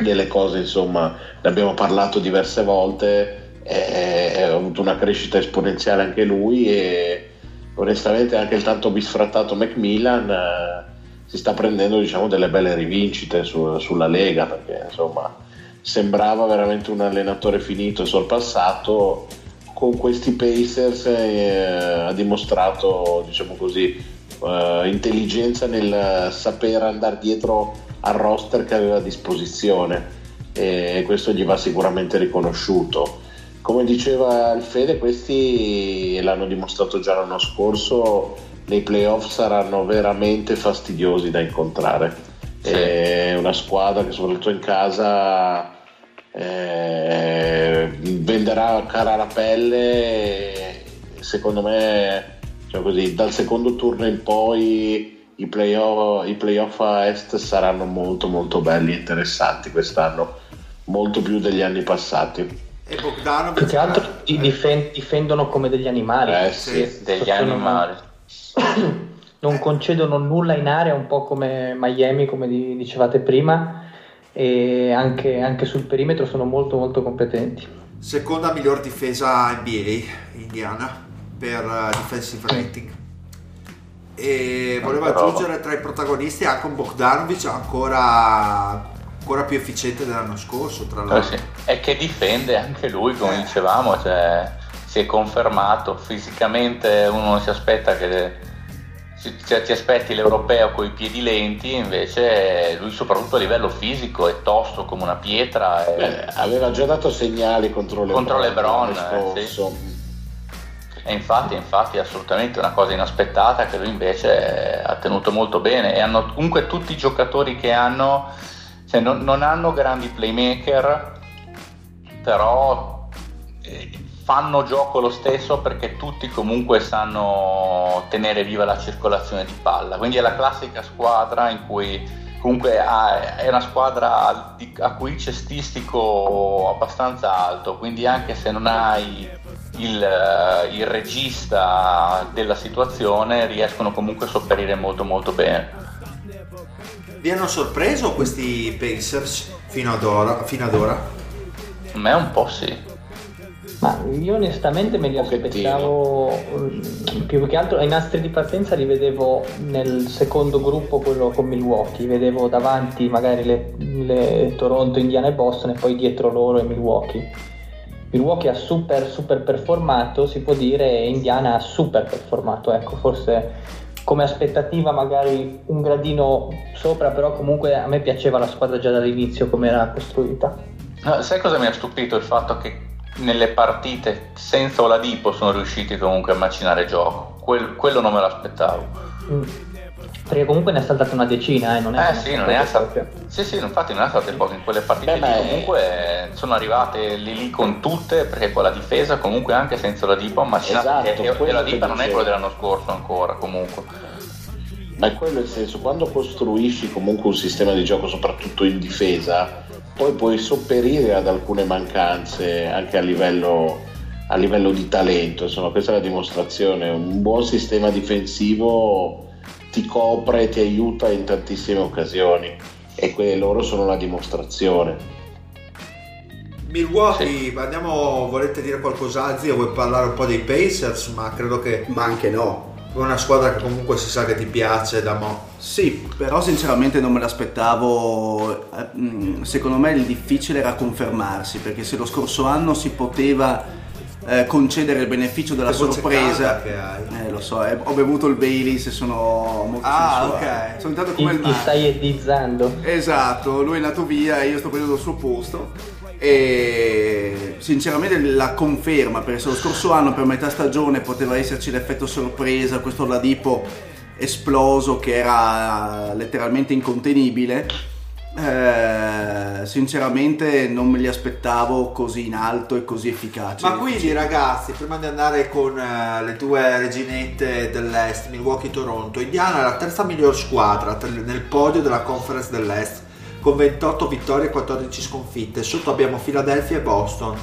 Speaker 8: delle cose, insomma, ne abbiamo parlato diverse volte, ha avuto una crescita esponenziale anche lui e onestamente anche il tanto bisfrattato Macmillan eh, si sta prendendo diciamo delle belle rivincite su- sulla Lega perché insomma sembrava veramente un allenatore finito e sorpassato con questi Pacers eh, ha dimostrato, diciamo così, eh, intelligenza nel saper andare dietro al roster che aveva a disposizione e questo gli va sicuramente riconosciuto. Come diceva il Fede, questi l'hanno dimostrato già l'anno scorso, nei playoff saranno veramente fastidiosi da incontrare. È una squadra che soprattutto in casa eh, venderà cara la pelle secondo me cioè così, dal secondo turno in poi i playoff, i playoff a est saranno molto molto belli e interessanti quest'anno molto più degli anni passati
Speaker 2: E Bogdanovic
Speaker 9: Più che altro ti difen- difendono come degli animali.
Speaker 8: Eh, sì.
Speaker 9: Sì,
Speaker 6: degli
Speaker 9: sono-
Speaker 6: animali. [coughs]
Speaker 9: non concedono nulla in area, un po' come Miami, come di- dicevate prima, e anche, anche sul perimetro sono molto molto competenti.
Speaker 2: seconda miglior difesa NBA Indiana per eh, defensive rating e volevo aggiungere tra i protagonisti anche un Bogdanovic ancora, ancora più efficiente dell'anno scorso tra
Speaker 6: Eh
Speaker 2: l'altro
Speaker 6: sì. E che difende anche lui, come
Speaker 2: Eh.
Speaker 6: dicevamo, cioè, si è confermato fisicamente, uno non si aspetta che cioè, ti aspetti l'europeo con i piedi lenti, invece lui soprattutto a livello fisico è tosto come una pietra. e-
Speaker 8: Beh, aveva già dato segnali contro le
Speaker 6: Contro LeBron, eh, sì. E infatti, infatti è assolutamente una cosa inaspettata che lui invece ha tenuto molto bene e hanno comunque tutti i giocatori che hanno, cioè non, non hanno grandi playmaker, però eh, fanno gioco lo stesso perché tutti comunque sanno tenere viva la circolazione di palla. Quindi è la classica squadra in cui comunque è una squadra a cui cestistico abbastanza alto, quindi anche se non hai il, eh, il regista della situazione riescono comunque a sopperire molto molto bene.
Speaker 2: vi hanno sorpreso questi Pacers fino ad ora? Fino ad ora?
Speaker 6: A me un po' sì.
Speaker 9: Ma io onestamente me li aspettavo mm, più che altro ai nastri di partenza li vedevo nel secondo gruppo, quello con Milwaukee, vedevo davanti magari le, le Toronto, Indiana e Boston e poi dietro loro e Milwaukee. Milwaukee ha super super performato, si può dire, e Indiana ha super performato, ecco, forse come aspettativa magari un gradino sopra, però comunque a me piaceva la squadra già dall'inizio come era costruita.
Speaker 6: No, sai cosa mi ha stupito? Il fatto che nelle partite senza Oladipo sono riusciti comunque a macinare gioco. Quel- quello non me l'aspettavo.
Speaker 9: Mm. Perché comunque ne ha saltate una decina, eh, non è
Speaker 6: Eh sì, non stato.
Speaker 9: proprio.
Speaker 6: Sì, sì, infatti non è state poche in quelle partite.
Speaker 8: Beh,
Speaker 6: lì comunque sono arrivate lì lì con tutte, perché con la difesa comunque anche senza Oladipo ha macinato.
Speaker 8: Esatto,
Speaker 6: e, e Oladipo non è quello dell'anno scorso ancora comunque.
Speaker 8: Ma è quello il senso, quando costruisci comunque un sistema di gioco, soprattutto in difesa, poi puoi sopperire ad alcune mancanze anche a livello, a livello di talento. Insomma, questa è la dimostrazione. Un buon sistema difensivo ti copre e ti aiuta in tantissime occasioni e que- loro sono la dimostrazione.
Speaker 2: Milwaukee, andiamo, volete dire qualcosa zio? Vuoi parlare un po' dei Pacers? Ma credo che
Speaker 4: Ma anche no.
Speaker 2: Una squadra che comunque si sa che ti piace da mo'.
Speaker 4: Sì, però sinceramente non me l'aspettavo. Eh, mm, Secondo me il difficile era confermarsi, perché se lo scorso anno si poteva eh, concedere il beneficio della
Speaker 2: Che voce
Speaker 4: sorpresa.
Speaker 2: che hai.
Speaker 4: Eh, lo so, eh, ho bevuto il Baileys e sono molto
Speaker 2: Ah,
Speaker 4: sensuale.
Speaker 2: ok.
Speaker 4: Sono
Speaker 9: Ti,
Speaker 4: come il
Speaker 9: ti stai edizzando.
Speaker 4: Esatto, lui è andato via e io sto prendendo il suo posto e sinceramente la conferma perché se lo scorso anno per metà stagione poteva esserci l'effetto sorpresa, questo Ladipo esploso che era letteralmente incontenibile, eh, sinceramente non me li aspettavo così in alto e così efficaci.
Speaker 2: Ma quindi ragazzi, prima di andare con eh, le due reginette dell'Est, Milwaukee e Toronto, Indiana è la terza miglior squadra nel podio della Conference dell'Est, con 28 vittorie e 14 sconfitte. Sotto abbiamo Philadelphia e Boston.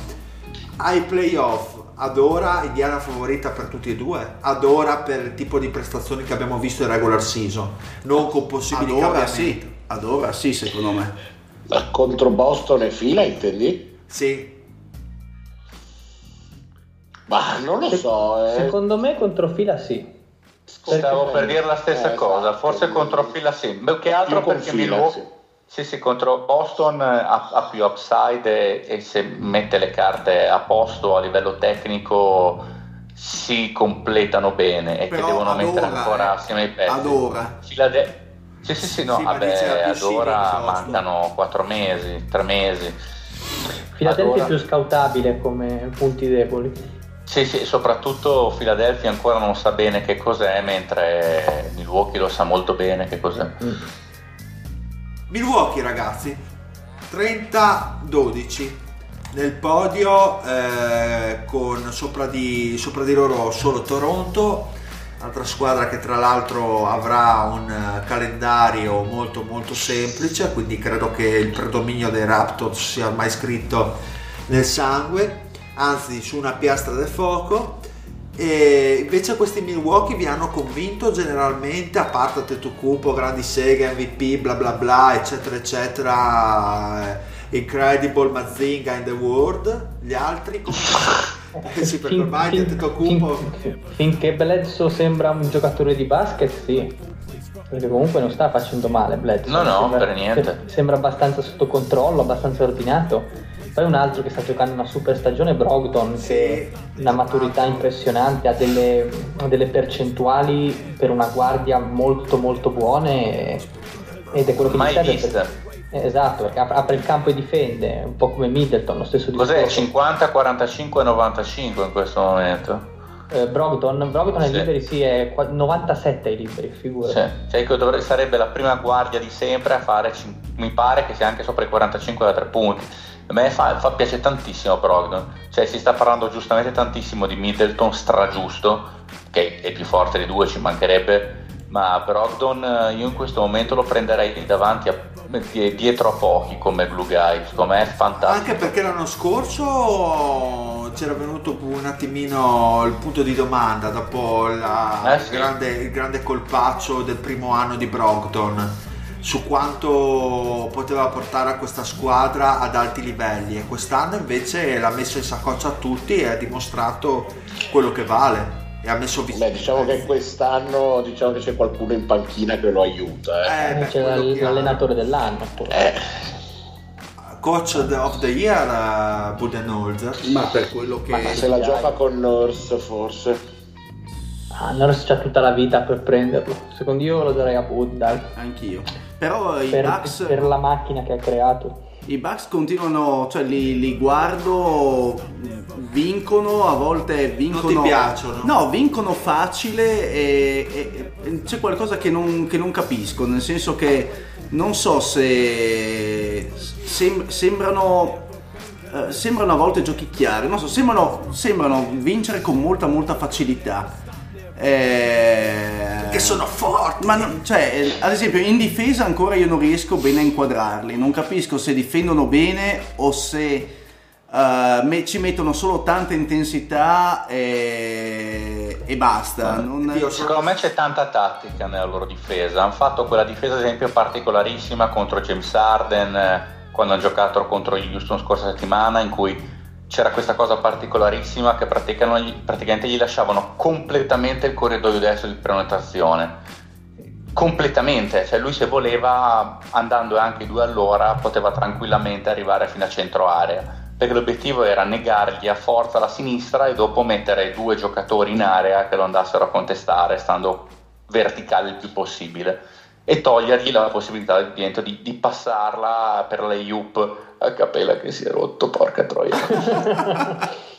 Speaker 2: Ai playoff, ad ora Indiana favorita per tutti e due, ad ora per il tipo di prestazioni che abbiamo visto in regular season, non con possibili
Speaker 4: ad ora
Speaker 2: cambiamenti.
Speaker 4: sì, ad ora sì secondo me.
Speaker 8: Ma Contro Boston e fila, intendi?
Speaker 2: Sì,
Speaker 8: Ma non lo so. eh.
Speaker 9: Secondo me contro fila sì.
Speaker 6: Stavo
Speaker 8: Perché-
Speaker 6: per dire la stessa
Speaker 8: eh,
Speaker 6: cosa,
Speaker 8: esatto.
Speaker 6: forse contro fila sì, che altro
Speaker 8: con
Speaker 6: perché
Speaker 8: fila,
Speaker 6: Milwaukee,
Speaker 8: sì.
Speaker 6: Sì, sì, contro Boston ha, ha più upside e, e, se mette le carte a posto a livello tecnico si completano bene e
Speaker 4: Però
Speaker 6: che devono mettere
Speaker 4: ora,
Speaker 6: ancora
Speaker 4: eh,
Speaker 6: assieme ai pezzi.
Speaker 4: ad ora.
Speaker 6: Filade- sì, sì, sì, no,
Speaker 4: Sì,
Speaker 6: vabbè, ad ora mancano 4 mesi, 3 mesi.
Speaker 9: Philadelphia
Speaker 6: Ad
Speaker 9: è più scoutabile come punti deboli.
Speaker 6: Sì, sì, soprattutto Philadelphia ancora non sa bene che cos'è, mentre Milwaukee lo sa molto bene che cos'è.
Speaker 2: Milwaukee ragazzi. 30-12 nel podio eh, con sopra di, sopra di loro solo Toronto. Altra squadra che tra l'altro avrà un eh, calendario molto molto semplice quindi credo che il predominio dei Raptors sia ormai scritto nel sangue. Anzi su una piastra del fuoco e invece questi Milwaukee vi hanno convinto generalmente, a parte Tetocumpo, grandi seghe, MVP, bla bla bla, eccetera eccetera, eh, Incredible Mazinga in the World, gli altri? Eh [laughs] sì, perché ormai
Speaker 9: fin-
Speaker 2: Tetocumpo...
Speaker 9: fin- finché Bledsoe sembra un giocatore di basket, sì. Perché comunque non sta facendo male Bledsoe.
Speaker 6: No, no,
Speaker 9: Sembra-
Speaker 6: per niente.
Speaker 9: se- Sembra abbastanza sotto controllo, abbastanza ordinato. Poi un altro che sta giocando una super stagione è Brogdon,
Speaker 2: Sì.
Speaker 9: che ha una maturità impressionante, ha delle, ha delle percentuali per una guardia molto molto buone ed è quello che
Speaker 6: Mai
Speaker 9: mi serve. per- eh, esatto, perché ap- apre il campo e difende, un po' come Middleton, lo stesso
Speaker 6: Cos'è?
Speaker 9: discorso.
Speaker 6: 50, 45 e 95 in questo momento?
Speaker 9: Eh, Brogdon, Brogdon ai
Speaker 6: Sì.
Speaker 9: liberi sì, è qua- 97 ai liberi, figura.
Speaker 6: Sì, cioè che dovrebbe- sarebbe la prima guardia di sempre a fare, mi pare che sia anche sopra i 45 da 3 punti. A me fa, fa- piace tantissimo Brogdon, cioè si sta parlando giustamente tantissimo di Middleton stragiusto, che è più forte dei due, ci mancherebbe, ma Brogdon eh, io in questo momento lo prenderei davanti a, die- dietro a pochi come glue guy, secondo me è fantastico.
Speaker 2: Anche perché l'anno scorso c'era venuto un attimino il punto di domanda dopo la-
Speaker 6: Eh, sì.
Speaker 2: il, grande, il grande colpaccio del primo anno di Brogdon su quanto poteva portare a questa squadra ad alti livelli e quest'anno invece l'ha messo in saccoccia a tutti e ha dimostrato quello che vale e ha messo
Speaker 8: Beh, diciamo che quest'anno diciamo che c'è qualcuno in panchina che lo aiuta. eh.
Speaker 2: Eh, beh,
Speaker 9: C'è
Speaker 2: quello
Speaker 9: l'all-
Speaker 2: che ha-
Speaker 9: l'allenatore dell'anno.
Speaker 8: Eh,
Speaker 2: coach of the year uh, Budenholzer
Speaker 4: Ma per quello che...
Speaker 8: ma se la gioca con Nurse forse.
Speaker 9: Ah, Nurse c'ha tutta la vita per prenderlo. Secondo io lo darei a Bud, dai.
Speaker 4: Anch'io. Però i
Speaker 9: Per,
Speaker 4: Bucks...
Speaker 9: per la macchina che ha creato.
Speaker 4: I Bucks continuano, cioè li, li guardo, vincono, a volte vincono...
Speaker 2: Non ti piacciono?
Speaker 4: No, vincono facile e, e- e c'è qualcosa che non, che non capisco, nel senso che non so se sem- sembrano... eh, sembrano a volte giochicchiare, non so, sembrano, sembrano vincere con molta molta facilità. Eh,
Speaker 2: che sono forti
Speaker 4: ma non- cioè, ad esempio, in difesa ancora io non riesco bene a inquadrarli. Non capisco se difendono bene o se eh, me- ci mettono solo tanta intensità e, e basta. Non-
Speaker 2: Io
Speaker 6: Secondo me c'è tanta tattica nella loro difesa. Hanno fatto quella difesa, ad esempio, particolarissima contro James Harden eh, quando hanno giocato contro gli Houston scorsa settimana, in cui c'era questa cosa particolarissima che praticamente gli lasciavano completamente il corridoio destro di prenotazione. Completamente, cioè lui se voleva, andando anche due all'ora, poteva tranquillamente arrivare fino a centro area perché l'obiettivo era negargli a forza la sinistra e dopo mettere due giocatori in area che lo andassero a contestare stando verticale il più possibile e togliergli la possibilità di, di, di passarla per le Yup a capella che si è rotto, porca troia. [laughs]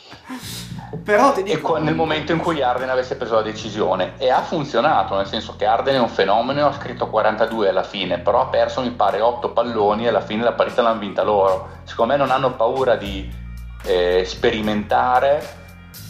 Speaker 4: Però ti
Speaker 6: e
Speaker 4: dico,
Speaker 6: qua- nel momento in cui Arden avesse preso la decisione e ha funzionato, nel senso che Arden è un fenomeno, ha scritto 42 alla fine, però ha perso mi pare 8 palloni e alla fine la partita l'hanno vinta loro. Secondo me non hanno paura di eh, sperimentare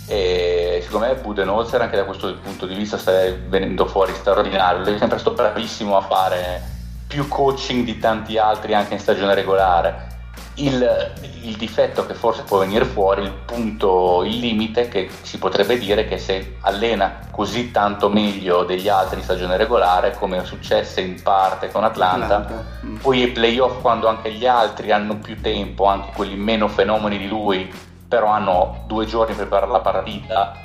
Speaker 6: e secondo me Budenholzer anche da questo punto di vista sta venendo fuori straordinario, lui è sempre stato bravissimo a fare più coaching di tanti altri anche in stagione regolare. Il, il difetto che forse può venire fuori, il punto, il limite che si potrebbe dire che se allena così tanto meglio degli altri in stagione regolare, come è successo in parte con Atlanta,
Speaker 4: Atlanta, mm.
Speaker 6: poi ai playoff quando anche gli altri hanno più tempo, anche quelli meno fenomeni di lui, però hanno due giorni per preparare la partita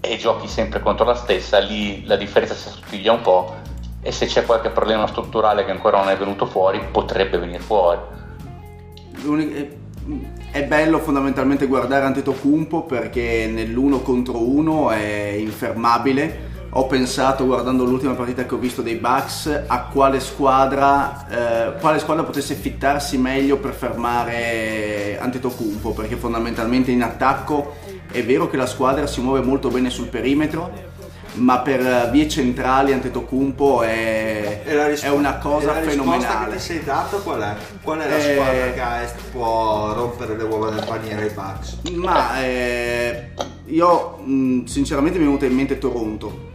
Speaker 6: e giochi sempre contro la stessa, lì la differenza si assottiglia un po' e se c'è qualche problema strutturale che ancora non è venuto fuori, potrebbe venire fuori.
Speaker 4: L'unica- è- È bello fondamentalmente guardare Antetokounmpo perché nell'uno contro uno è infermabile. Ho pensato guardando l'ultima partita che ho visto dei Bucks a quale squadra, eh, quale squadra potesse fittarsi meglio per fermare Antetokounmpo perché fondamentalmente in attacco è vero che la squadra si muove molto bene sul perimetro ma per vie centrali Antetokounmpo è,
Speaker 2: la
Speaker 4: è
Speaker 2: rispo-
Speaker 4: una cosa
Speaker 2: e la risposta
Speaker 4: fenomenale.
Speaker 2: che ti sei dato qual è? Qual è la
Speaker 4: Eh,
Speaker 2: squadra che a est può rompere le uova del paniere ai Bucks?
Speaker 4: Ma eh, io mh, sinceramente mi è venuta in mente Toronto.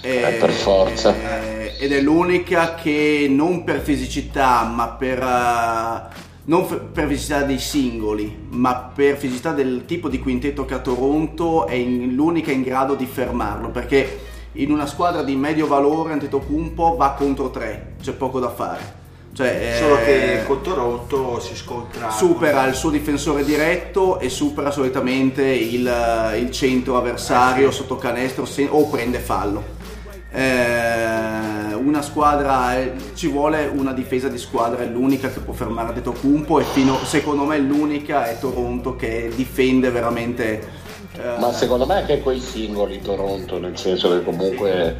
Speaker 8: Eh, per forza.
Speaker 4: eh, ed è l'unica che non per fisicità, ma per eh, non per fisicità dei singoli, ma per fisicità del tipo di quintetto che ha Toronto è in- l'unica in grado di fermarlo, perché in una squadra di medio valore Antetokounmpo va contro tre, c'è poco da fare. Cioè, eh,
Speaker 2: Solo che con Toronto si scontra.
Speaker 4: supera il suo difensore diretto e supera solitamente il, il centro avversario
Speaker 2: Eh sì.
Speaker 4: sotto canestro se- o prende fallo. Eh, una squadra eh, ci vuole una difesa di squadra è l'unica che può fermare Antetokounmpo e fino, secondo me l'unica è Toronto che difende veramente eh,
Speaker 8: Ma secondo me anche quei singoli Toronto, nel senso che comunque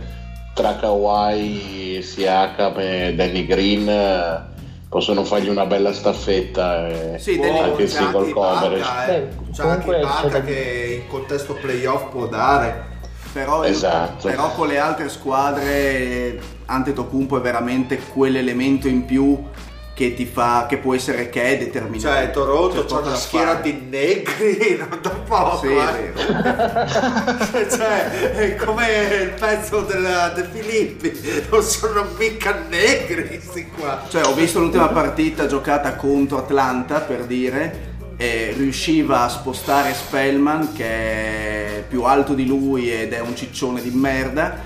Speaker 8: tra Kawhi, Siakam e Danny Green eh, possono fargli una bella staffetta e
Speaker 4: Sì, Danny-
Speaker 8: anche il single coverage.
Speaker 2: Ibaka, eh.
Speaker 9: Beh,
Speaker 2: C'è anche Ibaka che in contesto playoff può dare.
Speaker 4: Però,
Speaker 8: Esatto.
Speaker 4: però con le altre squadre Antetokounmpo è veramente quell'elemento in più che ti fa che può essere che è determinante.
Speaker 2: Cioè, Toronto
Speaker 4: C'è
Speaker 2: una schiera
Speaker 4: fare.
Speaker 2: di negri, [laughs] non da poco.
Speaker 4: Sì,
Speaker 2: eh.
Speaker 4: è [laughs] vero.
Speaker 2: cioè, è come il pezzo della De Filippi, non sono mica negri sti qua.
Speaker 4: Cioè, ho visto l'ultima partita giocata contro Atlanta per dire. Riusciva a spostare Spellman che è più alto di lui ed è un ciccione di merda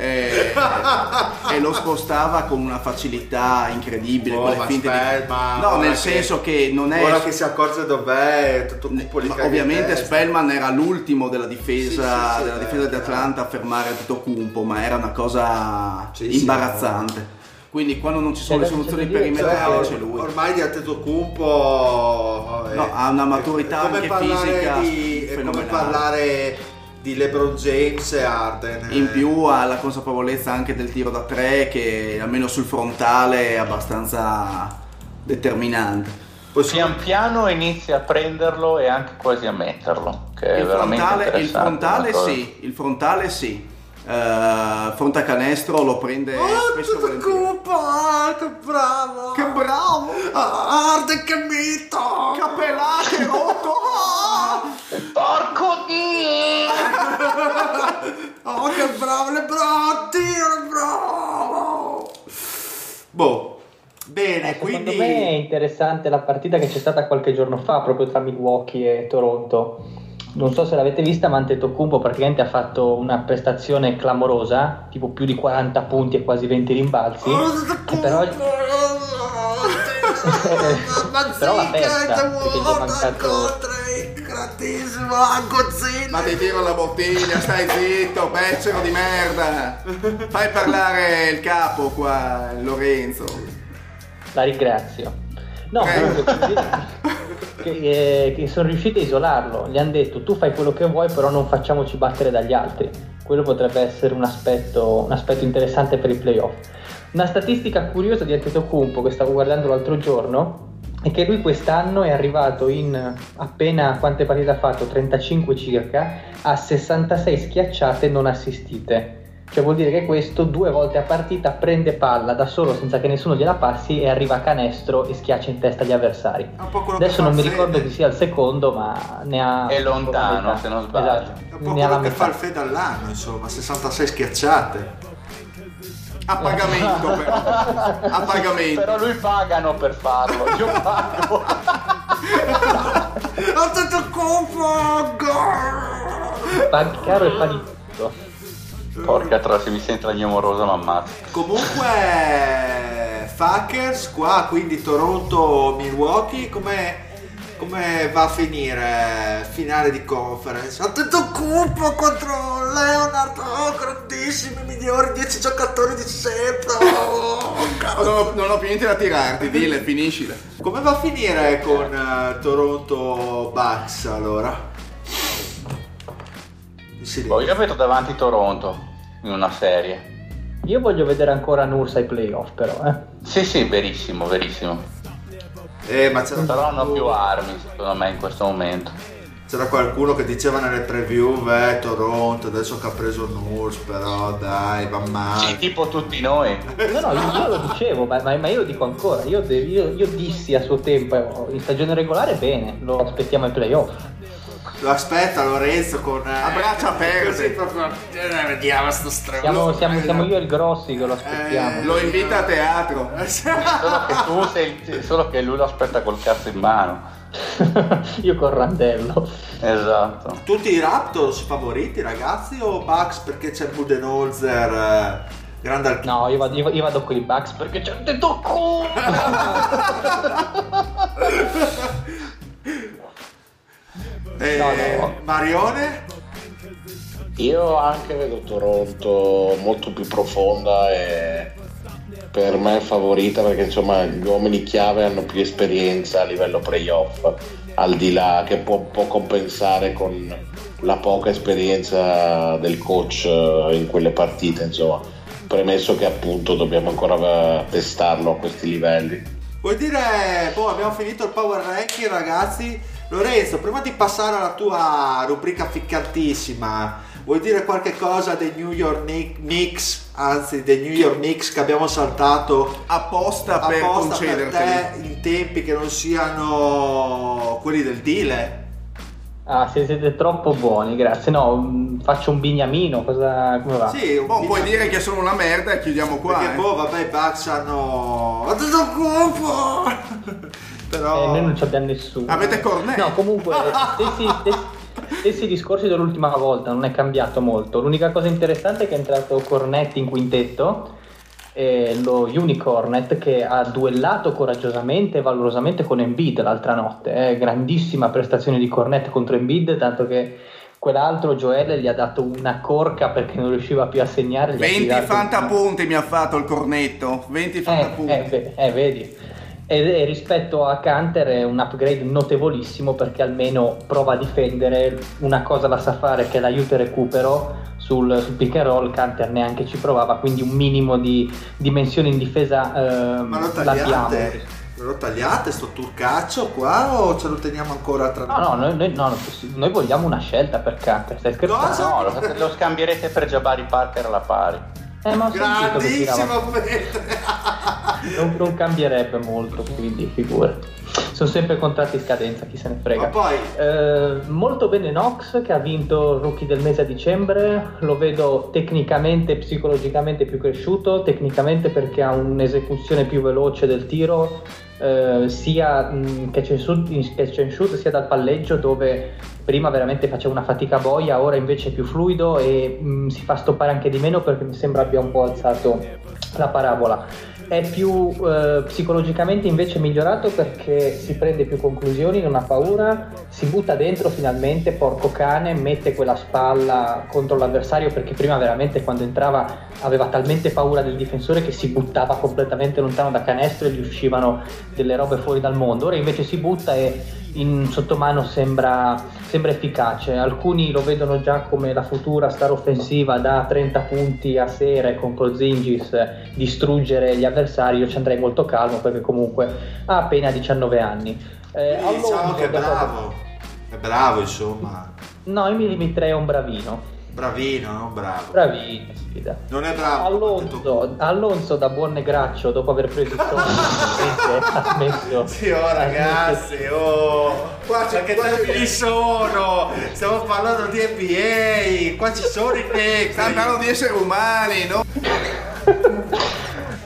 Speaker 4: e, [laughs] e lo spostava con una facilità incredibile
Speaker 2: Oh,
Speaker 4: con le
Speaker 2: ma
Speaker 4: finte di-
Speaker 2: Spellman,
Speaker 4: no
Speaker 2: ora
Speaker 4: nel
Speaker 2: che-
Speaker 4: senso che non è
Speaker 2: Ora che si accorge dov'è, tutto di in
Speaker 4: ovviamente. Spellman era l'ultimo della difesa,
Speaker 2: Sì, sì, sì,
Speaker 4: della difesa di
Speaker 2: chiaro.
Speaker 4: Atlanta a fermare Antetokounmpo, ma era una cosa
Speaker 2: Sì, sì,
Speaker 4: imbarazzante. Quindi quando non ci sono le
Speaker 9: adesso
Speaker 4: soluzioni
Speaker 9: da dire,
Speaker 4: perimetrali
Speaker 2: Cioè,
Speaker 4: c'è lui.
Speaker 2: ormai di Antetokounmpo eh,
Speaker 4: No, ha una maturità anche fisica
Speaker 2: di, è come parlare di LeBron James e Arden
Speaker 4: In
Speaker 2: eh.
Speaker 4: più ha la consapevolezza anche del tiro da tre che almeno sul frontale è abbastanza determinante.
Speaker 6: Pian piano inizia a prenderlo e anche quasi a metterlo,
Speaker 4: Il frontale, il frontale sì, il frontale sì. Eh, fronte a canestro lo prende
Speaker 2: Oh,
Speaker 4: spesso
Speaker 2: ah, che bravo
Speaker 4: Che bravo!
Speaker 2: Ah, Arden che mito
Speaker 4: Capellate rotto!
Speaker 6: Porco dio! [laughs]
Speaker 2: oh che bravo LeBron Dio LeBron boh bene
Speaker 9: Secondo
Speaker 2: quindi
Speaker 9: me è interessante la partita che c'è stata qualche giorno fa proprio tra Milwaukee e Toronto. Non so se l'avete vista, ma Antetokounmpo praticamente ha fatto una prestazione clamorosa, tipo più di 40 punti e quasi 20 rimbalzi. E però, [laughs] [laughs] però la testa, perché gli è mancato
Speaker 2: Gratissimo, a Godzilla.
Speaker 4: Ma ti tiro la bottiglia, stai zitto, becero di merda! Fai parlare il capo qua, Lorenzo.
Speaker 9: La ringrazio. No, [laughs] che, eh, che sono riusciti a isolarlo. Gli hanno detto tu fai quello che vuoi, però non facciamoci battere dagli altri. Quello potrebbe essere un aspetto, un aspetto interessante per i playoff. Una statistica curiosa di Antetokounmpo che stavo guardando l'altro giorno è che lui quest'anno è arrivato in appena quante partite ha fatto? 35 circa, a 66 schiacciate non assistite. Cioè vuol dire che questo due volte a partita prende palla da solo senza che nessuno gliela passi e arriva a canestro e schiaccia in testa gli avversari. Adesso non mi ricordo chi sia il secondo, ma ne ha...
Speaker 6: È lontano, se non sbaglio.
Speaker 9: Esatto,
Speaker 2: È un po'
Speaker 9: ne
Speaker 2: quello che fa il Fede all'anno, insomma, 66 schiacciate.
Speaker 4: A pagamento [laughs] però. A pagamento.
Speaker 6: Però lui pagano per farlo, io [laughs] pago.
Speaker 2: Antetokounmpo, gol!
Speaker 9: Paghi caro e paghi tutto.
Speaker 6: Porca troia, se mi sente la mia amorosa mi ammazza.
Speaker 2: Comunque, Fuckers qua, quindi Toronto, Milwaukee, come come va a finire finale di conference? Antetokounmpo contro Leonard, oh, grandissimi, migliori 10 giocatori di sempre. Oh,
Speaker 4: Non ho, non ho più niente da tirarti, dille, finiscila.
Speaker 2: come va a finire con eh, Toronto Bucks allora? Sì,
Speaker 6: Boh, io vedo davanti Toronto in una serie.
Speaker 9: Io voglio vedere ancora Nurse ai playoff, però. Eh.
Speaker 6: Sì, sì, verissimo, verissimo.
Speaker 2: Eh, ma c'era,
Speaker 6: Però hanno più armi, secondo me, in questo momento.
Speaker 2: c'era qualcuno che diceva nelle preview, beh, Toronto, adesso che ha preso Nurse, però dai, va male.
Speaker 6: Sì, tipo tutti noi.
Speaker 9: No, no, io, io lo dicevo, ma, ma- io lo dico ancora. Io, io- io dissi a suo tempo, eh, in stagione regolare, bene, lo aspettiamo ai playoff.
Speaker 2: Lo aspetta Lorenzo con... eh,
Speaker 4: A braccia aperte.
Speaker 2: Così proprio... eh, vediamo sto stronzo.
Speaker 9: Siamo, siamo- siamo io e il Grossi che lo aspettiamo.
Speaker 4: Lo invita a teatro.
Speaker 6: Solo che tu sei. Solo che lui lo aspetta col cazzo in mano. [laughs]
Speaker 9: io con Randello.
Speaker 6: Esatto.
Speaker 2: Tutti i Raptors favoriti ragazzi o Bucks perché c'è Budenholzer, eh, grande al...
Speaker 9: No, io vado, io, io vado con i Bucks perché c'è un tetto [laughs] [laughs]
Speaker 2: Eh,
Speaker 9: No, no.
Speaker 2: Marione?
Speaker 8: Io anche vedo Toronto molto più profonda e per me favorita perché insomma gli uomini chiave hanno più esperienza a livello playoff, al di là che può, può compensare con la poca esperienza del coach eh, in quelle partite, insomma, premesso che appunto dobbiamo ancora testarlo a questi livelli.
Speaker 2: Vuoi dire, boh, abbiamo finito il power ranking ragazzi. Lorenzo, prima di passare alla tua rubrica ficcantissima, vuoi dire qualche cosa dei New York Knick- Knicks, anzi dei New York Knicks che abbiamo saltato
Speaker 4: Apposta per
Speaker 2: apposta per te in tempi che non siano quelli del deal?
Speaker 9: Ah, se siete troppo buoni, grazie. No, mh, faccio un bignamino, cosa... come va?
Speaker 2: Sì, un
Speaker 4: Boh,
Speaker 2: po'
Speaker 4: puoi dire che sono una merda e chiudiamo qua.
Speaker 2: Perché
Speaker 4: eh.
Speaker 2: boh, vabbè, i Bucks hanno... Però...
Speaker 9: Eh, noi non ci abbiamo nessuno.
Speaker 4: Avete Cornet?
Speaker 9: No, comunque, [laughs] stessi, stessi- stessi discorsi dell'ultima volta, non è cambiato molto. L'unica cosa interessante è che è entrato Cornet in quintetto, eh, lo Unicornet, che ha duellato coraggiosamente e valorosamente con Embiid l'altra notte. Eh, grandissima prestazione di Cornet contro Embiid, tanto che quell'altro Joel gli ha dato una corca perché non riusciva più a segnare. gli ha
Speaker 4: 20
Speaker 9: tirato-
Speaker 4: fantapunti mi ha fatto il cornetto. 20
Speaker 9: eh,
Speaker 4: fantapunti.
Speaker 9: eh, ve- eh, vedi. E, e rispetto a Canter è un upgrade notevolissimo perché almeno prova a difendere una cosa la sa fare che è l'aiuto e recupero sul, sul pick and roll Canter neanche ci provava quindi un minimo di dimensione in difesa eh,
Speaker 2: Ma lo
Speaker 9: l'abbiamo
Speaker 2: tagliate? Lo tagliate sto turcaccio qua o ce lo teniamo ancora tra
Speaker 9: no no noi, noi- no, noi vogliamo una scelta per Canter stai scherzando?
Speaker 2: Cosa?
Speaker 6: No, lo, lo scambierete per Jabari Parker alla pari.
Speaker 9: Eh, ma
Speaker 2: Grandissimo Petre. [laughs]
Speaker 9: non, non cambierebbe molto quindi figurati sono sempre contratti in scadenza chi se ne frega.
Speaker 2: Ma poi?
Speaker 9: Eh, molto bene Nox che ha vinto il rookie del mese a dicembre, lo vedo tecnicamente e psicologicamente più cresciuto, tecnicamente perché ha un'esecuzione più veloce del tiro, eh, sia in catch and shoot, in catch and shoot, sia dal palleggio dove prima veramente faceva una fatica boia, ora invece è più fluido e mh, si fa stoppare anche di meno perché mi sembra abbia un po' alzato la parabola è più eh, psicologicamente invece migliorato perché si prende più conclusioni, non ha paura, si butta dentro finalmente, porco cane, mette quella spalla contro l'avversario perché prima veramente quando entrava aveva talmente paura del difensore che si buttava completamente lontano da canestro e gli uscivano delle robe fuori dal mondo. Ora invece si butta e in sottomano sembra, sembra efficace. Alcuni lo vedono già come la futura star offensiva da 30 punti a serie con Porzingis eh, distruggere gli avversari. Io ci andrei molto calmo perché comunque ha appena 19 anni. Eh,
Speaker 2: diciamo che è bravo. È bravo insomma.
Speaker 9: No, io mi limiterei a un bravino.
Speaker 2: Bravino, non bravo.
Speaker 9: Bravino, sfida.
Speaker 2: Non è bravo.
Speaker 9: Alonso, Alonso da buon negraccio dopo aver preso i soldi [laughs] finalmente ha smesso
Speaker 2: Sì, oh ragazzi, oh. Qua c'è che tempi sono. Stiamo parlando di NBA. Qua ci sono i Knicks.
Speaker 4: Stiamo parlando di esseri umani, no?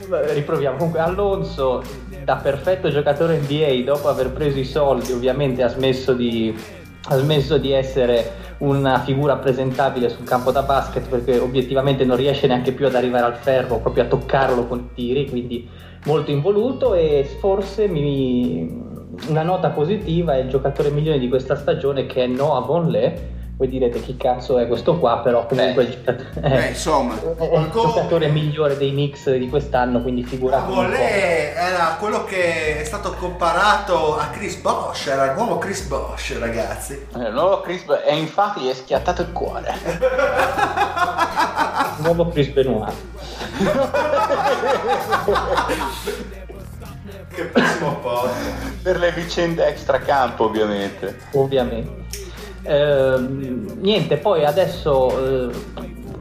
Speaker 4: [laughs]
Speaker 9: Riproviamo. Comunque, Alonso, da perfetto giocatore NBA, dopo aver preso i soldi, ovviamente ha smesso di, ha smesso di essere una figura presentabile sul campo da basket perché obiettivamente non riesce neanche più ad arrivare al ferro, proprio a toccarlo con i tiri, quindi molto involuto e forse mi, una nota positiva è il giocatore migliore di questa stagione che è Noah Vonleh. Voi direte chi cazzo è questo qua, però comunque
Speaker 4: Eh.
Speaker 9: il giocatore,
Speaker 4: Eh, insomma,
Speaker 9: è il giocatore migliore dei Knicks di quest'anno, quindi po'.
Speaker 2: Volè era quello che è stato comparato a Chris Bosch, era il nuovo Chris Bosch, ragazzi.
Speaker 6: Eh, Il nuovo Chris Bo- e infatti gli è schiattato il cuore. [laughs]
Speaker 9: Il nuovo Chris Benoit.
Speaker 2: Che pessimo posto.
Speaker 6: per le vicende extracampo, ovviamente.
Speaker 9: ovviamente. Ehm, niente, poi adesso eh,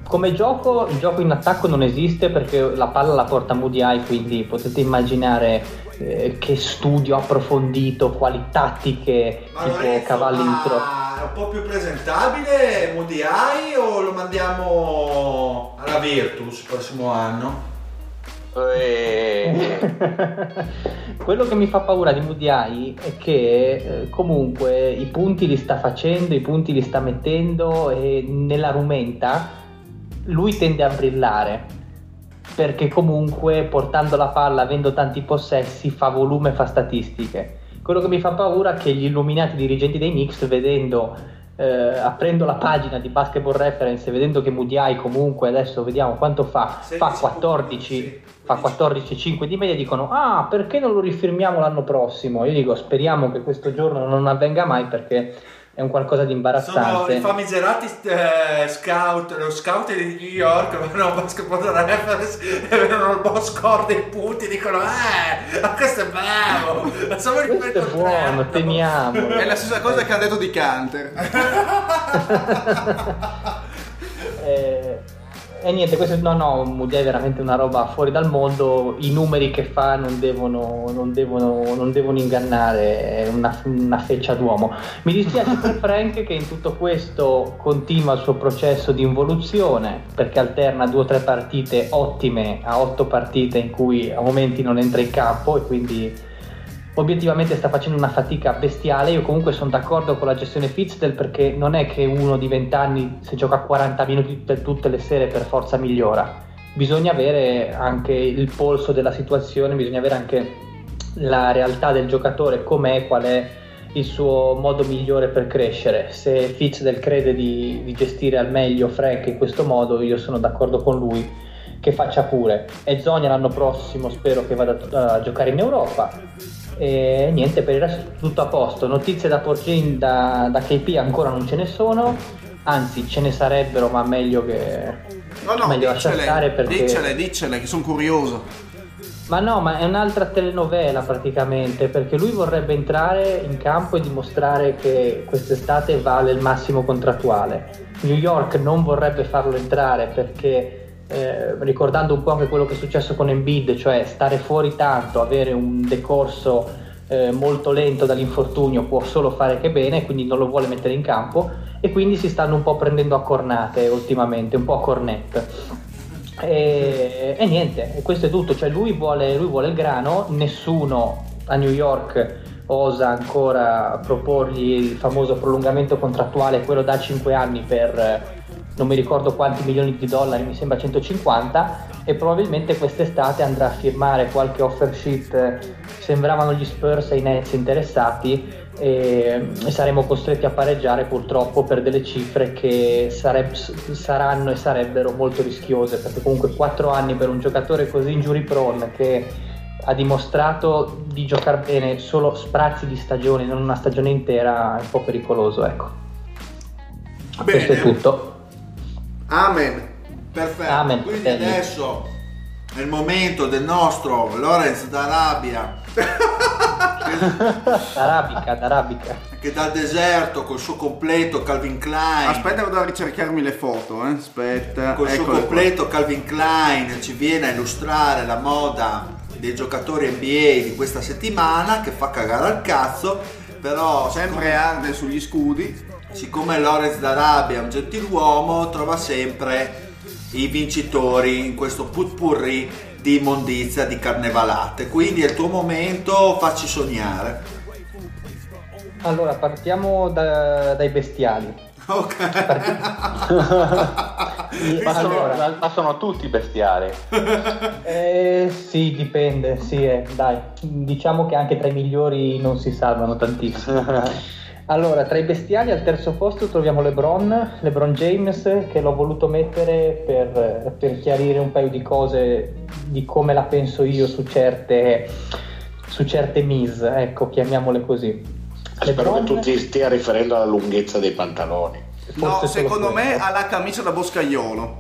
Speaker 9: come gioco, il gioco in attacco non esiste perché la palla la porta Moody Eye, quindi potete immaginare eh, che studio approfondito, quali tattiche,
Speaker 2: Ma
Speaker 9: tipo
Speaker 2: Lorenzo,
Speaker 9: cavalli in tro-
Speaker 2: ma è un po' più presentabile Moody Eye o lo mandiamo alla Virtus il prossimo anno?
Speaker 6: E... [laughs]
Speaker 9: Quello che mi fa paura di Moody Eye è che eh, comunque i punti li sta facendo, i punti li sta mettendo e nella rumenta lui tende a brillare perché comunque portando la palla, avendo tanti possessi, fa volume, fa statistiche. Quello che mi fa paura è che gli illuminati dirigenti dei Knicks vedendo eh, aprendo la pagina di Basketball Reference e vedendo che Moody Eye comunque adesso vediamo quanto fa, fa
Speaker 2: 16
Speaker 9: 14
Speaker 2: punti,
Speaker 9: fa 14,5 di media dicono ah perché non lo rifirmiamo l'anno prossimo? Io dico speriamo che questo giorno non avvenga mai perché è un qualcosa di
Speaker 2: Sono
Speaker 9: imbarazzante.
Speaker 2: I famigerati eh, scout, lo scout di New York vanno a basketball reference e vedono il boss score dei punti dicono eh ma questo è bravo facciamo il
Speaker 9: questo è buono teniamo [laughs]
Speaker 4: è la stessa cosa che ha detto di Canter. [laughs]
Speaker 9: Eh, e niente, questo no, no, è veramente una roba fuori dal mondo. I numeri che fa non devono, non devono, non devono ingannare, è una, una feccia d'uomo. Mi dispiace per [laughs] Frank che in tutto questo continua il suo processo di involuzione perché alterna due o tre partite ottime a otto partite in cui a momenti non entra in campo e quindi obiettivamente sta facendo una fatica bestiale. Io comunque sono d'accordo con la gestione Fitzdale perché non è che uno di 20 anni se gioca 40 minuti tutte le sere per forza migliora. Bisogna avere anche il polso della situazione, bisogna avere anche la realtà del giocatore, com'è, qual è il suo modo migliore per crescere. Se Fitzdale crede di, di gestire al meglio Frank in questo modo, io sono d'accordo con lui che faccia pure. E Zonia l'anno prossimo spero che vada a giocare in Europa. E niente, per il resto tutto a posto. Notizie da Porgin da, da KP ancora non ce ne sono, anzi ce ne sarebbero, ma meglio che
Speaker 4: No, no,
Speaker 9: meglio lasciar stare
Speaker 4: diccele,
Speaker 9: perché
Speaker 4: diccele, diccele, che sono curioso.
Speaker 9: ma no, ma è un'altra telenovela praticamente, perché lui vorrebbe entrare in campo e dimostrare che quest'estate vale il massimo contrattuale. New York non vorrebbe farlo entrare perché eh, ricordando un po' anche quello che è successo con Embiid, cioè stare fuori tanto, avere un decorso eh, molto lento dall'infortunio può solo fare che bene, quindi non lo vuole mettere in campo e quindi si stanno un po' prendendo a cornate ultimamente, un po' a cornette. E, e niente, questo è tutto, cioè lui vuole, lui vuole il grano, nessuno a New York osa ancora proporgli il famoso prolungamento contrattuale, quello da 5 anni per eh, non mi ricordo quanti milioni di dollari, mi sembra 150 e probabilmente quest'estate andrà a firmare qualche offer sheet, sembravano gli Spurs e i Nets interessati e, saremo costretti a pareggiare purtroppo per delle cifre che sareb- saranno e sarebbero molto rischiose perché comunque 4 anni per un giocatore così injury prone che ha dimostrato di giocare bene solo sprazzi di stagione, non una stagione intera, è un po' pericoloso, ecco. Questo è tutto.
Speaker 2: Amen. Perfetto.
Speaker 9: Amen.
Speaker 2: Quindi
Speaker 9: Belli.
Speaker 2: adesso è il momento del nostro Lorenz d'Arabia [laughs]
Speaker 9: Arabica, d'arabica.
Speaker 2: che dal deserto col suo completo Calvin Klein
Speaker 4: Aspetta, vado a ricercarmi le foto, eh. Aspetta.
Speaker 2: col suo
Speaker 4: eccole qua.
Speaker 2: completo Calvin Klein ci viene a illustrare la moda dei giocatori NBA di questa settimana che fa cagare al cazzo però
Speaker 4: Sempre arde sugli scudi.
Speaker 2: Siccome Lorenz d'Arabia è un gentiluomo trova sempre i vincitori in questo putpurri di immondizia di carnevalate quindi è il tuo momento facci sognare
Speaker 9: Allora, partiamo da- dai bestiali.
Speaker 2: ok
Speaker 9: Parti- [laughs]
Speaker 6: Ma sono,
Speaker 9: Allora,
Speaker 6: ma sono tutti bestiali.
Speaker 9: eh, sì, dipende, sì, eh, dai. Diciamo che anche tra i migliori non si salvano tantissimo. [laughs] Allora, tra i bestiali al terzo posto troviamo LeBron, LeBron James, che l'ho voluto mettere per, per chiarire un paio di cose di come la penso io su certe, su certe mise, ecco, chiamiamole così.
Speaker 8: Spero che
Speaker 9: LeBron-
Speaker 8: tu ti stia riferendo alla lunghezza dei pantaloni.
Speaker 4: No,
Speaker 9: forse solo
Speaker 4: secondo me
Speaker 9: quello.
Speaker 4: ha la camicia da boscaiolo.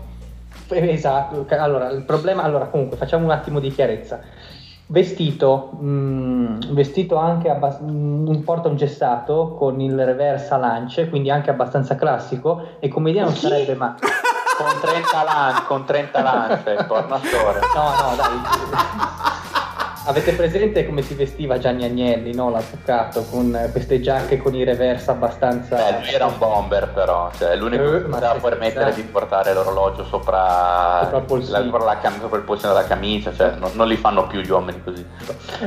Speaker 9: Eh, Esatto, allora il problema, allora comunque facciamo un attimo di chiarezza. Vestito, mm, vestito anche abbas- mm, un porta un gessato con il reverse a lance, quindi anche abbastanza classico e come idea non sarebbe ma
Speaker 6: Con 30 lance, con 30 lance, il pornatore. [laughs]
Speaker 9: no, no, dai. Avete presente come si vestiva Gianni Agnelli, no? L'avvocato con queste giacche con i reverse abbastanza
Speaker 6: Beh, lui era un bomber però, cioè l'unico
Speaker 9: Eh,
Speaker 6: che poteva permettere
Speaker 9: scherzando?
Speaker 6: di portare l'orologio sopra,
Speaker 9: Sopra il polsino.
Speaker 6: la, sopra la cam- sopra il polsino della camicia, cioè non, non li fanno più gli uomini così.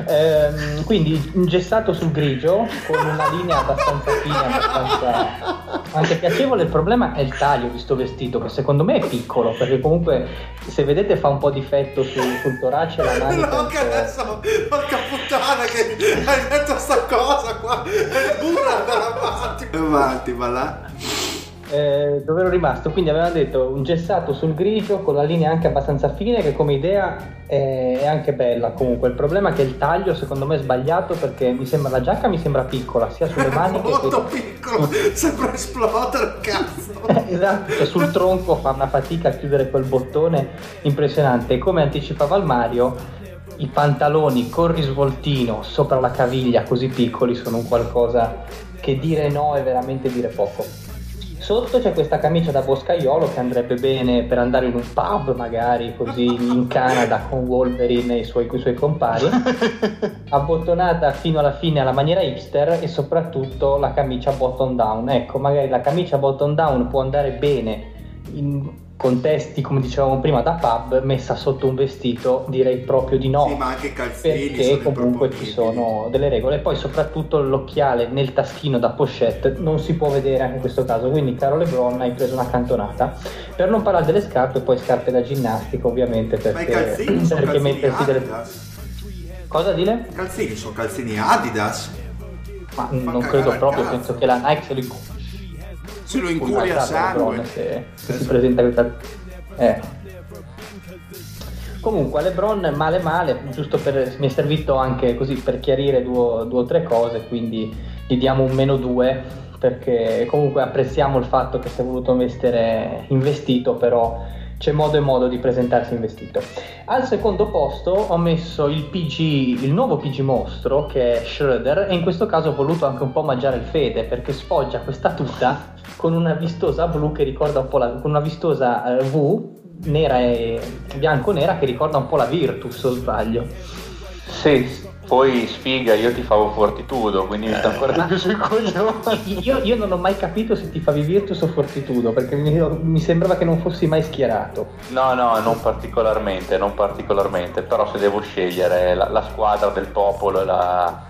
Speaker 9: Ehm, quindi ingessato sul grigio con una linea abbastanza fine, abbastanza anche piacevole. Il problema è il taglio di sto vestito, che secondo me è piccolo, perché comunque se vedete fa un po' difetto su- sul torace la [laughs] manica.
Speaker 2: No, adesso, porca puttana che hai detto sta cosa qua, è dura andare avanti.
Speaker 4: Avanti, va là.
Speaker 9: Eh, dove ero rimasto? Quindi avevamo detto un gessato sul grigio con la linea anche abbastanza fine che come idea è, è anche bella comunque. Il problema è che il taglio secondo me è sbagliato perché mi sembra la giacca mi sembra piccola sia sulle maniche
Speaker 2: Molto
Speaker 9: che
Speaker 2: piccolo, sembra esplodere, cazzo. [laughs]
Speaker 9: esatto, cioè sul tronco fa una fatica a chiudere quel bottone impressionante. Come anticipava il Mario, i pantaloni con risvoltino sopra la caviglia così piccoli sono un qualcosa che dire no è veramente dire poco. Sotto c'è questa camicia da boscaiolo che andrebbe bene per andare in un pub, magari così in Canada con Wolverine e i suoi, i suoi compari, [laughs] abbottonata fino alla fine alla maniera hipster e soprattutto la camicia bottom down. Ecco, magari la camicia bottom down può andare bene in contesti, come dicevamo prima, da pub, messa sotto un vestito, direi proprio di no
Speaker 2: Sì, ma anche calzini
Speaker 9: perché comunque ci sono delle regole. Poi soprattutto l'occhiale nel taschino da pochette non si può vedere anche in questo caso, quindi caro Lebron hai preso una cantonata. Per non parlare delle scarpe, poi scarpe da ginnastica ovviamente
Speaker 2: Ma i
Speaker 9: perché,
Speaker 2: calzini [clears throat] sono
Speaker 9: perché mettersi delle... Cosa dire?
Speaker 2: Calzini sono calzini Adidas.
Speaker 9: Ma
Speaker 2: Fa
Speaker 9: non credo proprio, penso che la Nike se li
Speaker 4: Se lo incuri a sangue.
Speaker 9: Se, se si presenta questa... Eh. Comunque Lebron male male, giusto per, mi è servito anche così per chiarire due, due o tre cose, quindi gli diamo un meno due perché comunque apprezziamo il fatto che si è voluto mettere in vestito, però c'è modo e modo di presentarsi in vestito. Al secondo posto ho messo il PG, il nuovo PG mostro che è Schroeder e in questo caso ho voluto anche un po' mangiare il fede perché sfoggia questa tuta con una vistosa blu che ricorda un po' la, con una vistosa eh, V nera e bianco-nera che ricorda un po' la Virtus o sbaglio.
Speaker 6: Sì, poi sfiga, io ti favo fortitudo, quindi mi sto ancora di più sui coglioni.
Speaker 9: Io, io non ho mai capito se ti favi Virtus o Fortitudo perché mi, mi sembrava che non fossi mai schierato.
Speaker 6: No, no, non particolarmente, non particolarmente, però se devo scegliere la, la squadra del popolo e la,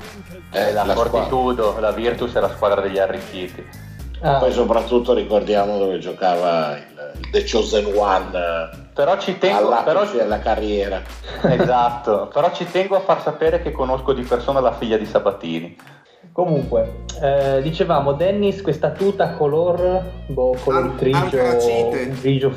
Speaker 8: Eh,
Speaker 6: e la,
Speaker 8: la
Speaker 6: Fortitudo, la Virtus è la squadra degli arricchiti.
Speaker 9: Ah,
Speaker 8: Poi soprattutto ricordiamo dove giocava il, The Chosen One
Speaker 6: Però ci tengo, però,
Speaker 8: della carriera.
Speaker 6: esatto, però ci tengo a far sapere che conosco di persona la figlia di Sabatini.
Speaker 9: Comunque, eh, dicevamo Dennis, questa tuta color, boh, color
Speaker 2: An-
Speaker 9: grigio, grigio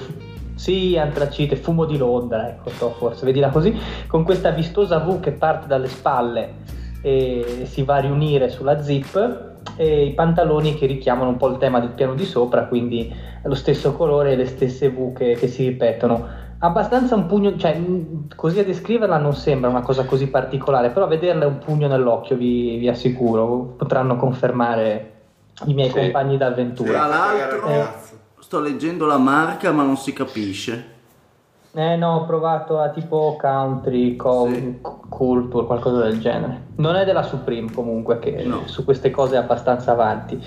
Speaker 9: sì, antracite, fumo di Londra, ecco, so, forse, vedila così, con questa vistosa V che parte dalle spalle e si va a riunire sulla zip e i pantaloni che richiamano un po' il tema del piano di sopra, quindi lo stesso colore e le stesse V che, che si ripetono. Abbastanza un pugno, cioè così a descriverla non sembra una cosa così particolare, però a vederla è un pugno nell'occhio, vi, vi assicuro, potranno confermare i miei
Speaker 6: Sì.
Speaker 9: compagni d'avventura.
Speaker 4: Tra l'altro,
Speaker 9: Eh.
Speaker 4: sto leggendo la marca, ma non si capisce.
Speaker 9: Eh no, ho provato a tipo country, co-
Speaker 4: Sì.
Speaker 9: culture, qualcosa del genere. Non è della Supreme comunque, che
Speaker 4: No.
Speaker 9: su queste cose è abbastanza avanti.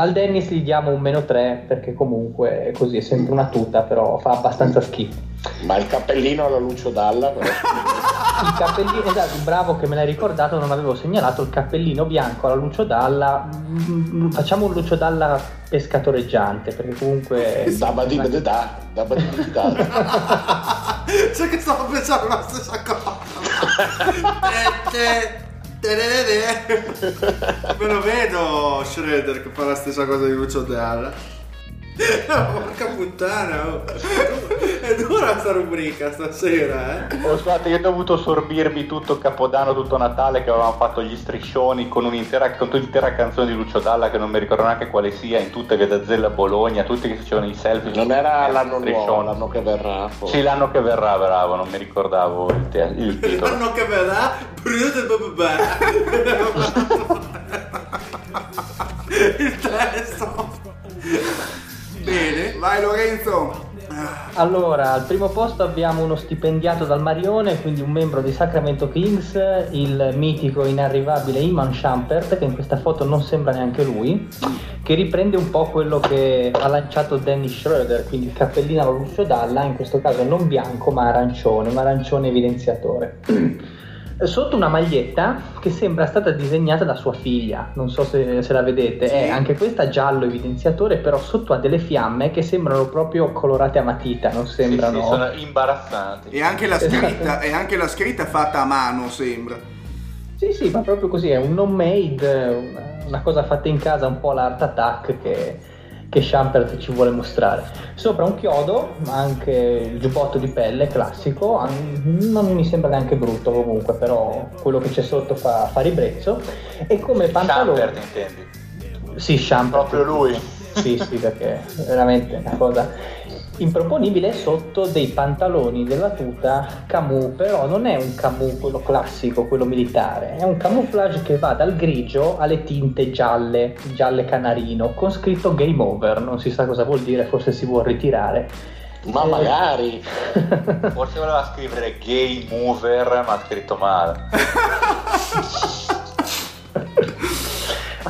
Speaker 9: Al Dennis gli diamo un meno 3 perché comunque è così, è sempre una tuta, però fa abbastanza schifo.
Speaker 8: Ma il cappellino alla Lucio Dalla, però, [laughs]
Speaker 9: il cappellino, esatto, bravo che me l'hai ricordato, non avevo segnalato il cappellino bianco alla Lucio Dalla. Mm, Facciamo un Lucio Dalla pescatoreggiante, perché comunque.
Speaker 8: Dabba di da da, dabba di da.
Speaker 2: Sai [laughs] che stavo pensando la stessa cosa. [laughs] Me lo vedo Shredder che fa la stessa cosa di Lucio Dalla. [laughs] No, porca puttana, oh. è dura sta rubrica stasera, eh.
Speaker 6: Oh, scusate, io ho dovuto sorbirmi tutto Capodanno, tutto Natale che avevamo fatto gli striscioni con un'intera, con un'intera canzone di Lucio Dalla che non mi ricordo neanche quale sia, in tutte Gazzella a Bologna, tutti che facevano i selfie.
Speaker 8: Non era l'anno
Speaker 6: Striscioni.
Speaker 8: nuovo, l'anno che verrà. forse.
Speaker 6: Sì, l'anno che verrà, bravo, non mi ricordavo il, te- il [laughs] titolo.
Speaker 2: L'anno che verrà, [laughs] il testo. Bene,
Speaker 4: Vai Lorenzo.
Speaker 9: Allora, al primo posto abbiamo uno stipendiato dal Marione, quindi un membro di Sacramento Kings, il mitico inarrivabile Iman Shumpert, che in questa foto non sembra neanche lui, che riprende un po' quello che ha lanciato Dennis Schroeder, quindi il cappellino allo Lucio Dalla, in questo caso non bianco ma arancione, un arancione evidenziatore. Sotto una maglietta che sembra stata disegnata da sua figlia, non so se, se la vedete, è anche questa giallo evidenziatore, però sotto ha delle fiamme che sembrano proprio colorate a matita, non
Speaker 6: Sì,
Speaker 9: sembrano...
Speaker 6: sì, sono imbarazzanti.
Speaker 4: E anche la scritta, e anche la scritta fatta a mano sembra.
Speaker 9: Sì, sì, ma proprio così, è un non-made, una, una cosa fatta in casa, un po' l'art attack che, che Shumpert ci vuole mostrare. Sopra un chiodo, ma anche il giubbotto di pelle classico, non mi sembra neanche brutto comunque, però quello che c'è sotto fa, fa ribrezzo. E come pantalone...
Speaker 6: Shumpert intendi?
Speaker 9: Sì, Shumpert.
Speaker 6: Proprio lui.
Speaker 9: Sì, sì, perché è veramente una cosa improponibile sotto dei pantaloni della tuta Camus, però non è un Camus quello classico, quello militare, è un camouflage che va dal grigio alle tinte gialle, gialle canarino, con scritto game over, non si sa cosa vuol dire, forse si vuol ritirare.
Speaker 8: Ma magari. [laughs]
Speaker 6: Forse voleva scrivere gay mover, ma ha scritto male. [laughs]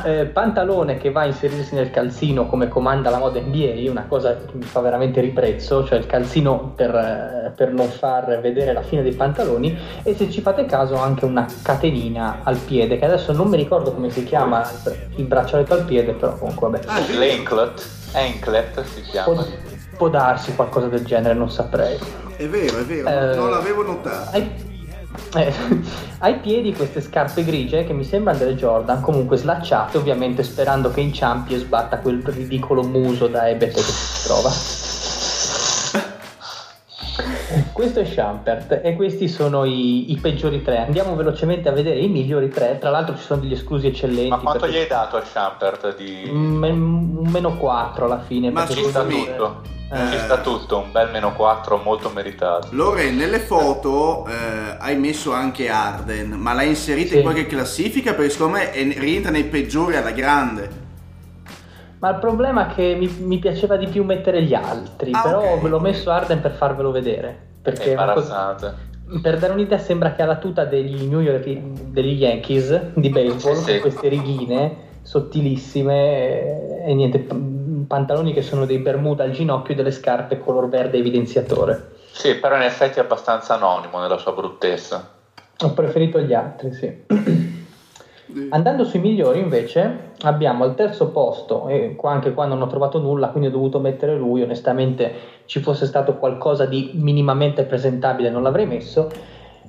Speaker 9: Eh, pantalone che va a inserirsi nel calzino come comanda la moda NBA, una cosa che mi fa veramente riprezzo, cioè il calzino per, eh, per non far vedere la fine dei pantaloni e se ci fate caso anche una catenina al piede, che adesso non mi ricordo come si chiama il, braccialetto al piede, però comunque vabbè.
Speaker 6: L'anklet, anklet si
Speaker 9: Può,
Speaker 6: chiama.
Speaker 9: può darsi qualcosa del genere, non saprei.
Speaker 4: È vero, è vero,
Speaker 9: Eh,
Speaker 4: non l'avevo notato.
Speaker 9: Ai, eh, [laughs] ai piedi queste scarpe grigie che mi sembrano delle Jordan, comunque slacciate, ovviamente sperando che inciampi e sbatta quel ridicolo muso da ebete che si trova. Questo è Shumpert e questi sono i, i peggiori tre. Andiamo velocemente a vedere i migliori tre. Tra l'altro ci sono degli esclusi eccellenti.
Speaker 6: Ma quanto
Speaker 9: perché-
Speaker 6: gli hai dato a Shumpert di...
Speaker 9: un, un meno 4 alla fine.
Speaker 4: Ma
Speaker 6: Ci sta tutto.
Speaker 9: Eh.
Speaker 6: Ci sta tutto, un bel meno 4 molto meritato.
Speaker 4: Lore, nelle foto eh, hai messo anche Arden, ma l'hai inserita
Speaker 9: Sì.
Speaker 4: in qualche classifica? Perché secondo me è- rientra nei peggiori alla grande.
Speaker 9: Ma il problema è che mi, mi piaceva di più mettere gli altri,
Speaker 4: Ah,
Speaker 9: però
Speaker 4: ok,
Speaker 9: ve l'ho
Speaker 4: ok.
Speaker 9: messo Arden per farvelo vedere. Perché è
Speaker 6: imbarazzante.
Speaker 9: per dare un'idea sembra che ha la tuta degli New York degli Yankees di baseball,
Speaker 6: Sì, sì.
Speaker 9: con queste righine sottilissime e, e niente, pantaloni che sono dei bermuda al ginocchio e delle scarpe color verde evidenziatore.
Speaker 6: Sì, però in effetti è abbastanza anonimo nella sua bruttezza.
Speaker 9: Ho preferito gli altri, sì. [clears throat] Andando sui migliori invece abbiamo al terzo posto, e qua anche qua non ho trovato nulla, quindi ho dovuto mettere lui, onestamente ci fosse stato qualcosa di minimamente presentabile non l'avrei messo,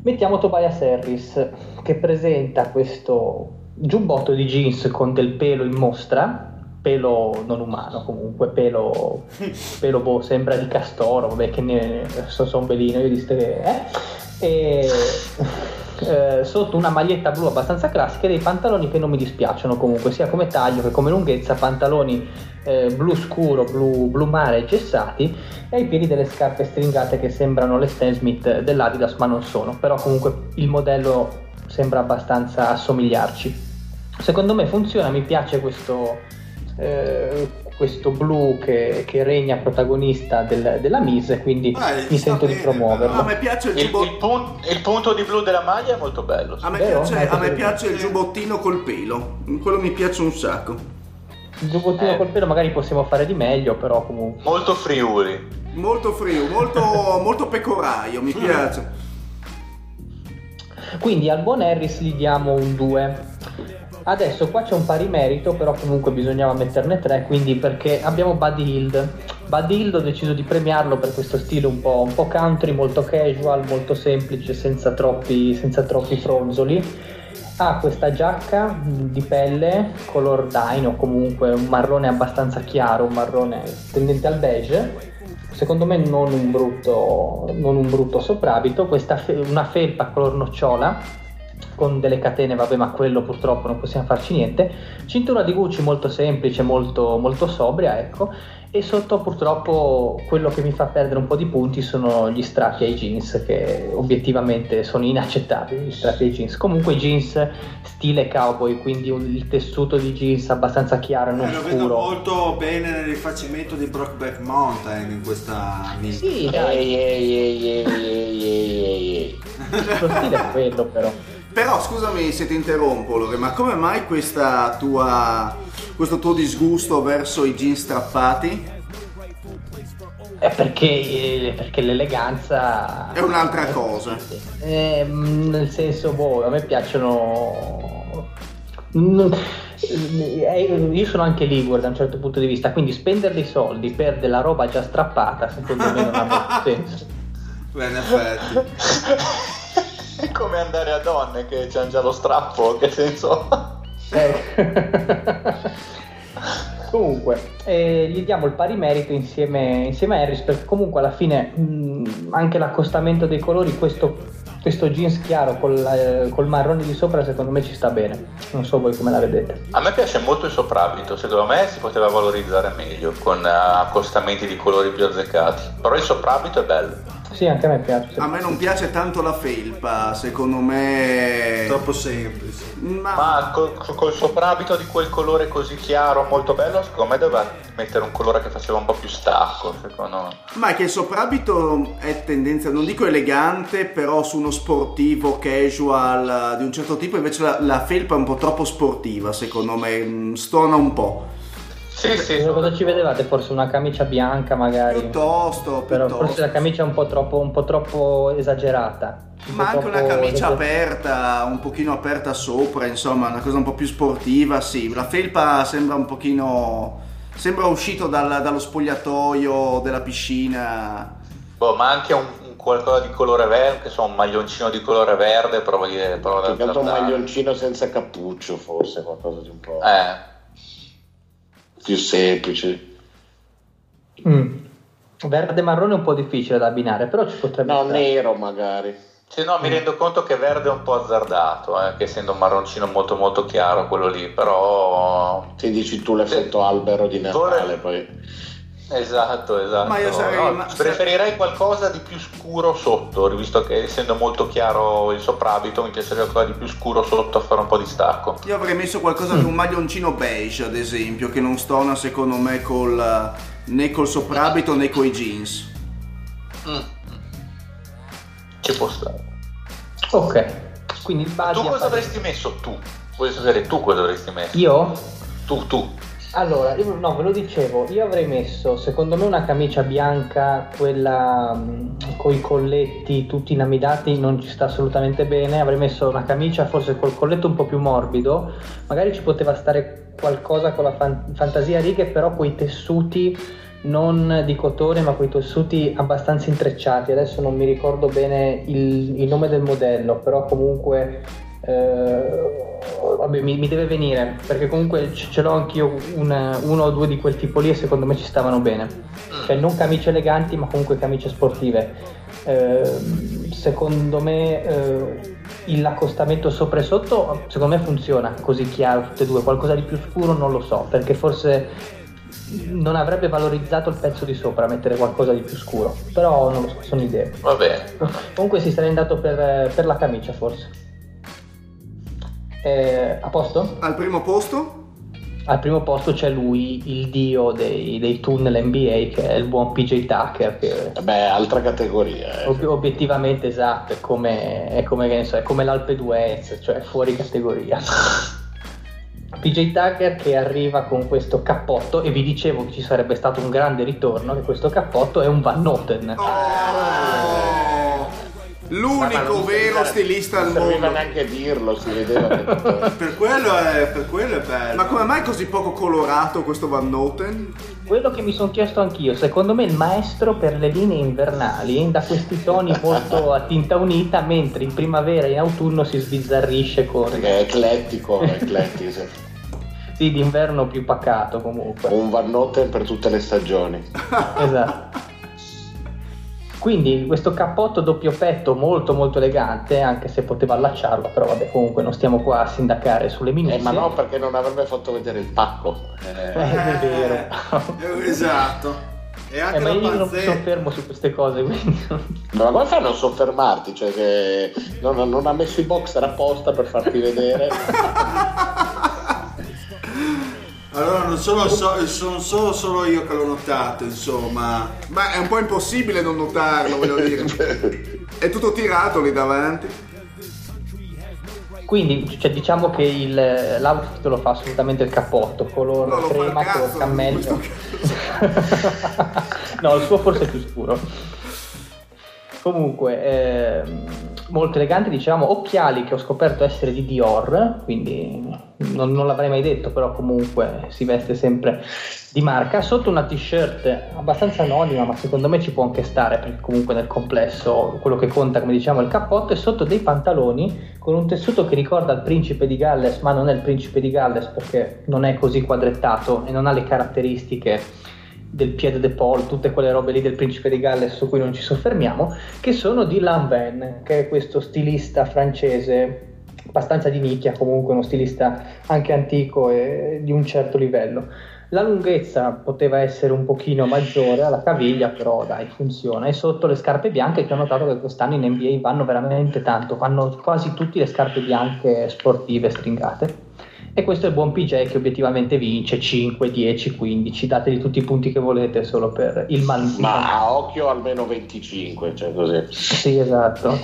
Speaker 9: mettiamo Tobias Harris che presenta questo giubbotto di jeans con del pelo in mostra, pelo non umano comunque, pelo, [laughs] pelo boh, sembra di castoro, vabbè che ne so, so un belino, io disse che... Eh? E eh, sotto una maglietta blu abbastanza classica e dei pantaloni che non mi dispiacciono comunque, sia come taglio che come lunghezza, pantaloni eh, blu scuro, blu, blu mare gessati e ai piedi delle scarpe stringate che sembrano le Stan Smith dell'Adidas ma non sono, però comunque il modello sembra abbastanza assomigliarci. Secondo me funziona, mi piace questo, eh, questo blu che, che regna protagonista del- della Mise, quindi
Speaker 2: Eh,
Speaker 9: mi sento di
Speaker 2: bene,
Speaker 9: promuoverlo.
Speaker 4: A me piace il
Speaker 6: Il,
Speaker 4: giubbotto.
Speaker 6: il pun- il punto di blu della maglia è molto bello.
Speaker 4: A me, piace,
Speaker 9: Eh,
Speaker 4: a me piace il giubbottino col pelo, quello mi piace un sacco.
Speaker 9: Il giubbottino
Speaker 6: Eh.
Speaker 9: col pelo magari possiamo fare di meglio, però comunque.
Speaker 6: Molto friuli.
Speaker 4: Molto frio, molto, [laughs] molto pecoraio, mi piace.
Speaker 9: Quindi al buon Harris gli diamo un 2. Adesso qua c'è un pari merito, però comunque bisognava metterne 3, quindi perché abbiamo Buddy Hild. Buddy Hild ho deciso di premiarlo per questo stile un po', un po country, molto casual, molto semplice, senza troppi, senza troppi fronzoli. Ha questa giacca di pelle color dino, comunque un marrone abbastanza chiaro, un marrone tendente al beige. Secondo me non un brutto, non un brutto soprabito, questa fe- una felpa color nocciola con delle catene, vabbè, ma quello purtroppo non possiamo farci niente. Cintura di Gucci molto semplice, molto, molto sobria, ecco. E sotto purtroppo quello che mi fa perdere un po' di punti sono gli strappi ai jeans, che obiettivamente sono inaccettabili, gli strappi ai jeans. Comunque jeans stile cowboy, quindi un, il tessuto di jeans abbastanza chiaro e non
Speaker 2: Eh, lo vedo
Speaker 9: scuro.
Speaker 2: molto bene nel rifacimento di Brockback Mountain in questa.
Speaker 9: Sì, dai,
Speaker 8: ehi, ehi, ehi, ehi, ehi, ehi.
Speaker 9: lo stile è quello però.
Speaker 4: Però scusami se ti interrompo, Lore, ma come mai questa tua, questo tuo disgusto verso i jeans strappati?
Speaker 9: È perché, eh, perché l'eleganza
Speaker 4: È un'altra cosa.
Speaker 9: Eh, mm, nel senso, boh, a me piacciono. Eh, Io sono anche ligure da un certo punto di vista, quindi spendere dei soldi per della roba già strappata, secondo me non ha molto [laughs] senso.
Speaker 2: Beh, in effetti. [laughs]
Speaker 6: È come andare a donne che c'hanno già lo strappo, che senso?
Speaker 9: Eh. comunque, eh, gli diamo il pari merito insieme, insieme a Harris perché comunque alla fine mh, anche l'accostamento dei colori, questo, questo jeans chiaro col, eh, col marrone di sopra secondo me ci sta bene. Non so voi come la vedete.
Speaker 6: A me piace molto il soprabito, secondo me si poteva valorizzare meglio con eh, accostamenti di colori più azzeccati. Però il soprabito è bello.
Speaker 9: Sì, anche a me piace.
Speaker 4: A me non piace tanto la felpa, secondo me...
Speaker 2: Troppo semplice.
Speaker 4: Ma,
Speaker 6: Ma col, col soprabito di quel colore così chiaro, molto bello, secondo me doveva mettere un colore che faceva un po' più stacco, secondo me.
Speaker 4: ma è che il soprabito è tendenza, non dico elegante, però su uno sportivo, casual, eh, di un certo tipo, invece la, la felpa è un po' troppo sportiva, secondo me, mm, stona un po'.
Speaker 6: Sì, sì,
Speaker 9: Cosa- Cosa ci vedevate? Forse una camicia bianca magari?
Speaker 4: Piuttosto,
Speaker 9: Però
Speaker 4: piuttosto.
Speaker 9: forse la camicia è un po' troppo, un po' troppo esagerata. Un
Speaker 4: Ma
Speaker 9: po'
Speaker 4: anche una camicia aperta, un pochino aperta sopra, insomma, una cosa un po' più sportiva, sì. La felpa sembra un pochino... Sembra uscito dal- dallo spogliatoio della piscina.
Speaker 6: Boh, ma anche un, un qualcosa di colore verde, che so, un maglioncino di colore verde, provo a dire, provo ad
Speaker 8: Più che altro un maglioncino senza cappuccio, forse, qualcosa di un po'
Speaker 6: Eh,
Speaker 8: più semplice.
Speaker 9: Mm. Verde e marrone è un po' difficile da abbinare, però ci potrebbe
Speaker 8: No,
Speaker 9: stare.
Speaker 8: nero magari.
Speaker 6: Sì, no, mi rendo conto che verde è un po' azzardato, eh, che essendo un marroncino molto molto chiaro quello lì, però...
Speaker 8: Ti dici tu l'effetto albero di Natale,
Speaker 6: Vorrei-
Speaker 8: poi.
Speaker 6: Esatto, esatto.
Speaker 4: Ma io sarei-
Speaker 6: No,
Speaker 4: ma-
Speaker 6: preferirei qualcosa di più scuro sotto, visto che essendo molto chiaro il soprabito mi piacerebbe qualcosa di più scuro sotto a fare un po' di stacco.
Speaker 4: Io avrei messo qualcosa di un maglioncino beige, ad esempio, che non stona secondo me col, né col soprabito né coi jeans.
Speaker 6: Ci può stare.
Speaker 9: Ok, quindi il base...
Speaker 6: Tu cosa avresti messo tu? Voglio sapere tu cosa avresti messo.
Speaker 9: Io?
Speaker 6: Tu, tu.
Speaker 9: Allora, io, no, ve lo dicevo, io avrei messo secondo me una camicia bianca, quella con i colletti tutti inamidati, non ci sta assolutamente bene. Avrei messo una camicia forse col colletto un po' più morbido, magari ci poteva stare qualcosa con la fan- fantasia righe, però quei tessuti non di cotone, ma quei tessuti abbastanza intrecciati. Adesso non mi ricordo bene il, il nome del modello, però comunque eh, vabbè, mi, mi deve venire perché comunque ce l'ho anch'io una- uno o due di quel tipo lì e secondo me ci stavano bene. Cioè non camicie eleganti ma comunque camicie sportive. Eh, secondo me il- l'accostamento sopra e sotto secondo me funziona così chiaro tutte e due, qualcosa di più scuro non lo so perché forse non avrebbe valorizzato il pezzo di sopra mettere qualcosa di più scuro, però non lo so, sono idee.
Speaker 6: Va bene.
Speaker 9: Comunque si sarei andato per, per la camicia forse. Eh, a posto?
Speaker 4: Al primo posto?
Speaker 9: Al primo posto c'è lui, il dio dei, dei tunnel NBA, che è il buon PJ Tucker, che
Speaker 8: Beh, altra categoria. eh.
Speaker 9: ob- obiettivamente esatto, è come, è come, che ne so, è come l'Alpe d'Huez, cioè fuori categoria. [laughs] PJ Tucker che arriva con questo cappotto e vi dicevo che ci sarebbe stato un grande ritorno, che questo cappotto è un Van Noten.
Speaker 4: Oh! L'unico vero stilista al
Speaker 8: Non serviva
Speaker 4: mondo.
Speaker 8: neanche dirlo, si vedeva [laughs]
Speaker 2: Per quello è, per quello è bello.
Speaker 4: Ma come mai così poco colorato questo Van Noten?
Speaker 9: Quello che mi sono chiesto anch'io, secondo me il maestro per le linee invernali da questi toni molto a tinta unita, mentre in primavera e in autunno si sbizzarrisce con
Speaker 8: Perché è eclettico, è eclettico. [laughs]
Speaker 9: sì, d'inverno più pacato comunque.
Speaker 8: Un Van Noten per tutte le stagioni.
Speaker 9: Esatto. Quindi questo cappotto doppio petto molto molto elegante, anche se poteva allacciarlo, però vabbè comunque non stiamo qua a sindacare sulle minuzie.
Speaker 8: Eh, ma no, perché non avrebbe fatto vedere il pacco.
Speaker 9: Eh,
Speaker 8: Eh,
Speaker 9: è vero.
Speaker 2: Eh, esatto. E anche
Speaker 9: Eh, ma io non mi soffermo su queste cose, quindi
Speaker 8: ma come fai a non soffermarti? Cioè che non, non ha messo i boxer apposta per farti vedere. [laughs]
Speaker 2: Allora non sono, so- sono solo, solo io che l'ho notato, insomma.
Speaker 4: Ma è un po' impossibile non notarlo, voglio dire. È tutto tirato lì davanti.
Speaker 9: Quindi cioè, diciamo che il, l'outfit lo fa assolutamente il cappotto, color
Speaker 4: No,
Speaker 9: crema, color cammello. [laughs] no, il suo forse è più scuro. Comunque, ehm, molto elegante, diciamo, occhiali che ho scoperto essere di Dior, quindi non, non l'avrei mai detto, però comunque si veste sempre di marca. Sotto una t-shirt abbastanza anonima, ma secondo me ci può anche stare, perché comunque nel complesso quello che conta, come diciamo, è il cappotto, e sotto dei pantaloni con un tessuto che ricorda il principe di Galles, ma non è il principe di Galles perché non è così quadrettato e non ha le caratteristiche del piede de Paul, tutte quelle robe lì del principe di Galles su cui non ci soffermiamo, che sono di Lanvin, che è questo stilista francese abbastanza di nicchia, comunque uno stilista anche antico e di un certo livello. La lunghezza poteva essere un pochino maggiore alla caviglia, però dai, funziona. E sotto le scarpe bianche che ho notato che quest'anno in NBA vanno veramente tanto, vanno quasi tutti le scarpe bianche sportive stringate. E questo è il buon PJ che obiettivamente vince 5, 10, 15, dategli tutti i punti che volete solo per il mal.
Speaker 8: Ma a occhio almeno 25, cioè così.
Speaker 9: Sì, esatto.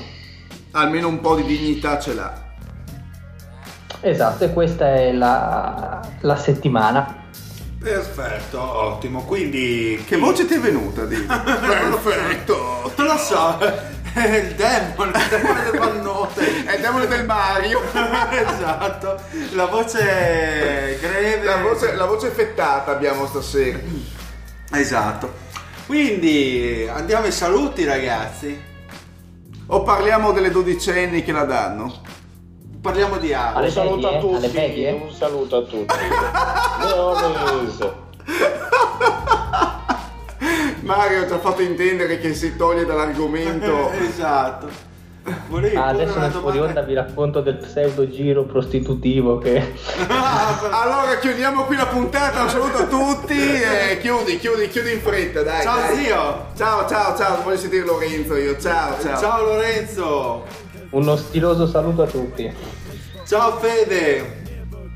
Speaker 4: Almeno un po' di dignità ce l'ha.
Speaker 9: Esatto, e questa è la, la settimana.
Speaker 2: Perfetto, ottimo. Quindi
Speaker 4: Che voce ti è venuta, di? [laughs] Perfetto!
Speaker 2: Non lo so, [laughs] è il demone, il demone del pannote.
Speaker 4: È il demone del Mario. [laughs]
Speaker 2: esatto. La voce greve.
Speaker 4: La voce, la voce fettata abbiamo stasera.
Speaker 2: Esatto. Quindi andiamo ai saluti ragazzi.
Speaker 4: O parliamo delle dodicenni che la danno?
Speaker 2: Parliamo di
Speaker 9: Alle
Speaker 8: Un saluto a tutti, un saluto a tutti. [laughs] Leonis.
Speaker 4: Mario ci ha fatto intendere che si toglie dall'argomento. [laughs]
Speaker 2: esatto. Volevi
Speaker 9: Ah, adesso nel fuori onda vi racconto del pseudo giro prostitutivo che [laughs]
Speaker 4: Allora chiudiamo qui la puntata, un saluto a tutti e [laughs] chiudi, chiudi, chiudi in fretta, dai.
Speaker 2: Ciao
Speaker 4: dai.
Speaker 2: zio.
Speaker 4: Ciao, ciao, ciao, voglio sentire Lorenzo io. Ciao, ciao.
Speaker 2: Ciao Lorenzo.
Speaker 9: uno stiloso saluto a tutti.
Speaker 2: Ciao Fede.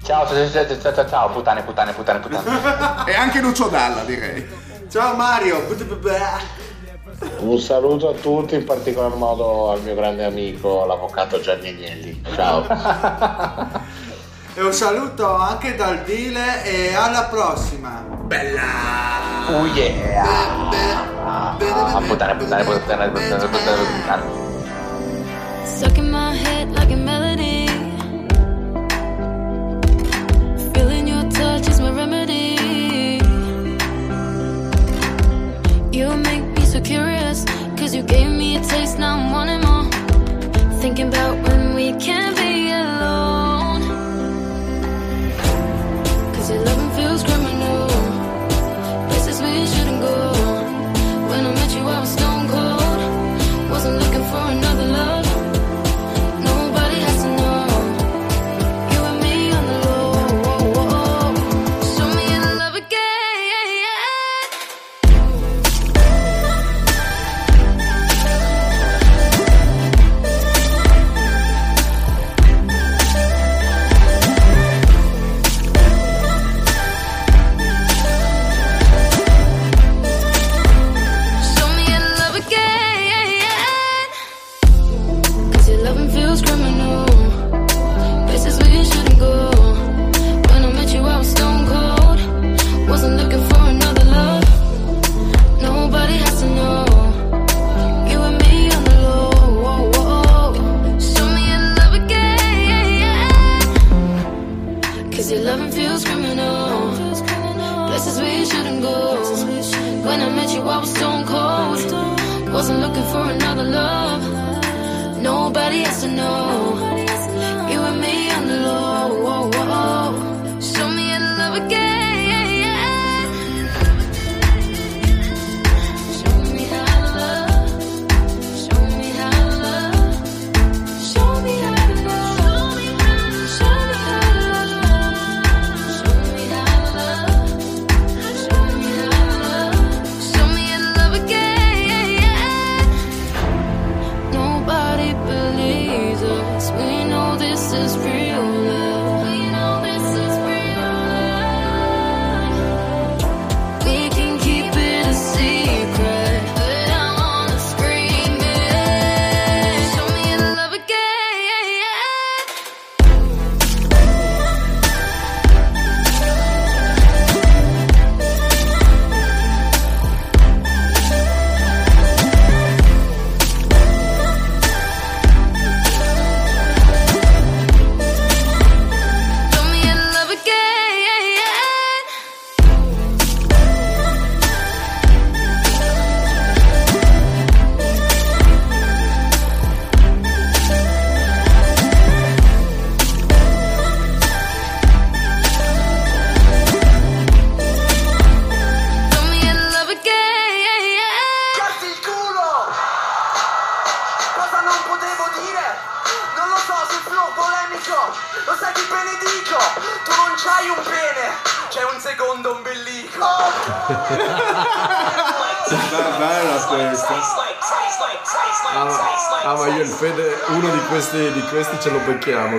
Speaker 6: Ciao, ciao, ciao, ciao, ciao, ciao, ciao, puttane, puttane, puttane, puttane.
Speaker 4: E anche Lucio Dalla, direi.
Speaker 2: Ciao Mario.
Speaker 8: Un saluto a tutti, in particolar modo al mio grande amico, l'avvocato Gianni Agnelli. Ciao. [laughs]
Speaker 2: E un saluto anche dal Dile e alla prossima. Bella.
Speaker 6: Oh yeah! Ah,
Speaker 10: in my head like a melody. You make me so curious, cause you gave me a taste, now I'm wanting more. Thinking about when we can be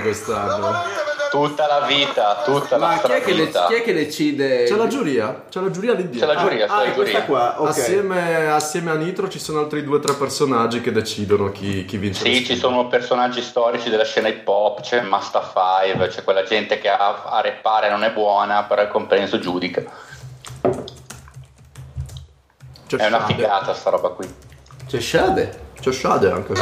Speaker 5: quest'anno.
Speaker 6: Tutta la vita, tutta la
Speaker 4: Ma chi è, che le,
Speaker 6: vita.
Speaker 4: chi è che decide?
Speaker 5: C'è la giuria, c'è la giuria lì
Speaker 6: C'è
Speaker 5: dietro.
Speaker 6: la giuria, c'è
Speaker 4: Ah,
Speaker 6: la giuria.
Speaker 4: qua, ok.
Speaker 5: Assieme, assieme a Nitro ci sono altri due o tre personaggi che decidono chi, chi vince.
Speaker 6: Sì,
Speaker 5: la
Speaker 6: ci sono personaggi storici della scena hip hop, c'è Masta 5, c'è quella gente che a, a rappare non è buona, però il compenso giudica.
Speaker 5: C'è
Speaker 6: È una
Speaker 5: Shade.
Speaker 6: figata sta roba qui.
Speaker 4: C'è Shade.
Speaker 5: C'è Shade anche.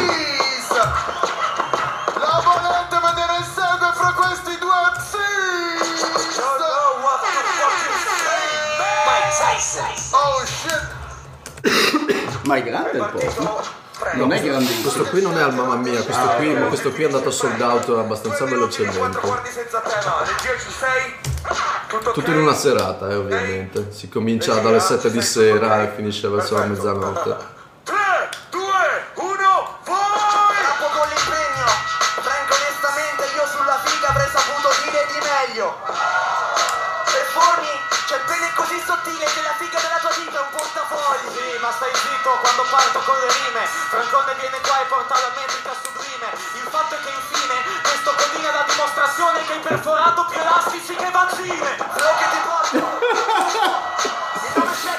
Speaker 4: Non è grandissimo.
Speaker 5: Questo qui non è al mamma mia, questo qui, ma questo qui è andato sold out abbastanza velocemente.
Speaker 1: senza pena, le 10 sei? Tutto
Speaker 5: Tutto in una serata, eh, ovviamente. Si comincia dalle 7 di sera e finisce verso la mezzanotte.
Speaker 1: e porta alla metrica sublime. Il fatto è che infine questo codino è la dimostrazione che hai perforato più elastici che vagine. Lo che ti porto. [laughs]